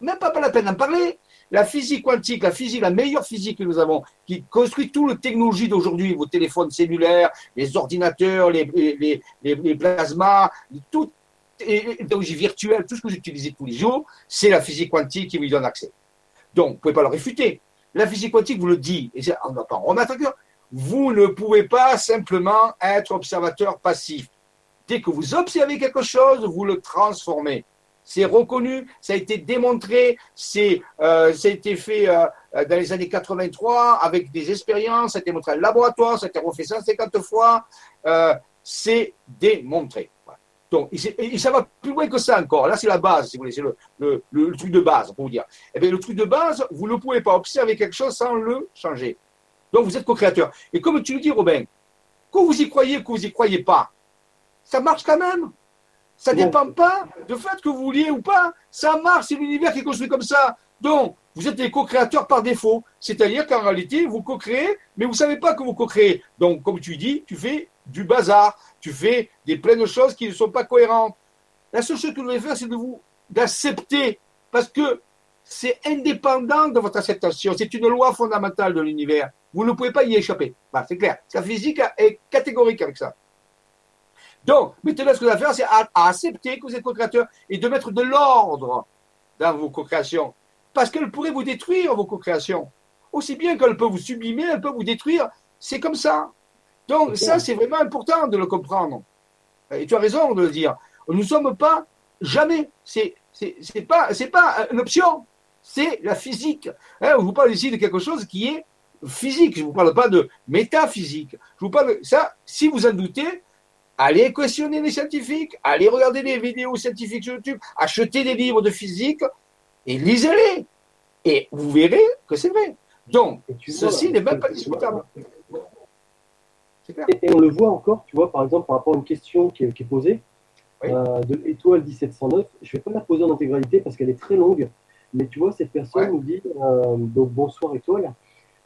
même pas, la peine d'en parler. La physique quantique, la physique, la meilleure physique que nous avons, qui construit toute la technologie d'aujourd'hui, vos téléphones cellulaires, les ordinateurs, les, les, les, plasmas, les technologies virtuelles, tout ce que vous utilisez tous les jours, c'est la physique quantique qui vous donne accès. Donc, vous ne pouvez pas le réfuter. La physique quantique vous le dit, et on ne va pas en remettre Vous ne pouvez pas simplement être observateur passif. Dès que vous observez quelque chose, vous le transformez. C'est reconnu, ça a été démontré, c'est, euh, ça a été fait euh, dans les années 83 avec des expériences, ça a été montré en laboratoire, ça a été refait 150 fois. Euh, c'est démontré. Donc, et, ça va plus loin que ça encore. Là, c'est la base, si vous voulez, c'est le, le, le, truc de base, pour vous dire. Eh bien, le truc de base, vous ne pouvez pas observer quelque chose sans le changer. Donc, vous êtes co-créateur. Et comme tu le dis, Robin, que vous y croyez, que vous n'y croyez pas, ça marche quand même. Ça ne dépend pas du fait que vous vouliez ou pas. Ça marche, c'est l'univers qui est construit comme ça. Donc, vous êtes des co-créateurs par défaut. C'est-à-dire qu'en réalité, vous co-créez, mais vous ne savez pas que vous co-créez. Donc, comme tu dis, tu fais du bazar. Tu fais des pleines de choses qui ne sont pas cohérentes. La seule chose que vous devez faire, c'est de vous d'accepter. Parce que c'est indépendant de votre acceptation. C'est une loi fondamentale de l'univers. Vous ne pouvez pas y échapper. Bah, c'est clair. La physique est catégorique avec ça. Donc, maintenant, ce que vous allez faire, c'est à, accepter que vous êtes co-créateur et de mettre de l'ordre dans vos co-créations. Parce qu'elle pourrait vous détruire, vos co-créations. Aussi bien qu'elle peut vous sublimer, elle peut vous détruire. C'est comme ça. Donc, ça, c'est vraiment important de le comprendre. Et tu as raison de le dire. Nous ne sommes pas jamais. C'est, c'est, pas, c'est pas une option. C'est la physique. Hein, je vous parle ici de quelque chose qui est physique. Je ne vous parle pas de métaphysique. Je vous parle de ça. Si vous en doutez, allez questionner les scientifiques, allez regarder des vidéos scientifiques sur YouTube, achetez des livres de physique et lisez-les. Et vous verrez que c'est vrai. Donc, ceci n'est même pas discutable. Et, on le voit encore, tu vois, par exemple, par rapport à une question qui est, posée euh, de Étoile 1709. Je ne vais pas la poser en intégralité parce qu'elle est très longue, mais tu vois, cette personne nous dit euh, donc bonsoir Étoile.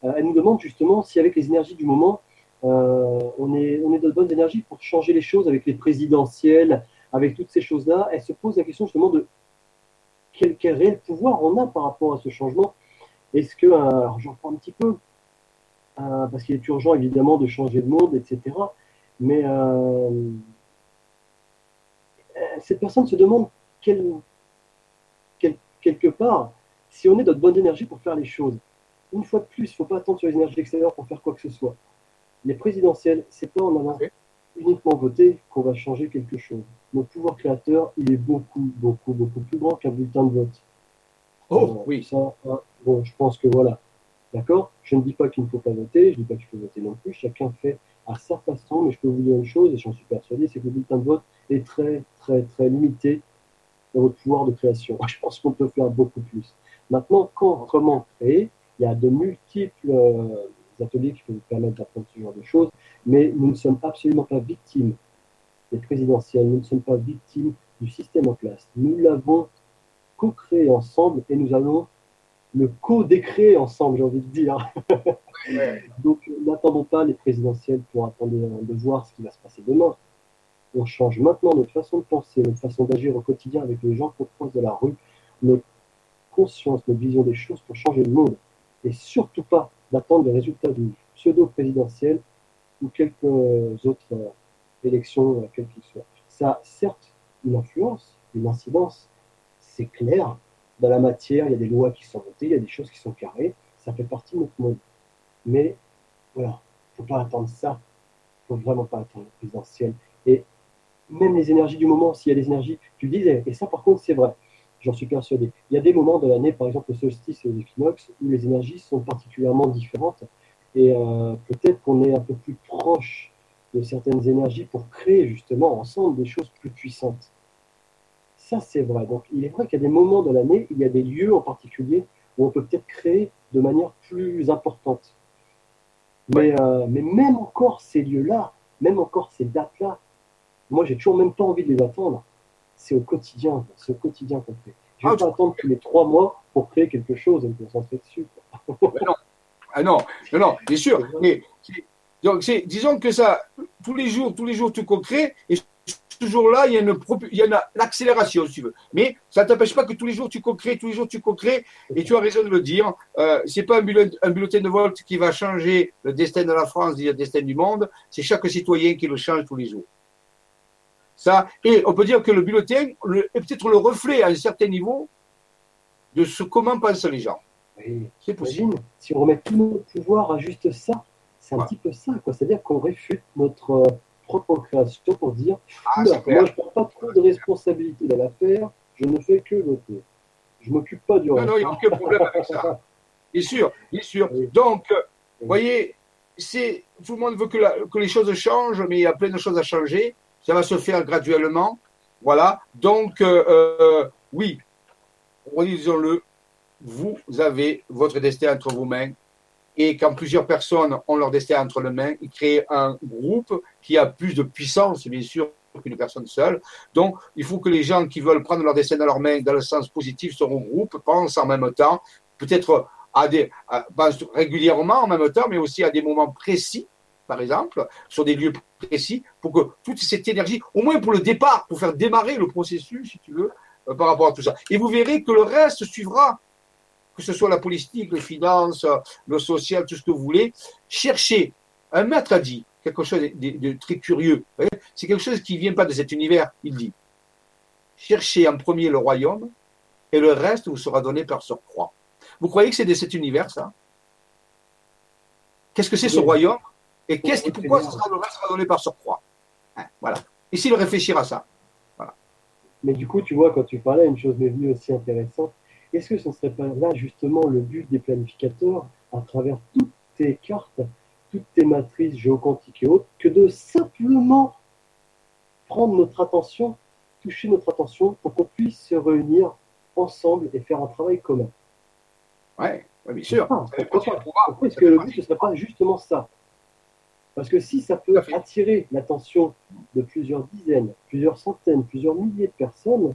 Euh, elle nous demande justement si avec les énergies du moment, on, est, on de bonnes énergies pour changer les choses avec les présidentielles, avec toutes ces choses-là. Elle se pose la question justement de quel, réel pouvoir on a par rapport à ce changement. Est-ce que, euh, alors j'en prends un petit peu, euh, parce qu'il est urgent évidemment de changer de monde, etc. Mais cette personne se demande quelque part si on est de bonne énergie pour faire les choses. Une fois de plus, il ne faut pas attendre sur les énergies extérieures pour faire quoi que ce soit les présidentielles, c'est pas en allant uniquement voter qu'on va changer quelque chose. Notre pouvoir créateur, il est beaucoup, beaucoup, beaucoup plus grand qu'un bulletin de vote. Oh, euh, oui. Ça, hein, bon, je pense que voilà. D'accord? Je ne dis pas qu'il ne faut pas voter, je ne dis pas qu'il faut voter non plus. Chacun fait à sa façon, mais je peux vous dire une chose, et j'en suis persuadé, c'est que le bulletin de vote est très, très, très limité dans votre pouvoir de création. Je pense qu'on peut faire beaucoup plus. Maintenant, quand, comment créer Il y a de multiples. Euh, ateliers qui peuvent vous permettre d'apprendre ce genre de choses, mais nous ne sommes absolument pas victimes des présidentielles, nous ne sommes pas victimes du système en place. Nous l'avons co-créé ensemble et nous allons le co-décréer ensemble, j'ai envie de dire. Donc n'attendons pas les présidentielles pour attendre de voir ce qui va se passer demain. On change maintenant notre façon de penser, notre façon d'agir au quotidien avec les gens qu'on croise de la rue, notre conscience, notre vision des choses pour changer le monde. Et surtout pas d'attendre les résultats du pseudo-présidentiel ou quelques autres euh, élections, euh, quelles qu'elles soient. Ça a certes une influence, une incidence, c'est clair. Dans la matière, il y a des lois qui sont votées, il y a des choses qui sont carrées, ça fait partie de notre monde. Mais voilà, il ne faut pas attendre ça. Il ne faut vraiment pas attendre le présidentiel. Et même les énergies du moment, s'il y a des énergies, tu disais, et ça par contre c'est vrai, j'en suis persuadé. Il y a des moments de l'année, par exemple le solstice et l'équinoxe, où les énergies sont particulièrement différentes. Et euh, peut-être qu'on est un peu plus proche de certaines énergies pour créer justement ensemble des choses plus puissantes. Ça, c'est vrai. Donc, il est vrai qu'il y a des moments de l'année, il y a des lieux en particulier où on peut peut-être créer de manière plus importante. Mais, euh, mais même encore ces lieux-là, même encore ces dates-là, moi, j'ai toujours même pas envie de les attendre. C'est au quotidien, c'est au quotidien qu'on fait. Je vais Ah, pas attendre tous les trois mois pour créer quelque chose et me concentrer dessus. Ben non. Ah non, non, non, bien sûr. Mais donc disons que ça, tous les jours, tous les jours, tu crées, et ce jour-là, il y a une, propu- il y a une l'accélération, si tu veux. Mais ça ne t'empêche pas que tous les jours tu crées, tous les jours tu crées, et tu as raison de le dire. Euh, c'est pas un bulletin, un bulletin de vote qui va changer le destin de la France, le destin du monde. C'est chaque citoyen qui le change tous les jours. Ça, et on peut dire que le bulletin le- est peut-être le reflet à un certain niveau de ce comment pensent les gens. Oui. C'est possible. Si on remet tout notre pouvoir à juste ça, c'est un Ouais. petit peu ça. C'est-à-dire qu'on réfute notre euh, propre création pour dire Ah, clair. moi, je ne prends pas trop de responsabilité dans l'affaire, je ne fais que voter. Je m'occupe pas du Non, reste. non, il n'y a aucun problème avec ça. Bien sûr, bien sûr. Oui. Donc, euh, vous voyez, c'est, tout le monde veut que, la- que les choses changent, mais il y a plein de choses à changer. Ça va se faire graduellement. Voilà. Donc, euh, euh, oui, redisons-le, vous avez votre destin entre vos mains. Et quand plusieurs personnes ont leur destin entre les mains, ils créent un groupe qui a plus de puissance, bien sûr, qu'une personne seule. Donc, il faut que les gens qui veulent prendre leur destin dans leurs mains, dans le sens positif, se regroupent, pensent en même temps, peut-être à des, régulièrement en même temps, mais aussi à des moments précis, par exemple, sur des lieux précis, pour que toute cette énergie, au moins pour le départ, pour faire démarrer le processus, si tu veux, euh, par rapport à tout ça. Et vous verrez que le reste suivra, que ce soit la politique, les finances, le social, tout ce que vous voulez. Cherchez. Un maître a dit quelque chose de, de- de très curieux. C'est quelque chose qui ne vient pas de cet univers. Il dit cherchez en premier le royaume et le reste vous sera donné par surcroît. Vous croyez que c'est de cet univers, ça? Qu'est-ce que c'est ce royaume? Et qu'est-ce, Oui, pourquoi ça sera, donné par surcroît Hein, Voilà. Ici, de réfléchir à ça. Mais du coup, tu vois, quand tu parlais, une chose m'est venue aussi intéressante. Est-ce que ce ne serait pas là justement le but des planificateurs, à travers toutes tes cartes, toutes tes matrices géoquantiques et autres, que de simplement prendre notre attention, toucher notre attention pour qu'on puisse se réunir ensemble et faire un travail commun? Ouais, ouais, bien sûr. Pourquoi est-ce que le but ne serait pas justement ça? Parce que si ça Tout peut à attirer l'attention de plusieurs dizaines, plusieurs centaines, plusieurs milliers de personnes,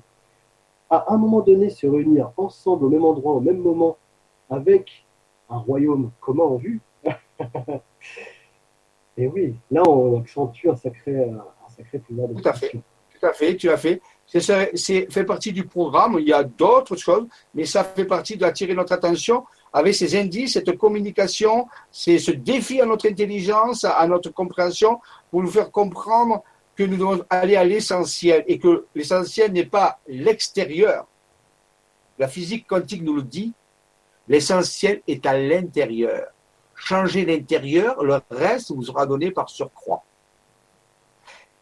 à un moment donné se réunir ensemble au même endroit, au même moment, avec un royaume commun en vue, et oui, là on accentue un sacré, un sacré pouvoir de Tout à fait. Tout à fait, tu as fait. C'est fait partie du programme. Il y a d'autres choses, mais ça fait partie d'attirer notre attention avec ces indices, cette communication, c'est ce défi à notre intelligence, à notre compréhension, pour nous faire comprendre que nous devons aller à l'essentiel et que l'essentiel n'est pas l'extérieur. La physique quantique nous le dit. L'essentiel est à l'intérieur. Changez l'intérieur, le reste vous sera donné par surcroît.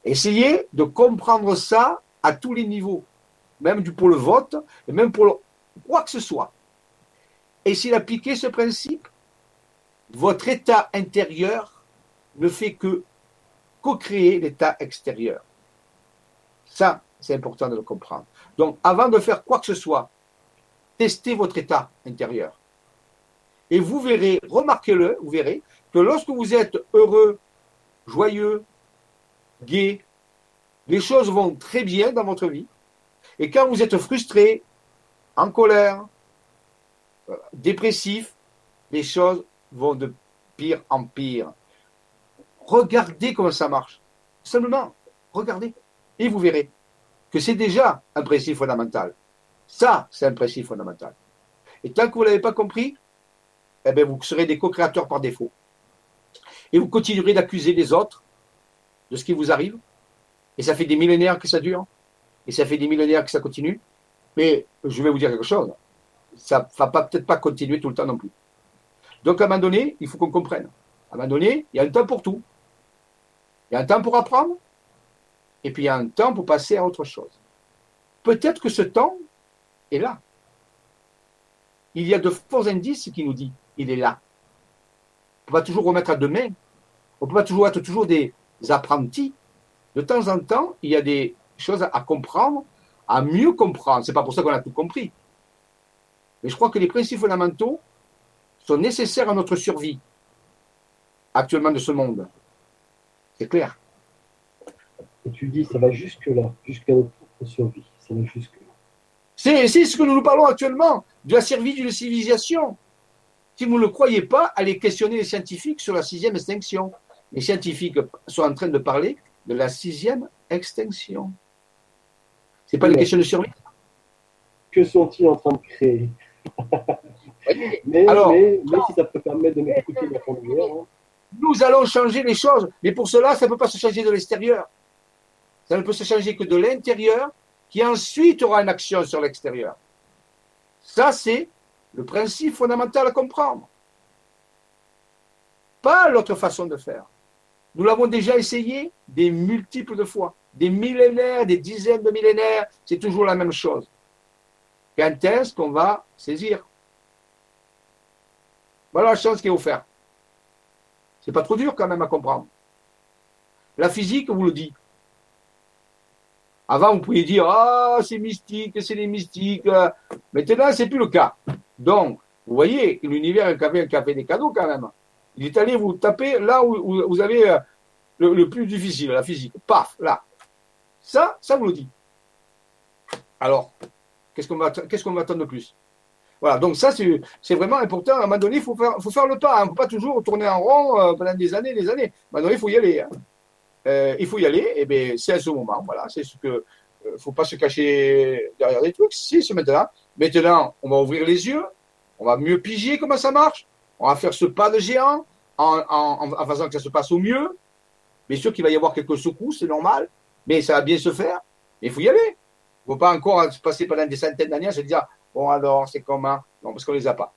Essayez de comprendre ça à tous les niveaux, même pour le vote, et même pour quoi que ce soit. Essayez d'appliquer ce principe. Votre état intérieur ne fait que co-créer l'état extérieur. Ça, c'est important de le comprendre. Donc, avant de faire quoi que ce soit, testez votre état intérieur. Et vous verrez, remarquez-le, vous verrez que lorsque vous êtes heureux, joyeux, gai, les choses vont très bien dans votre vie. Et quand vous êtes frustré, en colère, dépressif, les choses vont de pire en pire. Regardez comment ça marche. Simplement, regardez. Et vous verrez que c'est déjà un principe fondamental. Ça, c'est un principe fondamental. Et tant que vous ne l'avez pas compris, eh bien, vous serez des co-créateurs par défaut. Et vous continuerez d'accuser les autres de ce qui vous arrive. Et ça fait des millénaires que ça dure. Et ça fait des millénaires que ça continue. Mais je vais vous dire quelque chose. Ça ne va peut-être pas continuer tout le temps non plus. Donc, à un moment donné, il faut qu'on comprenne. À un moment donné, il y a un temps pour tout. Il y a un temps pour apprendre. Et puis, il y a un temps pour passer à autre chose. Peut-être que ce temps est là. Il y a de forts indices qui nous disent il est là. On ne peut pas toujours remettre à demain. On ne peut pas toujours être toujours des apprentis. De temps en temps, il y a des choses à comprendre à mieux comprendre. C'est pas pour ça qu'on a tout compris. Mais je crois que les principes fondamentaux sont nécessaires à notre survie actuellement de ce monde. C'est clair. Et tu dis, ça va jusque-là, jusqu'à notre survie. Ça va jusque-là. C'est ce que nous nous parlons actuellement, de la survie d'une civilisation. Si vous ne le croyez pas, allez questionner les scientifiques sur la sixième extinction. Les scientifiques sont en train de parler de la sixième extinction. C'est pas une question de survie. Que sont-ils en train de créer? mais, si ça peut permettre de m'écouter la hein. Nous allons changer les choses, mais pour cela, ça ne peut pas se changer de l'extérieur. Ça ne peut se changer que de l'intérieur, qui ensuite aura une action sur l'extérieur. Ça, c'est le principe fondamental à comprendre. Pas l'autre façon de faire. Nous l'avons déjà essayé des multiples de fois, des millénaires, des dizaines de millénaires, c'est toujours la même chose. Quand est-ce qu'on va saisir Voilà la chance qui est offerte. C'est pas trop dur quand même à comprendre. La physique vous le dit. Avant, vous pouviez dire Ah, c'est mystique, c'est les mystiques. Maintenant, c'est plus le cas. Donc, vous voyez, l'univers a un café des cadeaux quand même. Il est allé vous taper là où, vous avez euh, le, plus difficile, la physique. Paf, là. Ça, ça vous le dit. Alors, qu'est-ce qu'on va, attendre de plus? Voilà, donc ça, c'est, vraiment important. À un moment donné, il faut faire, faut le pas. Hein. On ne peut pas toujours tourner en rond euh, pendant des années des années. À un moment donné, il faut y aller. Hein. Euh, il faut y aller, et bien c'est à ce moment. Voilà, c'est ce que. ne faut pas se cacher derrière des trucs. C'est ce maintenant. Maintenant, on va ouvrir les yeux, on va mieux piger comment ça marche, on va faire ce pas de géant en, en, faisant que ça se passe au mieux. Bien sûr qu'il va y avoir quelques secousses, c'est normal, mais ça va bien se faire. Il faut y aller. Il ne faut pas encore se passer pendant des centaines d'années à se dire bon alors c'est comment? Non, parce qu'on ne les a pas.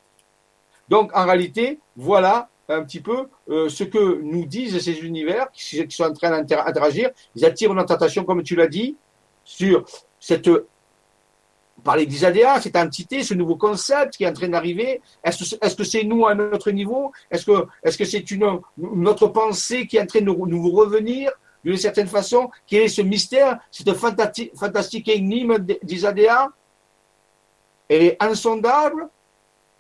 Donc en réalité, voilà un petit peu euh, ce que nous disent ces univers qui, sont en train d'interagir. Ils attirent notre attention, comme tu l'as dit, sur cette parler d'Isadéa, cette entité, ce nouveau concept qui est en train d'arriver Est-ce que c'est nous à notre niveau? Est-ce que est-ce que c'est une notre pensée qui est en train de nous, revenir? D'une certaine façon Quel est ce mystère, cette fantastique, fantastique énigme d'Isadéa? Elle est insondable.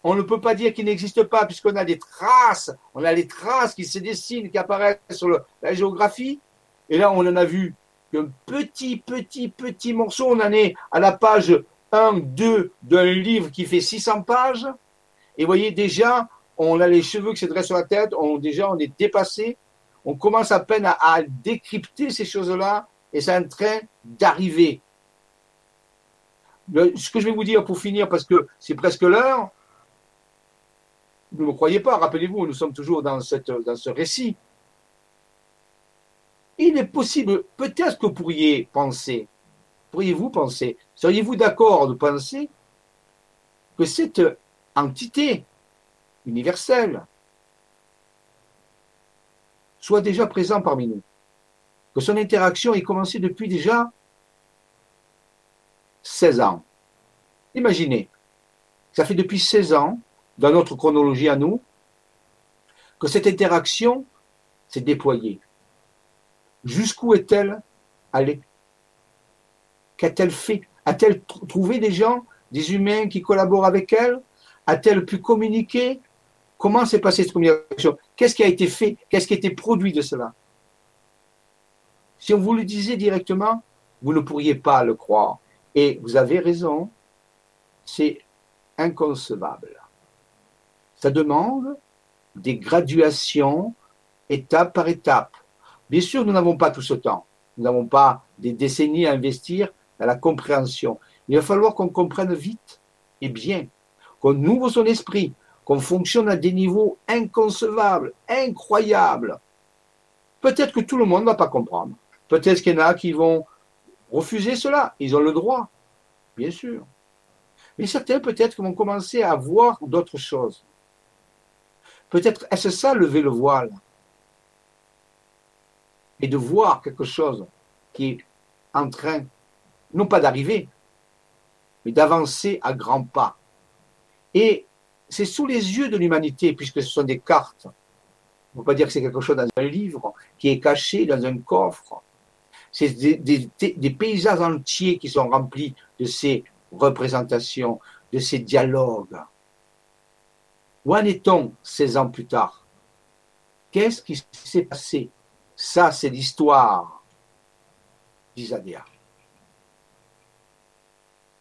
On ne peut pas dire qu'il n'existe pas puisqu'on a des traces, on a les traces qui se dessinent, qui apparaissent sur la géographie. Et là, on en a vu qu'un petit, petit, petit morceau. On en est à la page un, deux d'un livre qui fait 600 pages. Et voyez, déjà, on a les cheveux qui se dressent sur la tête, on, déjà, on est dépassé. On commence à peine à, décrypter ces choses-là et c'est en train d'arriver. Ce que je vais vous dire pour finir, parce que c'est presque l'heure, ne me croyez pas, rappelez-vous, nous sommes toujours dans, dans ce récit. Il est possible, peut-être que vous pourriez penser, pourriez-vous penser, seriez-vous d'accord de penser que cette entité universelle soit déjà présente parmi nous, que son interaction ait commencé depuis déjà 16 ans. Imaginez, ça fait depuis 16 ans, dans notre chronologie à nous, que cette interaction s'est déployée. Jusqu'où est-elle allée? Qu'a-t-elle fait? A-t-elle trouvé des gens, des humains qui collaborent avec elle? A-t-elle pu communiquer? Comment s'est passée cette communication? Qu'est-ce qui a été fait? Qu'est-ce qui a été produit de cela? Si on vous le disait directement, vous ne pourriez pas le croire. Et vous avez raison, c'est inconcevable. Ça demande des graduations étape par étape. Bien sûr, nous n'avons pas tout ce temps. Nous n'avons pas des décennies à investir à la compréhension. Il va falloir qu'on comprenne vite et bien, qu'on ouvre son esprit, qu'on fonctionne à des niveaux inconcevables, incroyables. Peut-être que tout le monde ne va pas comprendre. Peut-être qu'il y en a qui vont refuser cela. Ils ont le droit, bien sûr. Mais certains peut-être vont commencer à voir d'autres choses. Peut-être est-ce ça lever le voile? Et de voir quelque chose qui est en train non pas d'arriver, mais d'avancer à grands pas. Et c'est sous les yeux de l'humanité, puisque ce sont des cartes. On ne peut pas dire que c'est quelque chose dans un livre qui est caché dans un coffre. C'est des, paysages entiers qui sont remplis de ces représentations, de ces dialogues. Où en est-on 16 ans plus tard? Qu'est-ce qui s'est passé? Ça, c'est l'histoire d'Isadéa.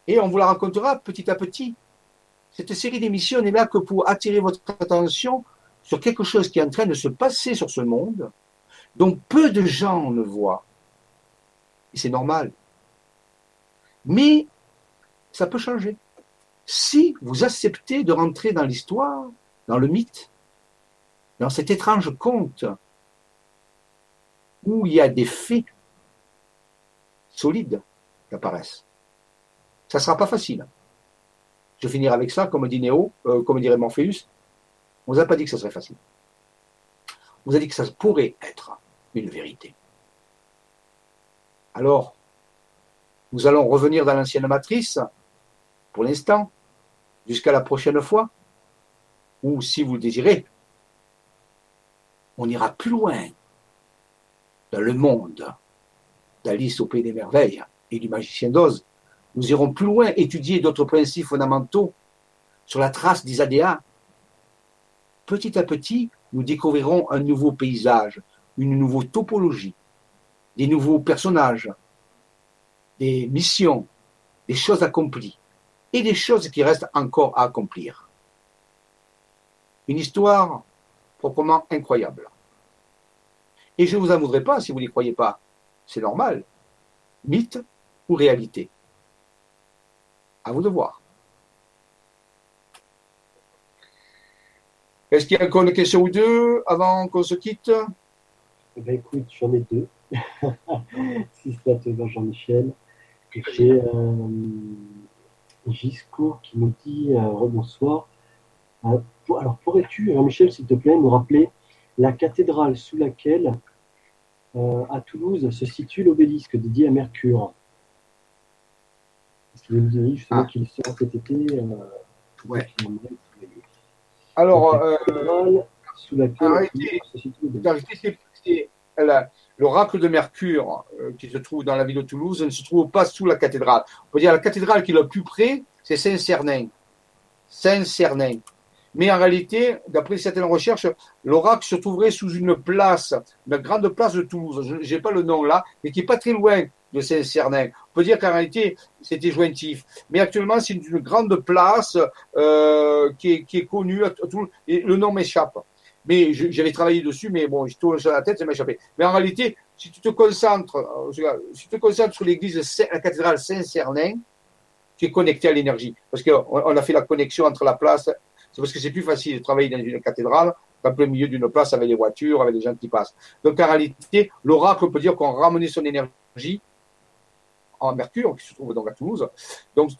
Et on vous la racontera petit à petit. Cette série d'émissions n'est là que pour attirer votre attention sur quelque chose qui est en train de se passer sur ce monde, dont peu de gens ne voient. Et c'est normal. Mais ça peut changer. Si vous acceptez de rentrer dans l'histoire, dans le mythe, dans cet étrange conte où il y a des faits solides qui apparaissent. Ça ne sera pas facile. Je finirai avec ça, comme dit Néo, euh, comme dirait Morpheus. On ne vous a pas dit que ce serait facile. On vous a dit que ça pourrait être une vérité. Alors, nous allons revenir dans l'ancienne matrice, pour l'instant, jusqu'à la prochaine fois, ou si vous le désirez, on ira plus loin dans le monde d'Alice au Pays des Merveilles et du Magicien d'Oz. Nous irons plus loin étudier d'autres principes fondamentaux sur la trace d'Isadéa. Petit à petit, nous découvrirons un nouveau paysage, une nouvelle topologie, des nouveaux personnages, des missions, des choses accomplies et des choses qui restent encore à accomplir. Une histoire proprement incroyable. Et je ne vous en voudrais pas si vous n'y croyez pas. C'est normal. Mythe ou réalité? À vous de voir. Est-ce qu'il y a encore une question ou deux avant qu'on se quitte? Eh ben, Écoute, j'en ai deux. si ça te va, Jean-Michel. J'ai un Giscourt qui nous dit euh, rebonsoir. Euh, alors, pourrais-tu, Jean-Michel, s'il te plaît, nous rappeler la cathédrale sous laquelle, euh, à Toulouse, se situe l'obélisque dédié à Mercure? Nous dit justement ah. qu'il sera cet été. ouais. Alors, sous l'obélisque l'oracle de Mercure euh, qui se trouve dans la ville de Toulouse ne se trouve pas sous la cathédrale. On peut dire la cathédrale qui est le plus près, c'est Saint-Cernin. Saint-Cernin. Mais en réalité, d'après certaines recherches, l'oracle se trouverait sous une place, une grande place de Toulouse. Je n'ai pas le nom là, mais qui n'est pas très loin de Saint-Cernin. Dire qu'en réalité, c'était jointif. Mais actuellement, c'est une grande place euh, qui, est, connue le nom m'échappe mais j'avais travaillé dessus, mais bon, je tourne sur la tête, ça m'a échappé. Mais en réalité, si tu te concentres, si tu te concentres sur l'église, la cathédrale Saint-Cernin, tu es connecté à l'énergie. Parce qu'on a fait la connexion entre la place, c'est parce que c'est plus facile de travailler dans une cathédrale qu'en plein milieu d'une place avec des voitures, avec des gens qui passent. Donc en réalité, l'oracle peut dire qu'on a ramené son énergie en Mercure, qui se trouve donc à Toulouse, donc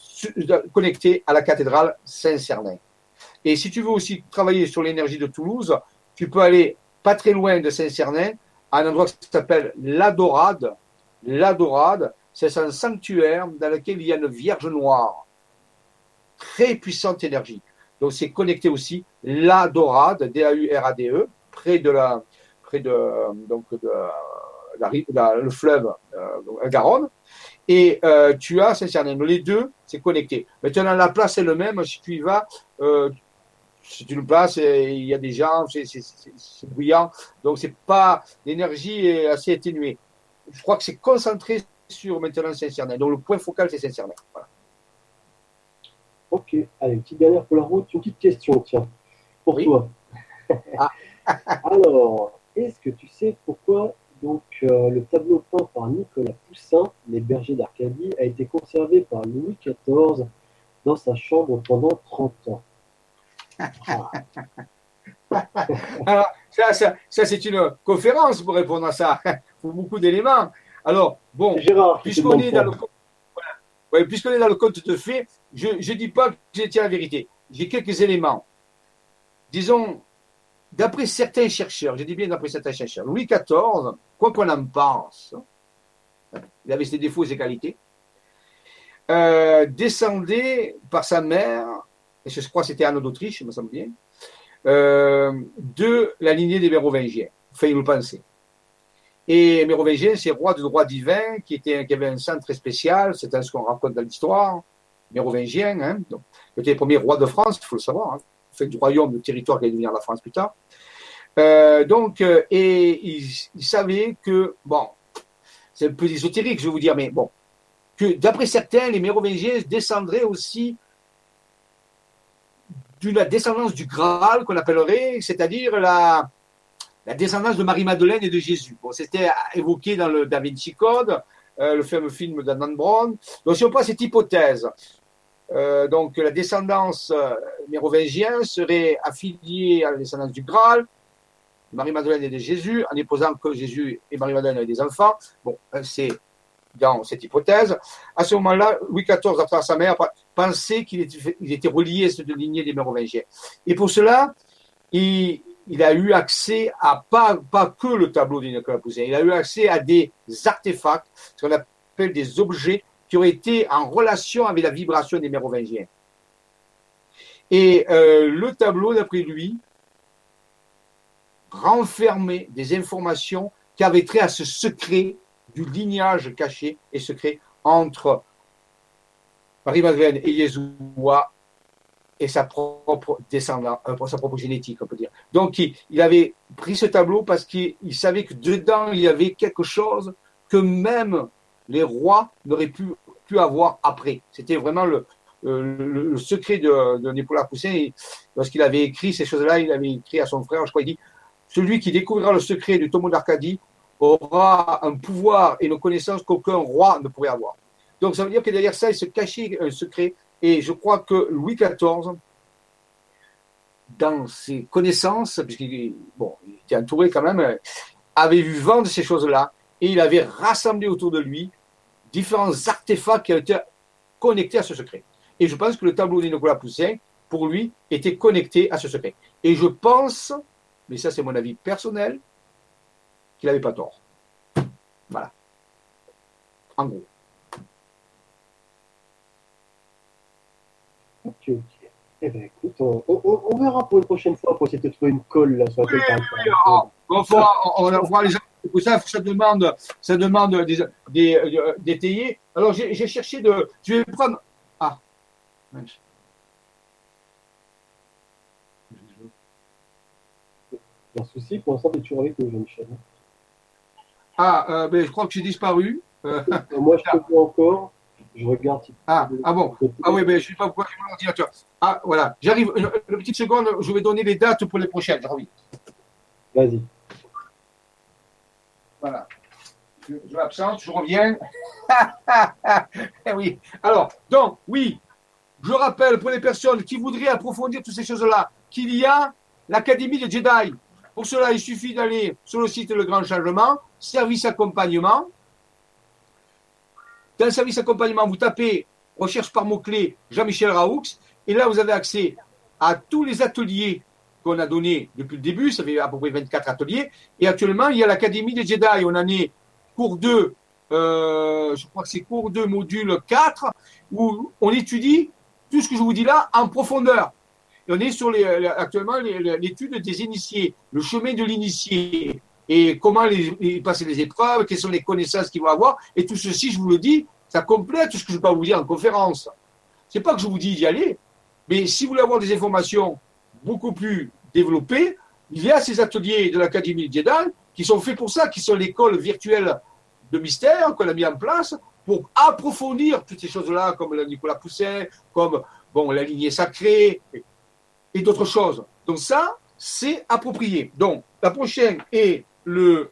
connecté à la cathédrale Saint-Cernin. Et si tu veux aussi travailler sur l'énergie de Toulouse, tu peux aller pas très loin de Saint-Cernin, à un endroit qui s'appelle l'Adorade. L'Adorade, c'est un sanctuaire dans lequel il y a une Vierge Noire. Très puissante énergie. Donc c'est connecté aussi l'Adorade, D-A-U-R-A-D-E, près de la, près de, donc de, la, le fleuve euh, Garonne. Et euh, tu as Saint-Cernin. Les deux, c'est connecté. Maintenant, la place est le même. Si tu y vas, euh, c'est une place, il y a des gens, c'est bruyant. Donc, c'est pas, l'énergie est assez atténuée. Je crois que c'est concentré sur maintenant Saint-Cernin. Donc, le point focal, c'est Saint-Cernin. Voilà. Ok, allez, petite dernière pour la route, une petite question, tiens, pour toi. Ah. Alors, est-ce que tu sais pourquoi donc, euh, le tableau peint par Nicolas Poussin, Les Bergers d'Arcadie, a été conservé par Louis XIV dans sa chambre pendant 30 ans Alors, ça, ça, c'est une conférence pour répondre à ça. Il faut beaucoup d'éléments. Alors, bon, puisqu'on est, dans le, est dans le compte de fait, je ne dis pas que j'ai la vérité. J'ai quelques éléments. Disons, d'après certains chercheurs, je dis bien d'après certains chercheurs, Louis XIV, quoi qu'on en pense, il avait ses défauts et ses qualités, euh, descendait par sa mère et je crois que c'était Anne d'Autriche, me semble bien, euh, de la lignée des Mérovingiens. Il le pensait. Et Mérovingien, c'est roi de droit divin qui, était, qui avait un sang très spécial, c'est ce qu'on raconte dans l'histoire. Mérovingien, hein, donc, il était le premier roi de France, il faut le savoir, hein, fait du royaume, du territoire qui allait devenir la France plus tard. Euh, donc, euh, et il, il, savait que, bon, c'est un peu ésotérique, je vais vous dire, mais bon, que d'après certains, les Mérovingiens descendraient aussi de la descendance du Graal, qu'on appellerait, c'est-à-dire la, la descendance de Marie-Madeleine et de Jésus. Bon, c'était évoqué dans le Da Vinci Code, euh, le fameux film d'Anand Brown. Donc, si on prend cette hypothèse, donc la descendance mérovingienne serait affiliée à la descendance du Graal, Marie-Madeleine et de Jésus, en déposant que Jésus et Marie-Madeleine avaient des enfants. Bon, euh, c'est dans cette hypothèse. À ce moment-là, Louis XIV, après sa mère, pensait qu'il était, relié à cette lignée des Mérovingiens. Et pour cela, il, a eu accès à pas, pas que le tableau de Nicolas il a eu accès à des artefacts, ce qu'on appelle des objets qui ont été en relation avec la vibration des Mérovingiens. Et euh, le tableau, d'après lui, renfermait des informations qui avaient trait à ce secret du lignage caché et secret entre Marie-Madeleine et Yeshua et sa propre descendance, euh, sa propre génétique, on peut dire. Donc, il, avait pris ce tableau parce qu'il savait que dedans, il y avait quelque chose que même les rois n'auraient pu, avoir après. C'était vraiment le, le, le, secret de, de Nicolas Poussin. Lorsqu'il avait écrit ces choses-là, il avait écrit à son frère, je crois, il dit, celui qui découvrira le secret du tombeau d'Arcadie aura un pouvoir et une connaissance qu'aucun roi ne pourrait avoir. Donc ça veut dire que derrière ça, il se cachait un secret. Et je crois que Louis XIV, dans ses connaissances, puisqu'il était entouré quand même, avait vu vendre ces choses-là et il avait rassemblé autour de lui différents artefacts qui étaient connectés à ce secret. Et je pense que le tableau de Nicolas Poussin, pour lui, était connecté à ce secret. Et je pense, mais ça c'est mon avis personnel, qu'il n'avait pas tort. Voilà. En gros. Ok, ok. Eh bien, écoute, on, on, on, verra pour une prochaine fois pour essayer de trouver une colle là, sur oui, oui, oui, on, on, on, on les gens. Pour ça, ça demande, ça demande des, des, euh, d'étayer. Alors, j'ai, j'ai cherché de. Je vais prendre. Ah. Un souci, pour l'instant, tu es toujours avec nous, Jean-Michel. Ah, euh, ben, je crois que j'ai disparu. Euh, Moi, je te vois encore. Je regarde. Si ah, ah bon. Ah oui, ben, je ne sais pas pourquoi j'ai mon ordinateur. Ah, voilà. J'arrive. Une, une, petite seconde, je vais donner les dates pour les prochaines. Vas-y. Voilà. Je, je m'absente, je reviens. eh oui. Alors, donc, oui, je rappelle pour les personnes qui voudraient approfondir toutes ces choses-là qu'il y a l'Académie de Jedi. Pour cela, il suffit d'aller sur le site Le Grand Changement, service accompagnement. Dans service accompagnement, vous tapez recherche par mots-clés Jean-Michel Raoux, et là, vous avez accès à tous les ateliers qu'on a donnés depuis le début, ça fait à peu près 24 ateliers, et actuellement, il y a l'Académie des Jedi, on en est cours 2, euh, je crois que c'est cours 2, module 4, où on étudie tout ce que je vous dis là en profondeur. On est sur actuellement l'étude des initiés, le chemin de l'initié, et comment les, les, passer les épreuves, quelles sont les connaissances qu'ils vont avoir, et tout ceci, je vous le dis, ça complète ce que je peux vous dire en conférence. C'est pas que je vous dis d'y aller, mais si vous voulez avoir des informations beaucoup plus développées, il y a ces ateliers de l'Académie Jedi qui sont faits pour ça, qui sont l'école virtuelle de mystère qu'on a mis en place pour approfondir toutes ces choses-là, comme la Nicolas Poussin, comme bon, la lignée sacrée et, d'autres choses. Donc ça, c'est approprié. Donc la prochaine est le,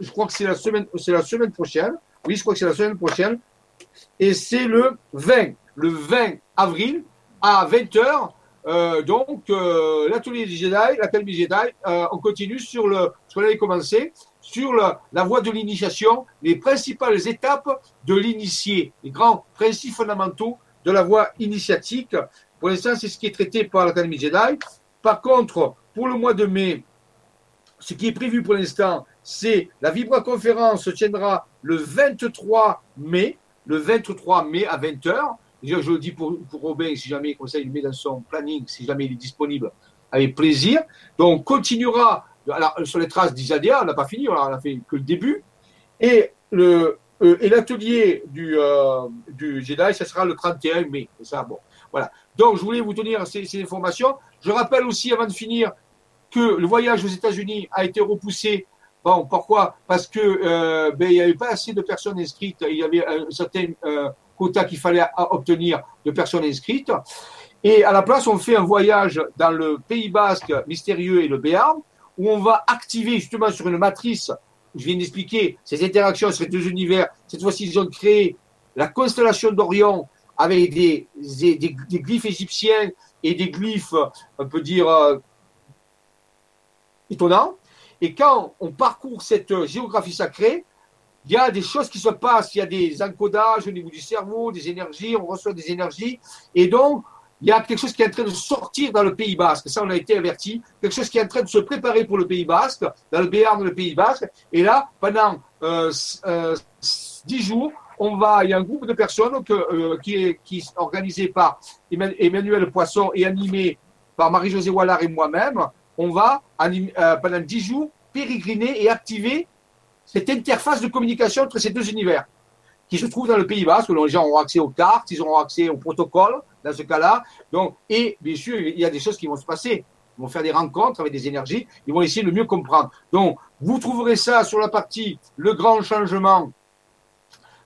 je crois que c'est la semaine, c'est la semaine prochaine. Oui, je crois que c'est la semaine prochaine. Et c'est le 20, le 20 avril à 20h. Euh, donc, euh, l'atelier du Jedi, l'Académie Jedi, euh, on continue sur le, ce qu'on avait commencé, sur la voie de l'initiation, les principales étapes de l'initié, les grands principes fondamentaux de la voie initiatique. Pour l'instant, c'est ce qui est traité par l'Académie Jedi. Par contre, pour le mois de mai, ce qui est prévu pour l'instant, c'est la Vibra-conférence se tiendra le 23 mai, le 23 mai à 20h. Je, je le dis pour, pour, Robin, si jamais comme ça il met dans son planning, si jamais il est disponible, avec plaisir. Donc, on continuera alors, sur les traces d'Isadia, on n'a pas fini, on a fait que le début. Et le, euh, et l'atelier du, euh, du Jedi, ça sera le 31 mai. ça, bon. Voilà. Donc, je voulais vous tenir ces, informations. Je rappelle aussi, avant de finir, que le voyage aux États-Unis a été repoussé. Bon, pourquoi? Parce que euh, ben, il n'y avait pas assez de personnes inscrites. Il y avait un certain euh, quota qu'il fallait obtenir de personnes inscrites. Et à la place, on fait un voyage dans le Pays Basque mystérieux et le Béarn, où on va activer justement sur une matrice je viens d'expliquer, ces interactions sur ces deux univers, cette fois-ci, ils ont créé la constellation d'Orion avec des, des, glyphes égyptiens et des glyphes, on peut dire, euh, étonnants. Et quand on parcourt cette géographie sacrée, il y a des choses qui se passent, il y a des encodages au niveau du cerveau, des énergies, on reçoit des énergies. Et donc, il y a quelque chose qui est en train de sortir dans le Pays Basque. Ça, on a été averti. Quelque chose qui est en train de se préparer pour le Pays Basque, dans le Béarn, le Pays Basque. Et là, pendant euh, euh, dix jours, on va, il y a un groupe de personnes euh, qui, est, organisé par Emmanuel Poisson et animé par Marie-Josée Wallard et moi-même. On va, pendant dix jours, pérégriner et activer cette interface de communication entre ces deux univers qui se trouvent dans le Pays Basque, les gens auront accès aux cartes, ils auront accès au protocole, dans ce cas-là. Donc, et bien sûr, il y a des choses qui vont se passer. Ils vont faire des rencontres avec des énergies. Ils vont essayer de mieux comprendre. Donc, vous trouverez ça sur la partie le grand changement,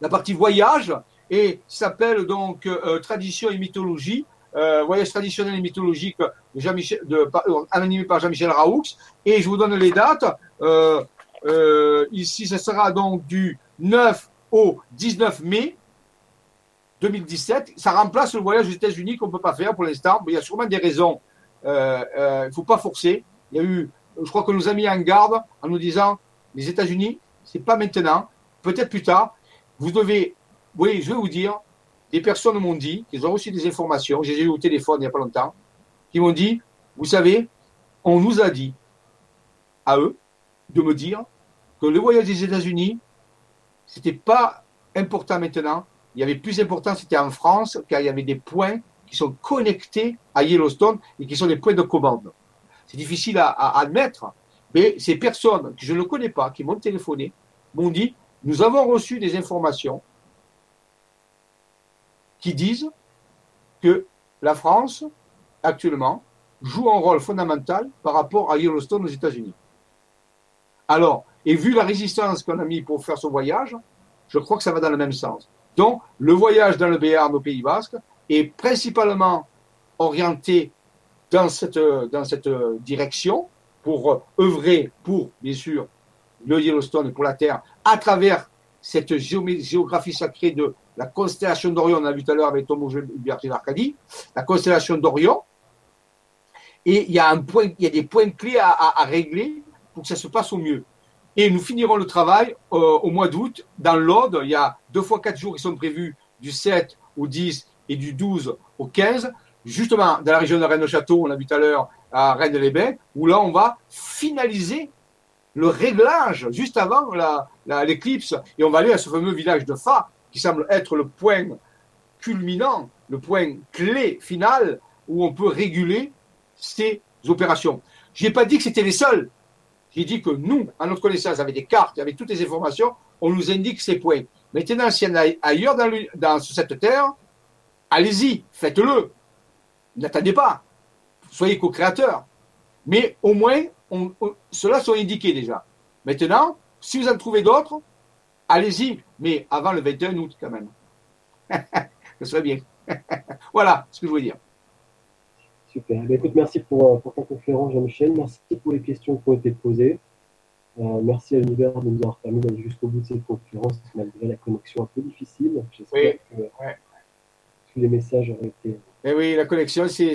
la partie voyage, et s'appelle donc euh, tradition et mythologie. Euh, voyage traditionnel et mythologique de Jean -Michel, euh, animé par Jean-Michel Raoux. Et je vous donne les dates. Ici, ce sera donc du 9 au 19 mai 2017. Ça remplace le voyage aux États-Unis qu'on ne peut pas faire pour l'instant. Il y a sûrement des raisons. Il ne faut pas forcer. Il y a eu, je crois qu'on nous a mis en garde en nous disant les États-Unis, c'est pas maintenant, peut-être plus tard. Vous devez, oui, je vais vous dire, des personnes m'ont dit, qu'ils ont reçu des informations, j'ai eu au téléphone il n'y a pas longtemps, qui m'ont dit, vous savez, on nous a dit à eux de me dire que le voyage des États-Unis, c'était pas important maintenant, il y avait plus important, c'était en France, car il y avait des points qui sont connectés à Yellowstone et qui sont des points de commande. C'est difficile à, admettre, mais ces personnes que je ne connais pas, qui m'ont téléphoné, m'ont dit, nous avons reçu des informations qui disent que la France, actuellement, joue un rôle fondamental par rapport à Yellowstone aux États-Unis. Alors, et vu la résistance qu'on a mis pour faire ce voyage, je crois que ça va dans le même sens. Donc, le voyage dans le Béarn au Pays Basque est principalement orienté dans cette, dans cette direction pour œuvrer pour, bien sûr, le Yellowstone et pour la Terre à travers cette géographie sacrée de la constellation d'Orion, on a vu tout à l'heure avec Thomas Berger d'Arcadie, la constellation d'Orion. Et il y, a des points clés à, à, régler pour que ça se passe au mieux. Et nous finirons le travail euh, au mois d'août dans l'Aude. Il y a deux fois quatre jours qui sont prévus du 7 au 10 et du 12 au 15, justement dans la région de Rennes-le-Château, on l'a vu tout à l'heure à Rennes-les-Bains, où là on va finaliser le réglage juste avant l'éclipse et on va aller à ce fameux village de Fa qui semble être le point culminant, le point clé final où on peut réguler ces opérations. Je n'ai pas dit que c'était les seuls. J'ai dit que nous, à notre connaissance, avec des cartes, avec toutes les informations, on nous indique ces points. Maintenant, s'il y en a ailleurs dans, cette terre, allez-y, faites-le. N'attendez pas. Soyez co-créateurs. Mais au moins, ceux-là sont indiqués déjà. Maintenant, si vous en trouvez d'autres, allez-y. Mais avant le 21 août, quand même. Ce serait bien. voilà ce que je voulais dire. Super. Ben, écoute, merci pour, pour ta conférence, Jean-Michel. Merci pour les questions qui ont été posées. Euh, merci à l'univers de nous avoir permis d'aller jusqu'au bout de cette conférence, malgré la connexion un peu difficile. J'espère que tous les messages auraient été eh oui, la connexion, c'est.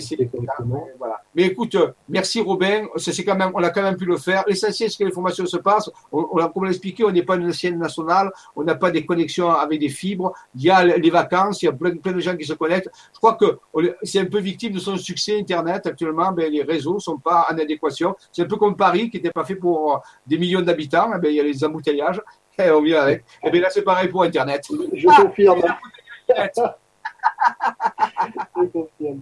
Voilà. Mais écoute, merci Robin, c'est quand même, on a quand même pu le faire. L'essentiel, c'est que les formations se passent. On, on comme on l'a expliqué, on n'est pas une chaîne nationale, on n'a pas des connexions avec des fibres. Il y a les vacances, il y a plein, plein de gens qui se connectent. Je crois que c'est un peu victime de son succès Internet actuellement. Ben, les réseaux sont pas en adéquation. C'est un peu comme Paris, qui n'était pas fait pour des millions d'habitants. Eh ben, il y a les embouteillages. Et on vient avec. Et eh bien là, c'est pareil pour Internet. Je ah, confirme. Je confirme.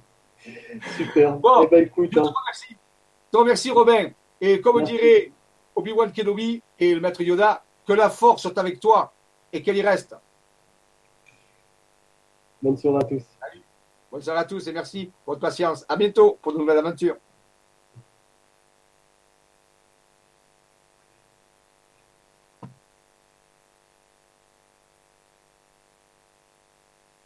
Super. Bon, eh ben, écoute, hein. je te remercie. Robin. Et comme Merci. dirait Obi-Wan Kenobi et le maître Yoda, que la force soit avec toi et qu'elle y reste. Bonne soirée à tous. Bonne soirée à tous et merci pour votre patience. À bientôt pour de nouvelles aventures.